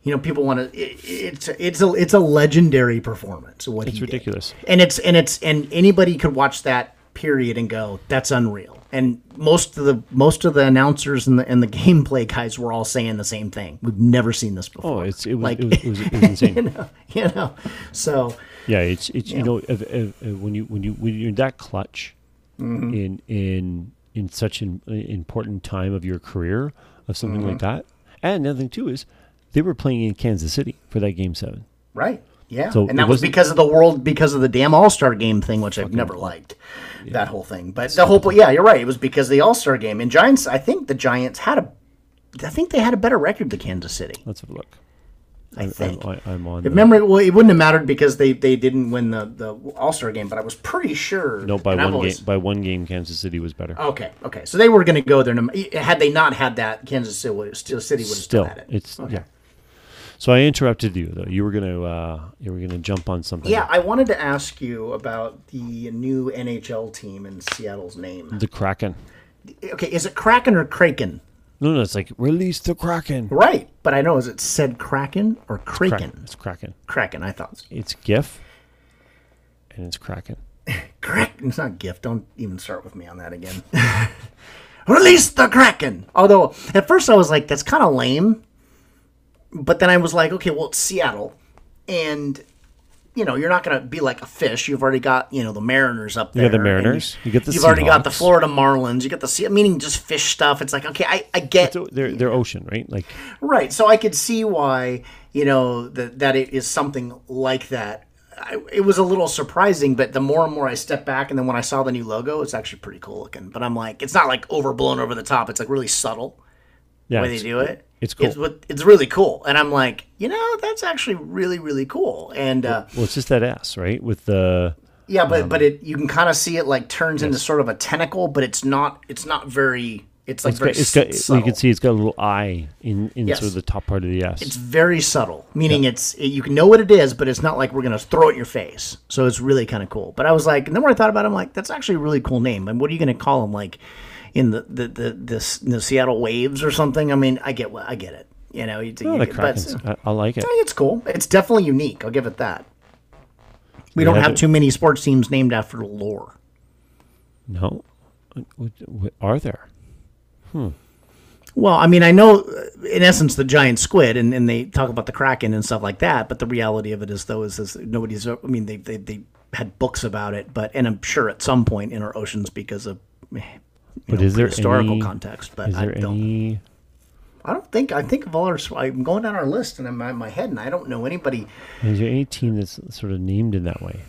Speaker 2: you know, people want to. It, it's it's a it's a legendary performance. What
Speaker 1: It's
Speaker 2: he did.
Speaker 1: ridiculous.
Speaker 2: and it's and it's and anybody could watch that period and go, "That's unreal." And most of the most of the announcers and the and the gameplay guys were all saying the same thing. We've never seen this before.
Speaker 1: Oh, it's it was,
Speaker 2: Like-
Speaker 1: it, was, it was it was *laughs* insane.
Speaker 2: you know, you know. So
Speaker 1: Yeah, it's it's you know if, if, if when you when you when you're in that clutch
Speaker 2: Mm-hmm.
Speaker 1: in in in such an important time of your career of something
Speaker 2: Mm-hmm.
Speaker 1: like that, and another thing too is they were playing in Kansas City for that game seven.
Speaker 2: right, yeah,
Speaker 1: So
Speaker 2: and that was because of the world, because of the damn All Star game thing, which I've never liked. That whole thing, but the whole, yeah, you're right. It was because of the All Star game and Giants. I think the Giants had a, I think they had a better record than Kansas City.
Speaker 1: Let's have a look.
Speaker 2: I
Speaker 1: I'm,
Speaker 2: think.
Speaker 1: I'm, I'm on. the-
Speaker 2: Remember, well, it wouldn't have mattered because they, they didn't win the, the All Star game, but I was pretty sure.
Speaker 1: no, by one
Speaker 2: always-
Speaker 1: game. By one game, Kansas City was better.
Speaker 2: Okay, okay, so they were going to go there. no Had they not had that, Kansas City would still City would have still,
Speaker 1: Still,
Speaker 2: had it.
Speaker 1: it's
Speaker 2: Okay.
Speaker 1: yeah. So I interrupted you though. You were gonna uh, you were gonna jump on something.
Speaker 2: Yeah, I wanted to ask you about the new NHL team in Seattle's name.
Speaker 1: the Kraken.
Speaker 2: Okay, is it Kraken or Kraken?
Speaker 1: No, no, it's like release the kraken.
Speaker 2: Right, but I know is it said Kraken or Kraken?
Speaker 1: It's kraken.
Speaker 2: Kraken, I thought.
Speaker 1: It's GIF, and it's kraken. *laughs*
Speaker 2: Kraken. It's not GIF. Don't even start with me on that again. *laughs* Release the Kraken. Although at first I was like, that's kind of lame. But then I was like, okay, well it's Seattle, and you know you're not going to be like a fish. You've already got you know the Mariners up there.
Speaker 1: got the Mariners, you get the
Speaker 2: You've already got the Florida Marlins. You got the sea. Meaning just fish stuff. It's like okay, I I get
Speaker 1: So they're they're ocean, right? Like
Speaker 2: Right. So I could see why, you know, that that it is something like that. I, it was a little surprising, but the more and more I step back, and then when I saw the new logo, it's actually pretty cool looking. But I'm like, it's not like overblown over the top. It's like really subtle
Speaker 1: yeah,
Speaker 2: the way they
Speaker 1: it's-
Speaker 2: do it.
Speaker 1: It's cool.
Speaker 2: It's, what- it's really cool, and I'm like, you know, that's actually really really cool. And uh,
Speaker 1: Well, it's just that ass, right? With the
Speaker 2: yeah, but
Speaker 1: Um,
Speaker 2: but it you can kind of see it like turns into sort of a tentacle, but it's not it's not very. It's like
Speaker 1: it's
Speaker 2: very
Speaker 1: got, it's got
Speaker 2: s-
Speaker 1: you can see it's got a little eye in in
Speaker 2: Yes.
Speaker 1: sort of the top part of the S.
Speaker 2: It's very subtle, meaning it's you can know what it is, but it's not like we're gonna throw it in your face. So it's really kind of cool. But I was like, and then when I thought about it, I'm like, that's actually a really cool name. And what are you gonna call him? Like in the the the, the, the Seattle Waves or something? I mean, I get I get it. You know, you,
Speaker 1: oh,
Speaker 2: you
Speaker 1: the
Speaker 2: get- but
Speaker 1: I, I like it.
Speaker 2: it's cool. It's definitely unique. I'll give it that. We don't
Speaker 1: have
Speaker 2: have too many sports teams named after lore.
Speaker 1: No, are there? Hmm.
Speaker 2: Well, I mean, I know uh, in essence the giant squid, and, and they talk about the kraken and stuff like that. But the reality of it is, though, is, is nobody's. I mean, they, they they had books about it, but and I'm sure at some point in our oceans because of eh,
Speaker 1: But
Speaker 2: know,
Speaker 1: is there
Speaker 2: historical
Speaker 1: any-
Speaker 2: context. But
Speaker 1: Is
Speaker 2: I don't.
Speaker 1: any?
Speaker 2: I don't think. I think of all our. I'm going down our list and I'm in my head, and I don't know anybody.
Speaker 1: Is there any team that's sort of named in that way?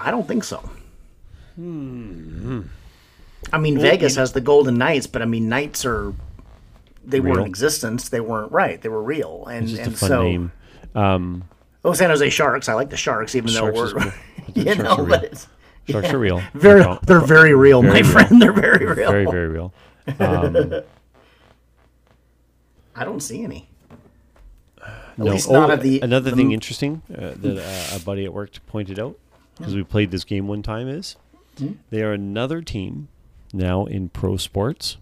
Speaker 2: I don't think so. Hmm. I mean, Vegas has the Golden Knights, but I mean, Knights are. They were
Speaker 1: Real?
Speaker 2: in existence. They weren't right. They were real, and
Speaker 1: It's just
Speaker 2: and
Speaker 1: a fun
Speaker 2: so.
Speaker 1: name. Um,
Speaker 2: Oh, San Jose Sharks. I like the Sharks, even
Speaker 1: Sharks
Speaker 2: though
Speaker 1: is
Speaker 2: we're,
Speaker 1: cool. *laughs*
Speaker 2: you know, but it's
Speaker 1: Sharks are real. *laughs*
Speaker 2: very,
Speaker 1: They're
Speaker 2: they're very real, my
Speaker 1: real.
Speaker 2: friend. They're very real.
Speaker 1: very very real. Um, *laughs*
Speaker 2: I don't see any.
Speaker 1: no.
Speaker 2: least not at the-
Speaker 1: another
Speaker 2: the
Speaker 1: thing
Speaker 2: m-
Speaker 1: interesting uh, that uh, a buddy at work pointed out because we played this game one time is
Speaker 2: Hmm?
Speaker 1: they are another team now in pro sports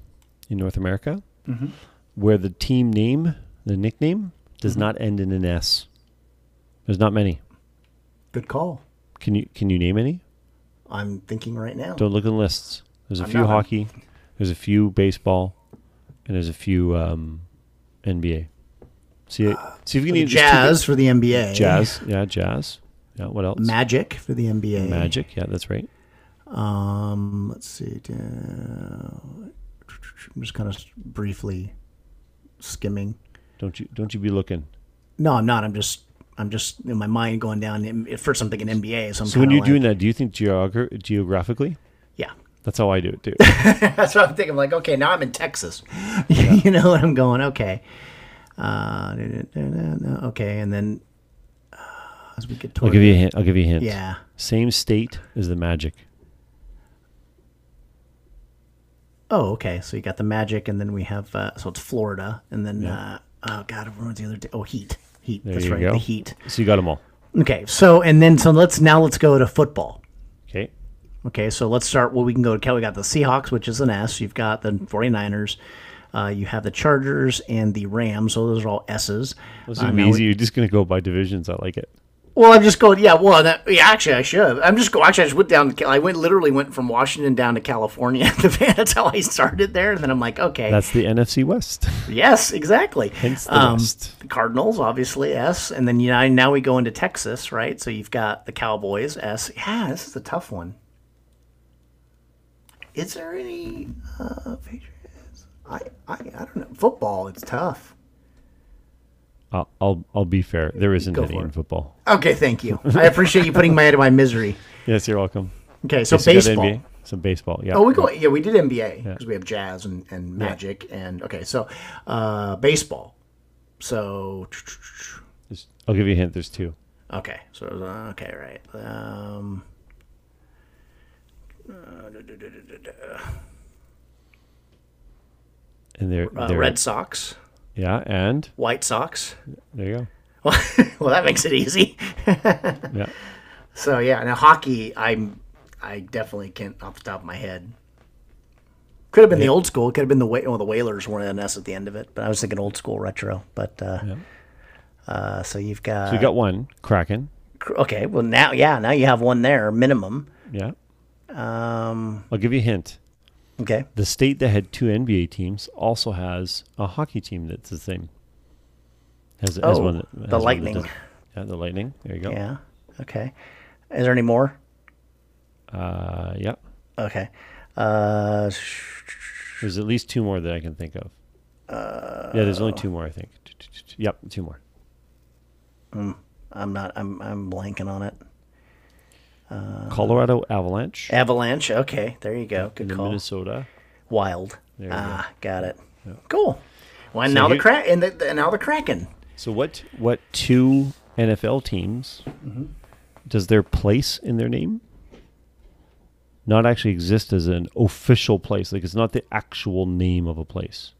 Speaker 1: in North America
Speaker 2: Mm-hmm.
Speaker 1: where the team name, the nickname, does
Speaker 2: Mm-hmm.
Speaker 1: not end in an S. There's not many.
Speaker 2: Good call.
Speaker 1: Can you can you name any?
Speaker 2: I'm thinking right now.
Speaker 1: Don't look in lists. There's a
Speaker 2: I'm
Speaker 1: few
Speaker 2: not.
Speaker 1: hockey, there's a few baseball, and there's a few um, NBA. See, see if you can
Speaker 2: Jazz for the NBA.
Speaker 1: Jazz, yeah, jazz. Yeah, what else?
Speaker 2: Magic for the NBA.
Speaker 1: Magic, yeah, that's right.
Speaker 2: Um, let's see. uh, I'm just kind of briefly skimming.
Speaker 1: Don't you don't you be looking.
Speaker 2: No, I'm not. I'm just. I'm just in my mind going down. At first, I'm thinking NBA. So, I'm
Speaker 1: So when you're doing that, do you think geogra- geographically?
Speaker 2: yeah,
Speaker 1: That's how I do it too. *laughs*
Speaker 2: That's what I'm thinking. I'm like, okay, now I'm in Texas. *laughs* you know what I'm going? Okay. Uh, okay, and then uh, as we get
Speaker 1: I'll give you a hint. I'll give you a hint.
Speaker 2: yeah.
Speaker 1: Same state as the Magic.
Speaker 2: Oh, okay. So you got the Magic, and then we have uh, so it's Florida, and then uh, oh god, was the other day? Oh, Heat, Heat.
Speaker 1: There
Speaker 2: That's
Speaker 1: you
Speaker 2: right,
Speaker 1: go.
Speaker 2: the Heat.
Speaker 1: So you got them all.
Speaker 2: Okay, so and then so let's now let's go to football.
Speaker 1: Okay.
Speaker 2: Okay, so let's start. Well, we can go to we got the Seahawks, which is an S. You've got the 49ers. Uh, you have the Chargers and the Rams. So those are all S's.
Speaker 1: This is
Speaker 2: Uh,
Speaker 1: be
Speaker 2: we-
Speaker 1: easy. You're just gonna go by divisions. I like it.
Speaker 2: Well, I'm just going. Yeah, well, that, yeah, actually, I should. I'm just going. Actually, I just went down. To, I went literally went from Washington down to California. *laughs* That's how I started there, and then I'm like, okay,
Speaker 1: That's the NFC West.
Speaker 2: yes, exactly.
Speaker 1: Hence the
Speaker 2: Um,
Speaker 1: West.
Speaker 2: the Cardinals, obviously S, and then you know now we go into Texas, right? So you've got the Cowboys S. Yeah, this is a tough one. Is there any uh, Patriots? I, I I don't know. Football, it's tough.
Speaker 1: I'll, I'll I'll be fair. There isn't
Speaker 2: Go
Speaker 1: any in football.
Speaker 2: Okay, thank you. I appreciate you putting me out of my misery. *laughs*
Speaker 1: Yes, you're welcome.
Speaker 2: Okay, so
Speaker 1: Yes,
Speaker 2: baseball.
Speaker 1: Some baseball. Yeah.
Speaker 2: Oh, we go. Yeah, we did NBA because we have jazz and, and magic and okay. So, uh, baseball. So,
Speaker 1: I'll give you a hint. There's two.
Speaker 2: okay. So uh, okay, right. Um, uh, da- da- da- da- da-
Speaker 1: And they're.
Speaker 2: Uh,
Speaker 1: they're
Speaker 2: Red Sox,
Speaker 1: Yeah, and
Speaker 2: White Sox.
Speaker 1: there you go.
Speaker 2: Well, *laughs* well, that makes it easy. *laughs*
Speaker 1: Yeah.
Speaker 2: So yeah, now hockey. I'm. I definitely can't off the top of my head. Could have been the old school. Could have been the Wh- well, the Whalers were an S at the end of it, but I was thinking old school retro. But uh, uh, so you've got,
Speaker 1: So you got one Kraken.
Speaker 2: okay. Well, now yeah, now you have one there minimum.
Speaker 1: Yeah.
Speaker 2: Um,
Speaker 1: I'll give you a hint.
Speaker 2: Okay.
Speaker 1: The state that had two NBA teams also has a hockey team that's the same. Has, has
Speaker 2: Oh,
Speaker 1: one that,
Speaker 2: the
Speaker 1: has one
Speaker 2: Lightning.
Speaker 1: does- yeah, the Lightning. There you go.
Speaker 2: Yeah. Okay. Is there any more?
Speaker 1: Uh, yeah.
Speaker 2: Okay. Uh,
Speaker 1: There's at least two more that I can think of. Uh, yeah, there's only two more, I think. Yep, two more.
Speaker 2: I'm not. I'm. I'm blanking on it.
Speaker 1: Colorado Avalanche,
Speaker 2: Avalanche. Okay. There you go. Good call.
Speaker 1: Minnesota.
Speaker 2: Wild. Ah, got it. Cool. Well, and
Speaker 1: So
Speaker 2: now the Kraken, the, and now the Kraken.
Speaker 1: So what? What two NFL teams
Speaker 2: Mm-hmm.
Speaker 1: does their place in their name not actually exist as an official place? Like it's not the actual name of a place.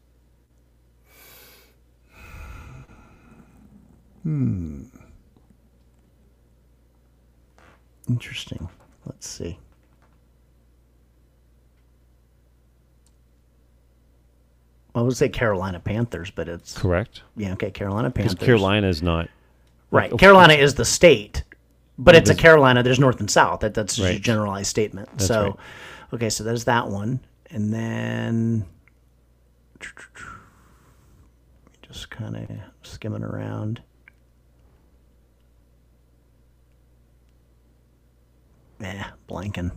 Speaker 2: Interesting. Let's see. I would say Carolina Panthers, but it's
Speaker 1: Correct.
Speaker 2: yeah. Okay, Carolina
Speaker 1: Because
Speaker 2: Panthers.
Speaker 1: Carolina is not.
Speaker 2: right?
Speaker 1: like,
Speaker 2: Carolina is the state, but it's a Carolina. There's North and South. That that's just a generalized statement. so,
Speaker 1: right.
Speaker 2: okay, so there's that one, and then *tsk* just kind of skimming around. Yeah, blanking.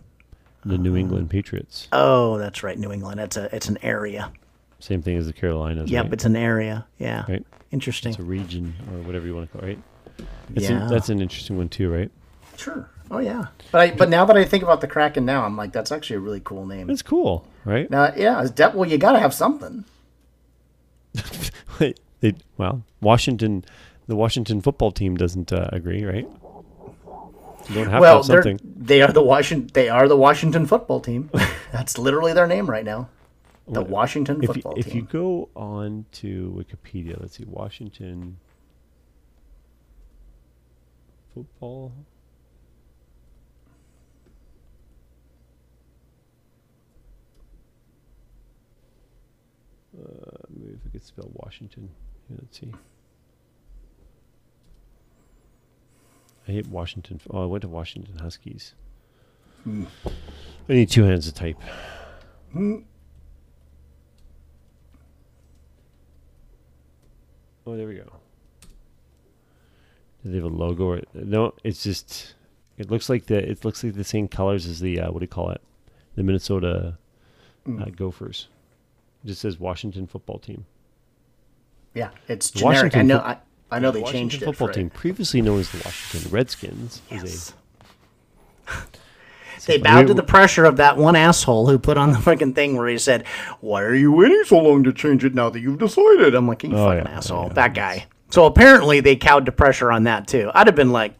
Speaker 1: The New England Patriots.
Speaker 2: Oh, that's right, New England. It's a it's an area.
Speaker 1: Same thing as the Carolinas.
Speaker 2: Yep,
Speaker 1: right?
Speaker 2: it's an area. Yeah,
Speaker 1: right.
Speaker 2: interesting.
Speaker 1: It's a region or whatever you want to call it, right? That's,
Speaker 2: Yeah.
Speaker 1: an, that's an interesting one too, right?
Speaker 2: Sure. Oh yeah. But I but now that I think about the Kraken now, I'm like that's actually a really cool name.
Speaker 1: It's cool, right?
Speaker 2: Now, yeah, it's de- well, you got to have something. *laughs*
Speaker 1: they, well, Washington, the Washington football team doesn't uh, agree, right? You don't have
Speaker 2: well, they're they are the Washington they are the Washington football team. *laughs* That's literally their name right now. The Washington
Speaker 1: If you,
Speaker 2: football
Speaker 1: if you go on to Wikipedia, let's see, Washington football. Uh, maybe if we could spell Washington. Yeah, let's see. I hate Washington. Oh, I went to Washington Huskies. I need two hands to type. Oh, there we go. Do they have a logo? Or, no, it's just. It looks like the. It looks like the same colors as the. Uh, what do you call it? The Minnesota uh, Gophers. It just says Washington Football Team.
Speaker 2: yeah, it's generic.
Speaker 1: Washington
Speaker 2: I know.
Speaker 1: fo-
Speaker 2: I, I know they
Speaker 1: Washington
Speaker 2: changed it.
Speaker 1: Football
Speaker 2: for
Speaker 1: Team, previously known as the Washington Redskins,
Speaker 2: Yes.
Speaker 1: is *laughs*
Speaker 2: They
Speaker 1: We-
Speaker 2: bowed to the pressure of that one asshole who put on the fucking thing where he said, "Why are you waiting so long to change it now that you've decided?" I'm like, "You
Speaker 1: Oh,
Speaker 2: fucking
Speaker 1: yeah.
Speaker 2: asshole!"
Speaker 1: Yeah.
Speaker 2: That guy. So apparently they cowed to pressure on that too. I'd have been like,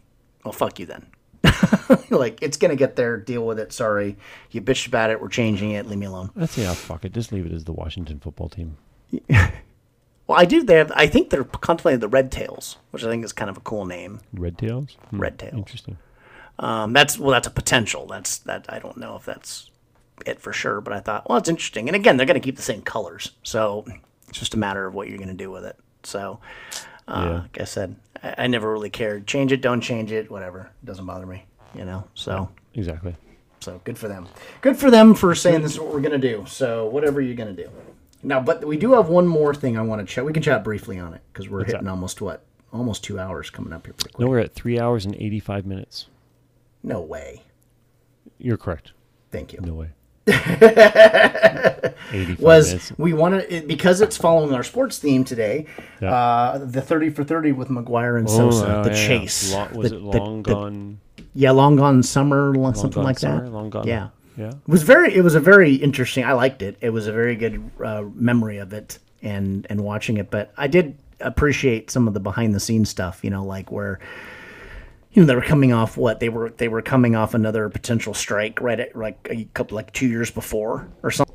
Speaker 2: "Well, fuck you then." *laughs* like it's gonna get there. Deal with it. Sorry, you bitched about it. We're changing it. Leave me alone.
Speaker 1: a. Let's say, oh, fuck it. Just leave it as the Washington Football Team. *laughs*
Speaker 2: Well, I do. They have. I think they're contemplating the Red Tails, which I think is kind of a cool name.
Speaker 1: Red Tails? Hmm,
Speaker 2: Red Tails.
Speaker 1: Interesting.
Speaker 2: Um, that's well, that's a potential. That's that. I don't know if that's it for sure, but I thought, well, it's interesting. And again, they're going to keep the same colors, so it's just a matter of what you're going to do with it. So, uh,
Speaker 1: Yeah.
Speaker 2: like I said, I, I never really cared. Change it, don't change it, whatever. It doesn't bother me, you know. So,
Speaker 1: Exactly.
Speaker 2: so good for them. Good for them for saying this is what we're going to do. So, whatever you're going to do. Now, but we do have one more thing I want to chat. We can chat briefly on it because we're hitting
Speaker 1: that?
Speaker 2: almost what, almost two hours coming up here pretty quick.
Speaker 1: No, we're at three hours and 85 minutes.
Speaker 2: no way.
Speaker 1: You're correct.
Speaker 2: Thank you.
Speaker 1: No way. *laughs* 85
Speaker 2: was
Speaker 1: minutes.
Speaker 2: we want to because it's following our sports theme today.
Speaker 1: Yeah.
Speaker 2: Uh, the thirty for thirty with McGwire and
Speaker 1: Oh,
Speaker 2: Sosa,
Speaker 1: oh,
Speaker 2: the
Speaker 1: yeah, yeah.
Speaker 2: chase.
Speaker 1: Long, was
Speaker 2: The-
Speaker 1: it long
Speaker 2: the-
Speaker 1: gone?
Speaker 2: Yeah, long gone summer,
Speaker 1: Long
Speaker 2: something
Speaker 1: gone
Speaker 2: like
Speaker 1: summer?
Speaker 2: that.
Speaker 1: Long gone.
Speaker 2: Yeah,
Speaker 1: Yeah.
Speaker 2: it was very. It was a very interesting. I liked it. It was a very good uh, memory of it and and watching it. But I did appreciate some of the behind the scenes stuff. You know, like where. You know they were coming off what they were. They were coming off another potential strike right at like a couple like two years before or something.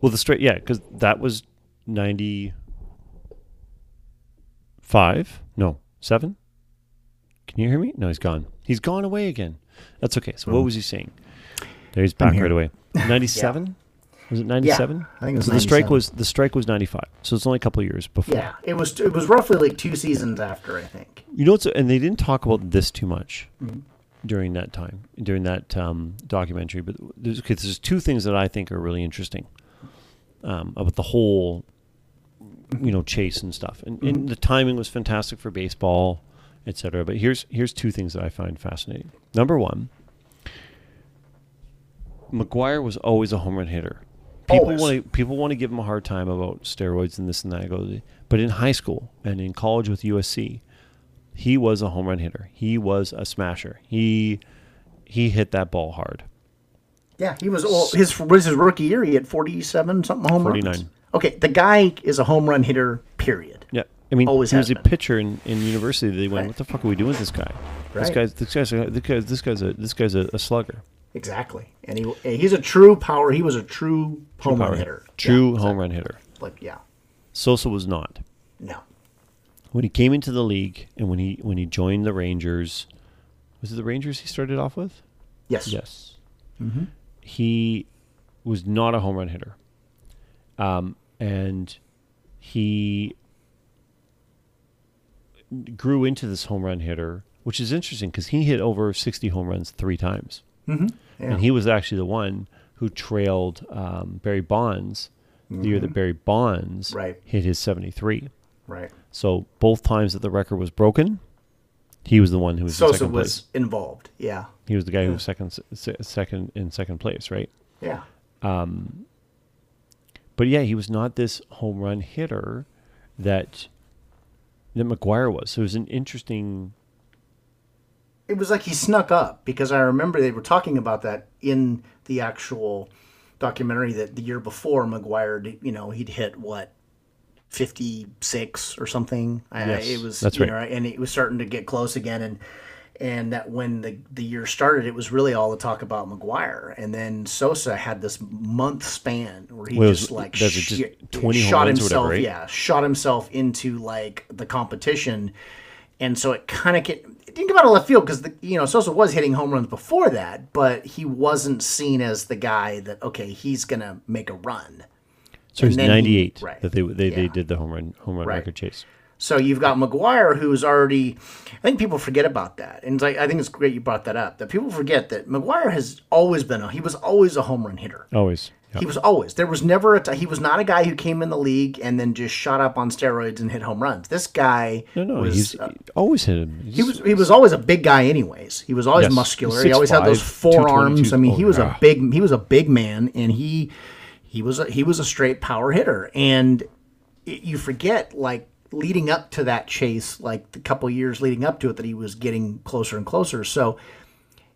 Speaker 1: Well, the straight, yeah, because that was 95. No, seven. Can you hear me? No, he's gone. He's gone away again. That's okay. So, what was he saying? There he's back right away. *laughs* 97? Was it ninety seven?
Speaker 2: I think it was
Speaker 1: So the strike was the strike was ninety five. So it's only a couple years before.
Speaker 2: Yeah, it was it was roughly like two seasons after, I think.
Speaker 1: You know, what's, and they didn't talk about this too much
Speaker 2: Mm-hmm.
Speaker 1: during that time, during that um, documentary. But there's, 'cause there's two things that I think are really interesting um, about the whole, you know, chase and stuff. And,
Speaker 2: Mm-hmm.
Speaker 1: and the timing was fantastic for baseball, etc. But here's here's two things that I find fascinating. Number one, McGwire was always a home run hitter. People
Speaker 2: Always.
Speaker 1: want to people want to give him a hard time about steroids and this and that. I go, But in high school and in college with USC, he was a home run hitter. He was a smasher. He he hit that ball hard.
Speaker 2: Yeah, he was well, his was his rookie year. He had forty seven something home runs.
Speaker 1: 49.
Speaker 2: Okay, the guy is a home run hitter. Period.
Speaker 1: Yeah, I mean,
Speaker 2: Always
Speaker 1: he was
Speaker 2: has
Speaker 1: a pitcher in, in university. They went,
Speaker 2: Right.
Speaker 1: "What the fuck are we doing with this guy? This
Speaker 2: Right.
Speaker 1: guy's this guy's a, this guy's this guy's a this guy's a, a slugger,
Speaker 2: Exactly, and he he's a true power. He was a true home
Speaker 1: Power
Speaker 2: run
Speaker 1: hitter. true
Speaker 2: Yeah,
Speaker 1: home run hitter."
Speaker 2: Like yeah,
Speaker 1: Sosa was not.
Speaker 2: no,
Speaker 1: When he came into the league and when he when he joined the Rangers, was it the Rangers he started off with?
Speaker 2: yes,
Speaker 1: Yes. He was not a home run hitter. Um, and he grew into this home run hitter, which is interesting because he hit over 60 home runs three times.
Speaker 2: Yeah.
Speaker 1: And he was actually the one who trailed um, Barry Bonds the year that Barry Bonds
Speaker 2: Right.
Speaker 1: hit his 73.
Speaker 2: right.
Speaker 1: So both times that the record was broken, he was the one who was in
Speaker 2: Sosa
Speaker 1: second
Speaker 2: was
Speaker 1: place.
Speaker 2: involved. Yeah,
Speaker 1: He was the guy who was second, se- second in second place, right?
Speaker 2: yeah, Um,
Speaker 1: But yeah, he was not this home run hitter that that McGwire was. So it was an interesting.
Speaker 2: It was like he snuck up because I remember they were talking about that in the actual documentary that the year before McGwire, you know, he'd hit what. 56 or something. I-
Speaker 1: Yes,
Speaker 2: it was
Speaker 1: that's right.
Speaker 2: know, and it was starting to get close again and and that when the the year started it was really all the talk about McGwire and then Sosa had this month span where he
Speaker 1: Well,
Speaker 2: just like
Speaker 1: it just 20
Speaker 2: shot himself
Speaker 1: whatever, right?
Speaker 2: yeah shot himself into like the competition and so it kind of didn't come out of left field because you know Sosa was hitting home runs before that, but he wasn't seen as the guy that okay he's gonna make a run.
Speaker 1: So it was
Speaker 2: he-
Speaker 1: ninety eight
Speaker 2: right.
Speaker 1: that they they, they did the home run home run
Speaker 2: Right.
Speaker 1: record chase.
Speaker 2: So you've got McGwire, who's already. I think people forget about that, and it's like I think it's great you brought that up. That people forget that McGwire has always been a. He was always a home run hitter.
Speaker 1: Always. Yeah.
Speaker 2: He was always. There was never a. T- he was not a guy who came in the league and then just shot up on steroids and hit home runs. This guy.
Speaker 1: no, no,
Speaker 2: was,
Speaker 1: he's
Speaker 2: uh,
Speaker 1: always hit him.
Speaker 2: he was he was always a big guy anyways. He was always
Speaker 1: Yes.
Speaker 2: muscular. He always had
Speaker 1: 6'5",
Speaker 2: those forearms. I mean, he was
Speaker 1: Oh,
Speaker 2: a big he was a big man and he he was a, he was a straight power hitter and it, you forget like leading up to that chase like the couple years leading up to it that he was getting closer and closer. So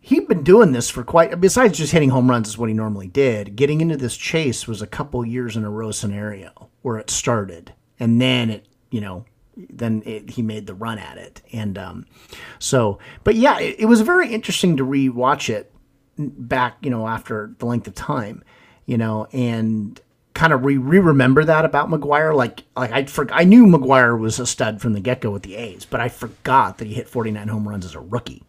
Speaker 2: he'd been doing this for quite besides just hitting home runs is what he normally did getting into this chase was a couple years in a row scenario where it started. And then it you know then it, he made the run at it. And um so but yeah it, it was very interesting to rewatch it back you know after the length of time you know and kind of re remember that about McGwire. Like like I for, I knew McGwire was a stud from the get-go with the A's but I forgot that he hit 49 home runs as a rookie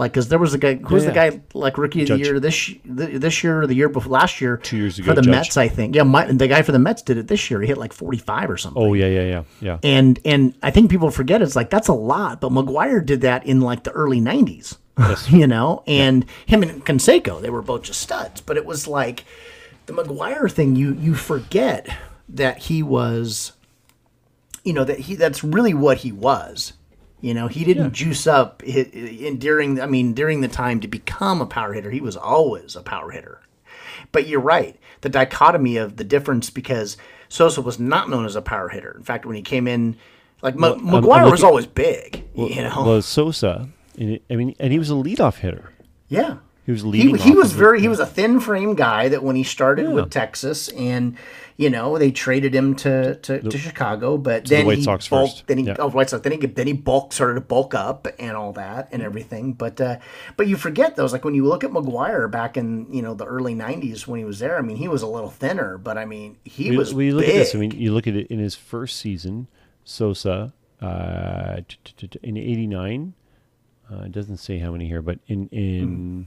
Speaker 2: like, because there was a guy, who's
Speaker 1: Yeah,
Speaker 2: the guy like rookie of
Speaker 1: Judge.
Speaker 2: the year this this year or the year before last year?
Speaker 1: Two years ago for
Speaker 2: the
Speaker 1: Judge.
Speaker 2: Mets, I think. Yeah, my, the guy for the Mets did it this year. He hit like forty five or something.
Speaker 1: Oh yeah, yeah, yeah, yeah.
Speaker 2: And and I think people forget it's like that's a lot, but McGwire did that in like the early '90s, *laughs* you know. And him and Canseco, they were both just studs. But it was like the McGwire thing. You you forget that he was, you know, that he that's really what he was. You know, he didn't juice up i- i- in during. I mean, during the time to become a power hitter, he was always a power hitter. But you're right. The dichotomy of the difference because Sosa was not known as a power hitter. In fact, when he came in, like M-
Speaker 1: I'm- I'm
Speaker 2: McGwire was always big. you know,
Speaker 1: Well, Sosa, I mean, and he was a leadoff hitter.
Speaker 2: yeah.
Speaker 1: He was
Speaker 2: He,
Speaker 1: leading.
Speaker 2: he
Speaker 1: off
Speaker 2: was very he was a thin frame guy that when he started
Speaker 1: Yeah.
Speaker 2: with Texas and you know they traded him to to, to Chicago but
Speaker 1: the
Speaker 2: then
Speaker 1: White
Speaker 2: he
Speaker 1: Sox
Speaker 2: bulked,
Speaker 1: first.
Speaker 2: then he
Speaker 1: Yeah.
Speaker 2: oh White Sox then he then he bulked started to bulk up and all that and everything but uh, but you forget those like when you look at McGwire back in you know the early 90s when he was there I mean he was a little thinner but I mean he
Speaker 1: We-
Speaker 2: was
Speaker 1: we look
Speaker 2: big.
Speaker 1: at this. I mean, you look at it in his first season, Sosa uh, in '89. Uh, it doesn't say how many here, but in in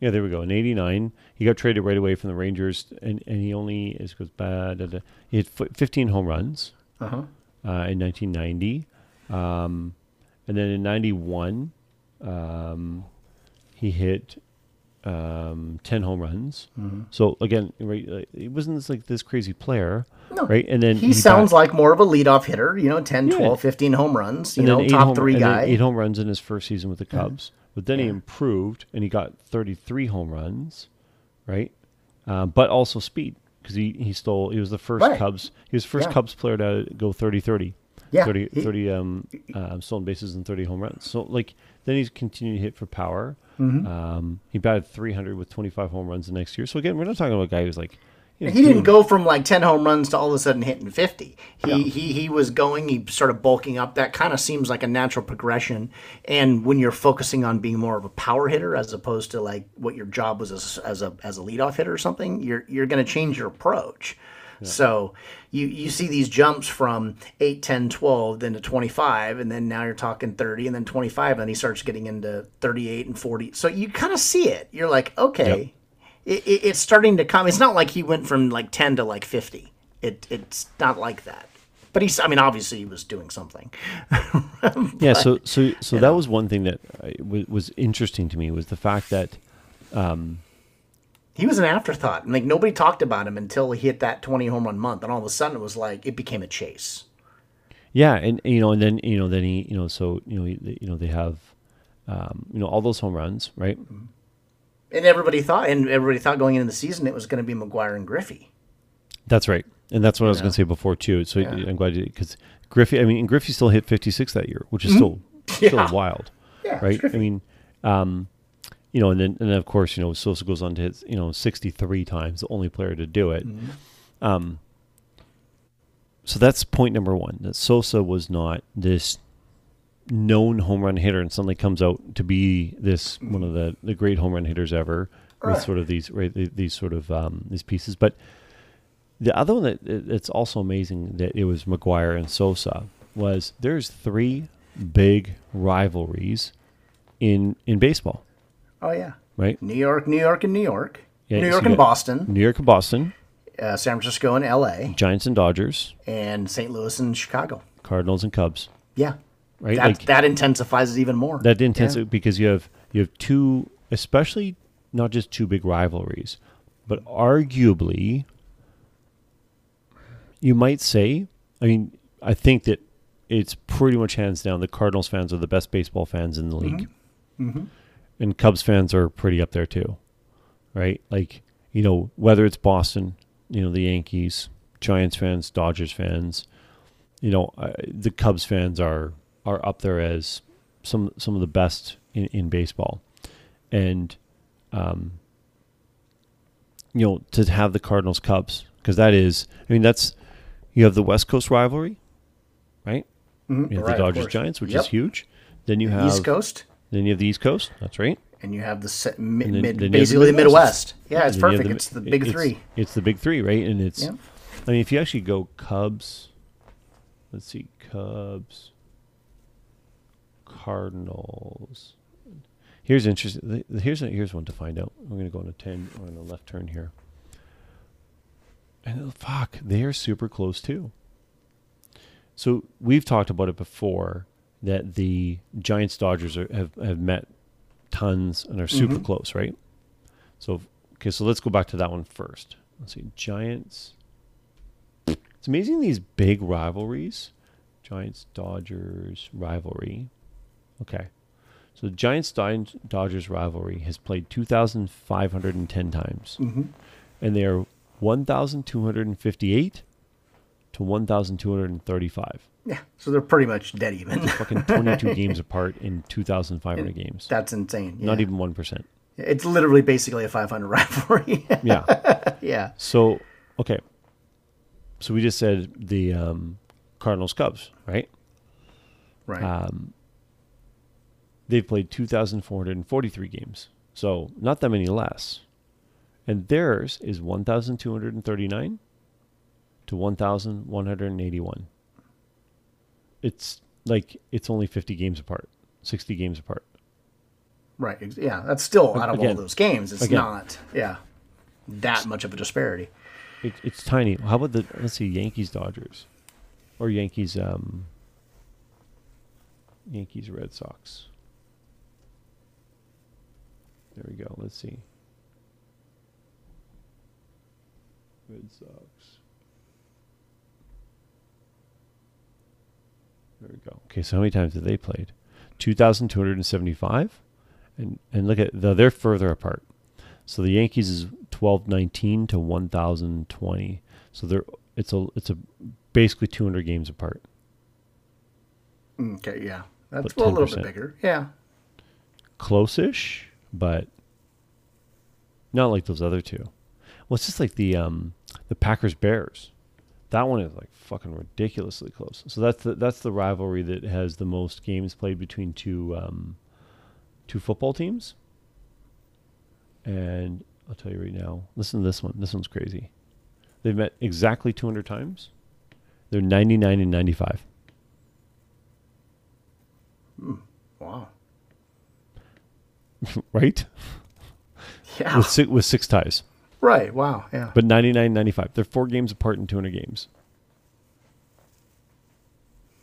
Speaker 1: Yeah, there we go. In '89, he got traded right away from the Rangers, and, and he only it goes bad. He had 15 home runs
Speaker 2: Uh-huh.
Speaker 1: uh, in 1990, um, and then in '91, um, he hit um, 10 home runs.
Speaker 2: Mm-hmm.
Speaker 1: So again, right, like, he wasn't this, like this crazy player,
Speaker 2: No.
Speaker 1: right? And then
Speaker 2: He, sounds
Speaker 1: bat-
Speaker 2: like more of a leadoff hitter, you know, 10,
Speaker 1: Yeah.
Speaker 2: 12, 15 home runs, you know, top
Speaker 1: home-
Speaker 2: three guy.
Speaker 1: eight home runs in his first season with the Cubs. But then he improved and he got 33 home runs, right? Uh, but also speed because he, he stole. He was the first
Speaker 2: Right.
Speaker 1: Cubs. He was the first
Speaker 2: Yeah.
Speaker 1: Cubs player to go 30-30.
Speaker 2: Yeah,
Speaker 1: 30,
Speaker 2: he-
Speaker 1: 30 um, um, stolen bases and 30 home runs. So like then he's continued to hit for power.
Speaker 2: Mm-hmm.
Speaker 1: Um, he batted 300 with 25 home runs the next year. So again, we're not talking about a guy who's like
Speaker 2: he didn't go from like 10 home runs to all of a sudden hitting 50. He he he was going, he started bulking up. That kind of seems like a natural progression. And when you're focusing on being more of a power hitter as opposed to like what your job was as, as a as a leadoff hitter or something, you're you're going to change your approach. So you you see these jumps from 8, 10, 12 then to 25 and then now you're talking 30 and then 25 and he starts getting into 38 and 40. So you kind of see it. You're like, okay, it, it, it's starting to come. It's not like he went from like 10 to like 50. It it's not like that. But he's I mean obviously he was doing something. *laughs*
Speaker 1: yeah so so so that was one thing that was, was interesting to me was the fact that
Speaker 2: He was an afterthought. Like nobody talked about him until he hit that 20 home run month and all of a sudden it was like it became a chase.
Speaker 1: Yeah, and you know, and then you know, then he, you know, so you know, you know, they have, um, you know, all those home runs, right?
Speaker 2: And everybody thought and everybody thought going into the season it was going to be McGwire and Griffey.
Speaker 1: That's right, and that's what I was going to say before too. So
Speaker 2: Yeah.
Speaker 1: I'm glad because Griffey, I mean, and Griffey still hit 56 that year, which is still still
Speaker 2: Mm-hmm. Yeah.
Speaker 1: wild,
Speaker 2: Yeah,
Speaker 1: right? I mean, um, you know, and then and then of course, you know, Sosa goes on to hit, you know, 63 times, the only player to do it.
Speaker 2: Mm-hmm.
Speaker 1: Um, so that's point number one. That Sosa was not this known home run hitter and suddenly comes out to be this one of the, the great home run hitters ever with sort of these right these sort of um, these pieces. But the other one that it's also amazing that it was McGwire and Sosa was there's three big rivalries in in baseball,
Speaker 2: Oh yeah.
Speaker 1: right?
Speaker 2: New York, New York and New York.
Speaker 1: Yeah,
Speaker 2: New York
Speaker 1: you
Speaker 2: and Boston,
Speaker 1: New York and Boston,
Speaker 2: uh, San Francisco and LA,
Speaker 1: Giants and Dodgers,
Speaker 2: and St. Louis and Chicago.
Speaker 1: Cardinals and Cubs,
Speaker 2: Yeah.
Speaker 1: Right?
Speaker 2: That,
Speaker 1: Like-
Speaker 2: that intensifies it even more.
Speaker 1: that intense
Speaker 2: Yeah.
Speaker 1: because you have you have two especially not just two big rivalries but arguably you might say i mean i think that it's pretty much hands down the cardinals fans are the best baseball fans in the league and cubs fans are pretty up there too right like you know whether it's boston you know the yankees giants fans dodgers fans you know uh, the cubs fans are are up there as some some of the best in, in baseball and um you know to have the cardinals cubs because that is i mean that's you have the west coast rivalry right
Speaker 2: Mhm.
Speaker 1: you have
Speaker 2: Right,
Speaker 1: the dodgers giants which
Speaker 2: Yep.
Speaker 1: is huge then you have
Speaker 2: East Coast,
Speaker 1: then you have the east coast that's right
Speaker 2: and you have the se- mi-
Speaker 1: then-
Speaker 2: mid,
Speaker 1: then
Speaker 2: basically the Midwest. Yeah, it's
Speaker 1: then you have
Speaker 2: perfect.
Speaker 1: the-
Speaker 2: it's the big
Speaker 1: it's-
Speaker 2: three.
Speaker 1: It's the big three, right? And it's,
Speaker 2: Yeah.
Speaker 1: I mean, if you actually go Cubs, let's see, Cubs, Cardinals. Here's interesting. Here's a, here's one to find out. We're gonna go on a ten or on a left turn here. And uh, fuck, they are super close too. So we've talked about it before that the Giants Dodgers are, have have met tons and are super close, right? So okay, so let's go back to that one first. Let's see, Giants. It's amazing these big rivalries. Giants Dodgers rivalry. Okay. So the Giants Dodgers rivalry has played 2,510 times. And they are 1,258 to 1,235.
Speaker 2: Yeah, so they're pretty much dead even.
Speaker 1: Fucking 22 *laughs* games apart in 2,500 games.
Speaker 2: That's insane.
Speaker 1: Not even 1%.
Speaker 2: It's literally basically a 500 *laughs* rivalry.
Speaker 1: Yeah. *laughs*
Speaker 2: yeah.
Speaker 1: So, okay. So we just said the um, Cardinals Cubs, right?
Speaker 2: Right.
Speaker 1: Um, they've played 2,443 games. So not that many less. And theirs is 1,239 to 1,181. It's like it's only 50 games apart, 60 games apart.
Speaker 2: Right. Yeah. That's still out of all those games. It's
Speaker 1: Again.
Speaker 2: not. Yeah. That much of a disparity.
Speaker 1: It, it's tiny. How about the let's see, Yankees Dodgers, or Yankees um. Yankees Red Sox. There we go. Let's see. Red Sox. There we go. Okay, so how many times have they played? Two thousand two hundred and seventy-five, and and look at the, they're further apart. So the Yankees is twelve nineteen to one thousand twenty. So they're it's a it's a basically two hundred games apart.
Speaker 2: Mm, okay. Yeah. That's a little bit bigger. Yeah.
Speaker 1: Close-ish, but not like those other two. Well, it's just like the um the Packers Bears. That one is like fucking ridiculously close. So that's the that's the rivalry that has the most games played between two um two football teams. And I'll tell you right now, listen to this one. This one's crazy. They've met exactly 200 times. They're 99 and 95. Hmm.
Speaker 2: Wow. *laughs*
Speaker 1: right?
Speaker 2: Yeah.
Speaker 1: With six, with six ties.
Speaker 2: Right. Wow. Yeah.
Speaker 1: But 99 95. They're four games apart in 200 games.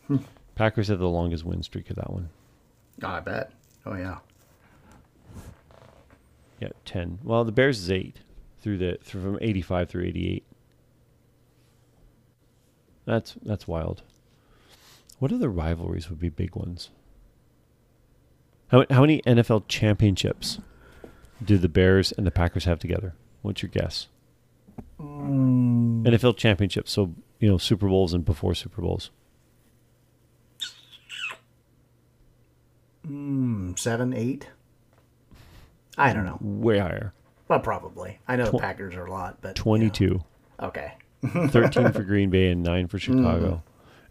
Speaker 1: Hmm. Packers have the longest win streak of that one.
Speaker 2: Oh, I bet. Oh yeah.
Speaker 1: Yeah, 10. Well, the Bears is 8 through the through from 85 through 88. That's that's wild. What other rivalries would be big ones? How how many NFL championships do the Bears and the Packers have together? What's your guess? NFL championships, so you know Super Bowls and before Super Bowls.
Speaker 2: Hmm, Seven, eight. I don't know.
Speaker 1: Way higher.
Speaker 2: Well, probably. I know the Packers are a lot, but you know.
Speaker 1: 22.
Speaker 2: Okay.
Speaker 1: 13 for *laughs* Green Bay and 9 for Chicago.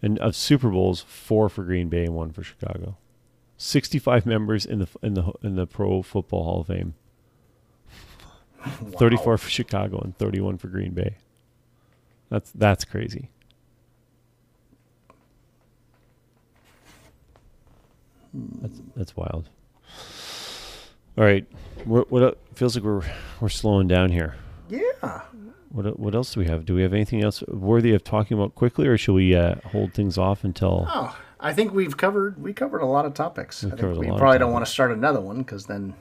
Speaker 1: And of Super Bowls, 4 for Green Bay and 1 for Chicago. 65 members in the in the in the Pro Football Hall of Fame. 34 for Chicago and 31 for Green Bay. That's that's crazy. That's that's wild. All right, what what el- feels like we're we're slowing down here.
Speaker 2: Yeah.
Speaker 1: What what else do we have? Do we have anything else worthy of talking about quickly, or should we uh, hold things off until?
Speaker 2: Oh, I think we've covered we covered a lot of topics. I think we probably don't want to start another one because then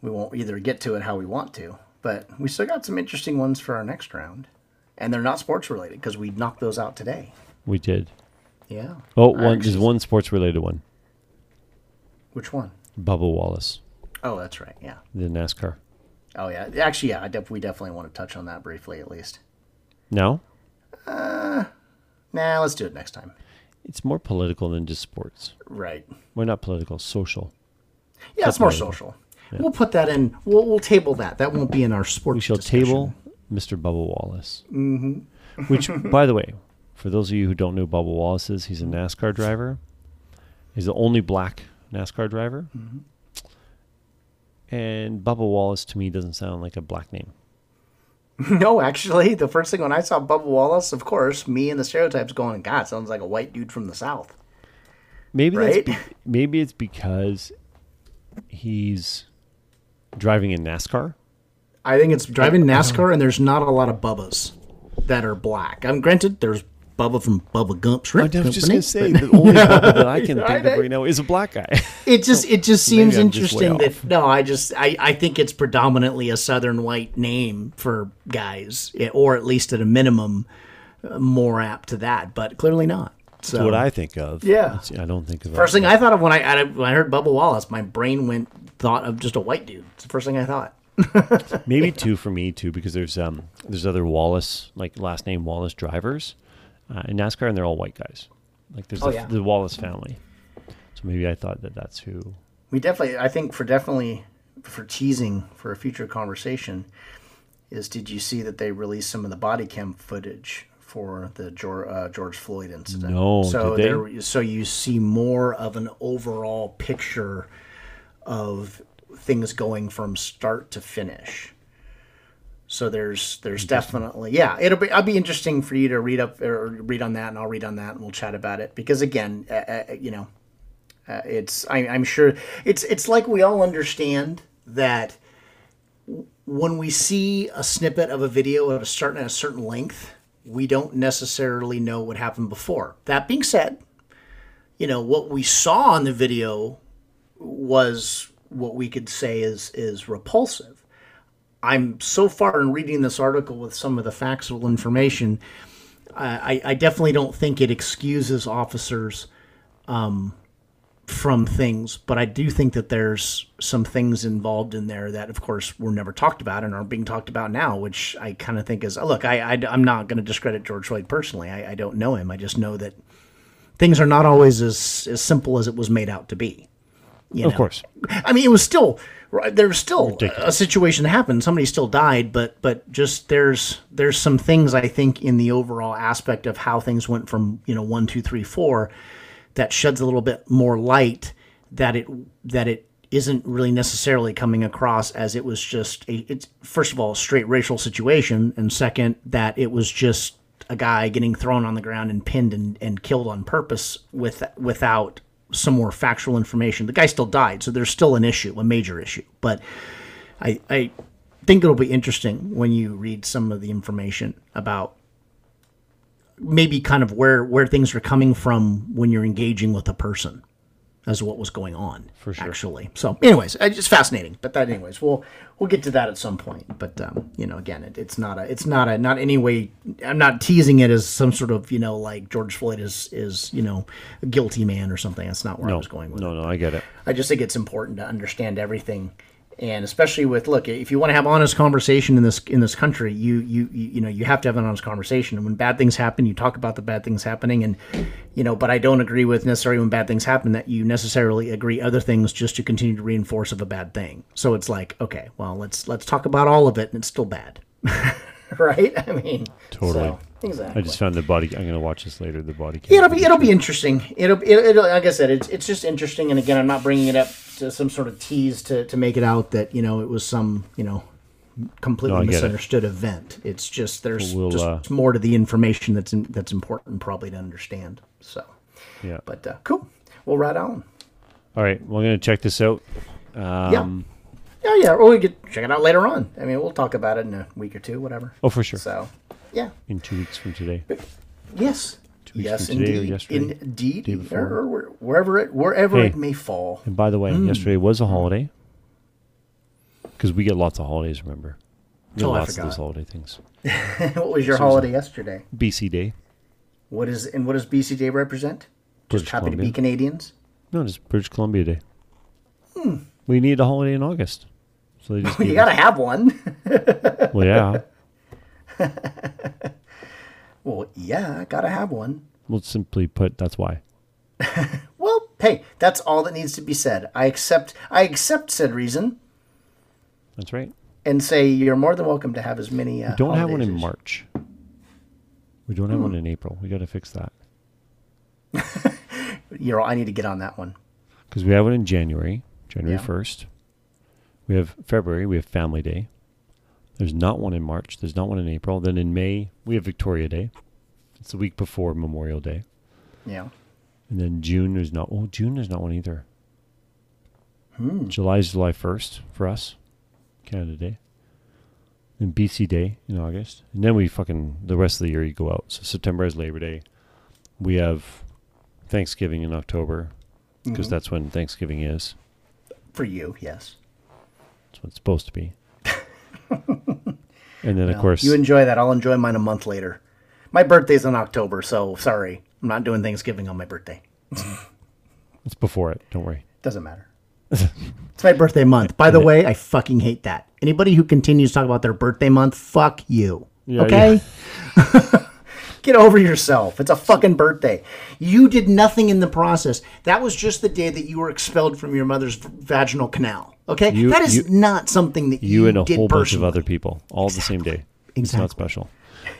Speaker 2: we won't either get to it how we want to. But we still got some interesting ones for our next round, and they're not sports related because we knocked those out today.
Speaker 1: We did.
Speaker 2: Yeah.
Speaker 1: Oh, one
Speaker 2: I
Speaker 1: one there's
Speaker 2: actually-
Speaker 1: one sports related one.
Speaker 2: Which one?
Speaker 1: Bubba Wallace,
Speaker 2: Oh, that's right. Yeah.
Speaker 1: the NASCAR.
Speaker 2: Oh, yeah. Actually, yeah. I def- we definitely want to touch on that briefly, at least.
Speaker 1: No, uh,
Speaker 2: Nah, let's do it next time.
Speaker 1: It's more political than just sports.
Speaker 2: Right.
Speaker 1: Well, not political, social.
Speaker 2: Yeah, it's more
Speaker 1: political.
Speaker 2: social. We'll put that in. We'll, we'll table that. That won't be in our sports.
Speaker 1: We shall
Speaker 2: discussion.
Speaker 1: table Mr. Bubba Wallace. Mm-hmm. Which, *laughs* by the way, for those of you who don't know Bubba Wallace is, he's a NASCAR driver. He's the only black NASCAR driver.
Speaker 2: Mm-hmm.
Speaker 1: And Bubba Wallace to me doesn't sound like a black name. *laughs*
Speaker 2: No, actually, the first thing when I saw Bubba Wallace, of course, me and the stereotypes going, God, sounds like a white dude from the South.
Speaker 1: Maybe
Speaker 2: Right?
Speaker 1: that's be- maybe it's because he's driving in NASCAR.
Speaker 2: I think it's driving NASCAR, and there's not a lot of Bubbas that are black. I'm granted, there's Bubba from Bubba Gump Shrimp
Speaker 1: I was just
Speaker 2: Company,
Speaker 1: gonna say the *laughs* only Bubba that I can
Speaker 2: I *laughs*
Speaker 1: think of right now is a black guy.
Speaker 2: it just it just seems
Speaker 1: I'm just way
Speaker 2: interesting
Speaker 1: off.
Speaker 2: that no, I just I, I think it's predominantly a Southern white name for guys, eh, or at least at a minimum, uh, more apt to that, but clearly not. So
Speaker 1: That's what I think of.
Speaker 2: Yeah.
Speaker 1: That's- I don't think of
Speaker 2: First
Speaker 1: it.
Speaker 2: thing I thought of when I I- when I heard Bubba Wallace, my brain went thought of just a white dude. It's the first thing I thought. *laughs*
Speaker 1: Maybe two for me too, because there's um there's other Wallace like last name Wallace drivers uh, in NASCAR, and they're all white guys. Like there's
Speaker 2: Oh,
Speaker 1: the,
Speaker 2: yeah.
Speaker 1: the Wallace family. So maybe I thought that that's who.
Speaker 2: We definitely, I think, for definitely for teasing for a future conversation, is did you see that they released some of the body cam footage for the George, uh, George Floyd incident?
Speaker 1: No,
Speaker 2: so
Speaker 1: did they?
Speaker 2: there, so you see more of an overall picture of things going from start to finish. So there's there's definitely yeah it'll be I'll be interesting for you to read up or read on that and I'll read on that and we'll chat about it because again uh, uh, you know Uh, it's I, I'm sure it's it's like we all understand that when we see a snippet of a video at a certain at a certain length, we don't necessarily know what happened before. That being said, you know what we saw on the video was what we could say is is repulsive. I'm so far in reading this article with some of the factual information. I, I definitely don't think it excuses officers um, from things, but I do think that there's some things involved in there that, of course, were never talked about and are being talked about now, which I kind of think is look, I, I, am not going to discredit George Floyd personally. I, I don't know him. I just know that things are not always as, as simple as it was made out to be.
Speaker 1: You of course.
Speaker 2: I mean, it was still there was still Ridiculous. a situation that happened. Somebody still died, but but just there's there's some things I think in the overall aspect of how things went from you know one two three four that sheds a little bit more light that it that it isn't really necessarily coming across as it was just a it's first of all a straight racial situation and second that it was just a guy getting thrown on the ground and pinned and, and killed on purpose with without some more factual information. The guy still died, so there's still an issue, a major issue. But I, I think it'll be interesting when you read some of the information about maybe kind of where where things are coming from when you're engaging with a person as what was going on
Speaker 1: for sure.
Speaker 2: actually. So anyways it's fascinating. But that anyways we'll we'll get to that at some point. But um, you know again it, it's not a it's not a not any way i'm not teasing it as some sort of you know like george floyd is is you know a guilty man or something. That's not where
Speaker 1: no,
Speaker 2: i was going with
Speaker 1: no
Speaker 2: it.
Speaker 1: no i get it.
Speaker 2: I just think it's important to understand everything and especially with look if you want to have honest conversation in this in this country you you you know you have to have an honest conversation and when bad things happen you talk about the bad things happening and you know but i don't agree with necessarily when bad things happen that you necessarily agree other things just to continue to reinforce of a bad thing so it's like okay well let's let's talk about all of it and it's still bad *laughs* right i mean
Speaker 1: totally
Speaker 2: so, Exactly.
Speaker 1: I just found the body. I'm going to watch this later. The body.
Speaker 2: It'll be it'll be interesting. It'll, it'll, it'll like I said, it's it's just interesting. And again, I'm not bringing it up some sort of tease to to make it out that you know it was some you know completely no, misunderstood it. event. It's just there's we'll, just uh, more to the information that's in, that's important probably to understand. So
Speaker 1: yeah,
Speaker 2: but uh, cool. Well, right on.
Speaker 1: All right, we're going to check this out. Um,
Speaker 2: yeah. Oh yeah, or we could check it out later on. I mean, we'll talk about it in a week or two, whatever.
Speaker 1: Oh, for sure.
Speaker 2: So yeah.
Speaker 1: In two weeks from today.
Speaker 2: Yes. Yes, indeed.
Speaker 1: yesterday.
Speaker 2: Indeed. Or, or, wherever it wherever hey, it may fall.
Speaker 1: And by the way, mm. yesterday was a holiday. Because we get lots of holidays, remember? We
Speaker 2: oh,
Speaker 1: lots
Speaker 2: of
Speaker 1: those holiday things. *laughs*
Speaker 2: what was your so holiday was yesterday?
Speaker 1: BC Day.
Speaker 2: What is and what does BC Day represent? Just happy Columbia. to be Canadians?
Speaker 1: No, just British Columbia Day.
Speaker 2: Hmm.
Speaker 1: We need a holiday in August. So they *laughs* just
Speaker 2: you got to have one. *laughs*
Speaker 1: well, yeah.
Speaker 2: Well, yeah, gotta have one.
Speaker 1: Well, simply put, that's why. *laughs*
Speaker 2: well, hey, that's all that needs to be said. I accept. I accept said reason.
Speaker 1: That's right.
Speaker 2: And say you're more than welcome to have as many. Uh,
Speaker 1: we don't have one in March. We don't have hmm. one in April. We got to fix that. *laughs*
Speaker 2: you're. I need to get on that one.
Speaker 1: Because we have one in January, January first. We have February. We have Family Day. There's not one in March. There's not one in April. Then in May, we have Victoria Day. It's the week before Memorial Day.
Speaker 2: Yeah.
Speaker 1: And then June, there's not. Oh, June, there's not one either.
Speaker 2: Hmm.
Speaker 1: July is July 1st for us, Canada Day. Then BC Day in August. And then we fucking, the rest of the year you go out. So September is Labor Day. We have Thanksgiving in October because mm-hmm. that's when Thanksgiving is.
Speaker 2: For you, yes.
Speaker 1: That's what it's supposed to be. *laughs* and then, well, of course,
Speaker 2: you enjoy that. I'll enjoy mine a month later. My birthday's in October, so sorry, I'm not doing Thanksgiving on my birthday. *laughs*
Speaker 1: it's before it. Don't worry.
Speaker 2: Doesn't matter. *laughs* it's my birthday month. By the way, I fucking hate that. Anybody who continues to talk about their birthday month, fuck you. Yeah, okay? Yeah. *laughs* Get over yourself. It's a fucking birthday. You did nothing in the process. That was just the day that you were expelled from your mother's vaginal canal. Okay, you, that is you, not something that you,
Speaker 1: you and a
Speaker 2: whole
Speaker 1: bunch of other people all exactly. the same day. Exactly. It's not special.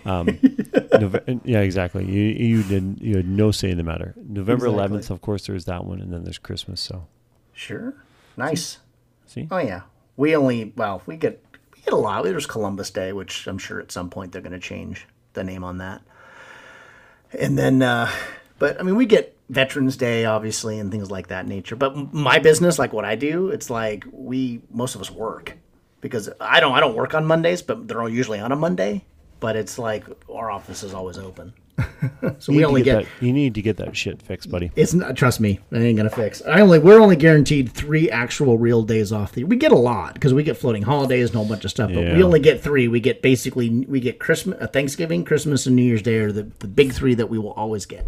Speaker 1: Um, *laughs* Nove- yeah, exactly. You you did you had no say in the matter. November eleventh, exactly. of course, there's that one, and then there's Christmas. So
Speaker 2: sure, nice.
Speaker 1: See?
Speaker 2: Oh yeah, we only well we get we get a lot. There's Columbus Day, which I'm sure at some point they're going to change the name on that. And then, uh, but I mean, we get Veterans Day, obviously, and things like that nature. But my business, like what I do, it's like we most of us work because I don't I don't work on Mondays, but they're all usually on a Monday. But it's like our office is always open, so
Speaker 1: You
Speaker 2: we only get.
Speaker 1: that, you need to get that shit fixed, buddy.
Speaker 2: It's not. Trust me, I ain't gonna fix. I only we're only guaranteed three actual real days off. The we get a lot because we get floating holidays and a whole bunch of stuff, but we only get three. We get basically we get Christmas, uh, Thanksgiving, Christmas, and New Year's Day are the, the big three that we will always get.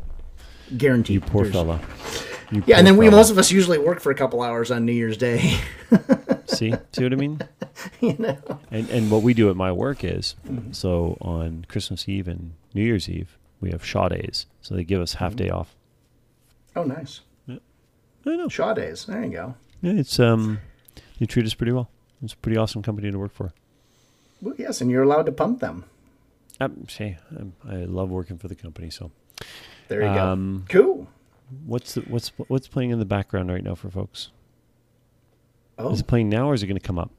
Speaker 2: Guaranteed.
Speaker 1: You Poor
Speaker 2: There's-
Speaker 1: fella. You
Speaker 2: Yeah, and
Speaker 1: poor
Speaker 2: then we most of us usually work for a couple hours on New Year's Day. *laughs*
Speaker 1: See, see what I mean? *laughs* you know. And and what we do at my work is, so on Christmas Eve and New Year's Eve, we have Shaw days. So they give us half day off.
Speaker 2: oh, nice.
Speaker 1: I know.
Speaker 2: Shaw days. There you go.
Speaker 1: Yeah, it's um, they treat us pretty well. It's a pretty awesome company to work for.
Speaker 2: Well, yes, and you're allowed to pump them.
Speaker 1: Um, see, um, I love working for the company. So,
Speaker 2: There you
Speaker 1: Um,
Speaker 2: go. Cool.
Speaker 1: what's the, what's what's playing in the background right now for folks?
Speaker 2: Oh,
Speaker 1: Is it playing now or is it going to come up?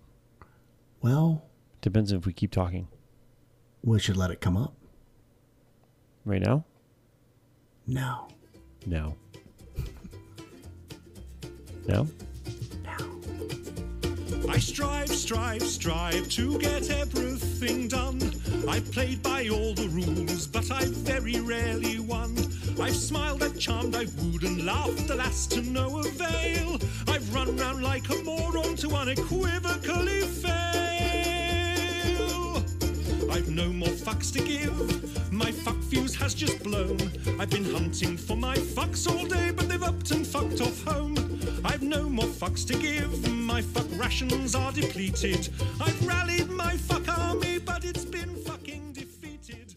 Speaker 2: well,
Speaker 1: Depends if we keep talking.
Speaker 2: we should let it come up.
Speaker 1: Right now?
Speaker 2: No.
Speaker 1: No. No?
Speaker 4: I strive, strive, strive to get everything done. I've played by all the rules, but I've very rarely won. I've smiled, I've charmed, I've wooed and laughed, alas, to no avail. I've run round like a moron to unequivocally fail. I've no more fucks to give. My fuck fuse has just blown. I've been hunting for my fucks all day, but they've upped and fucked off home. I've no more fucks to give. My fuck rations are depleted. I've rallied my fuck army, but it's been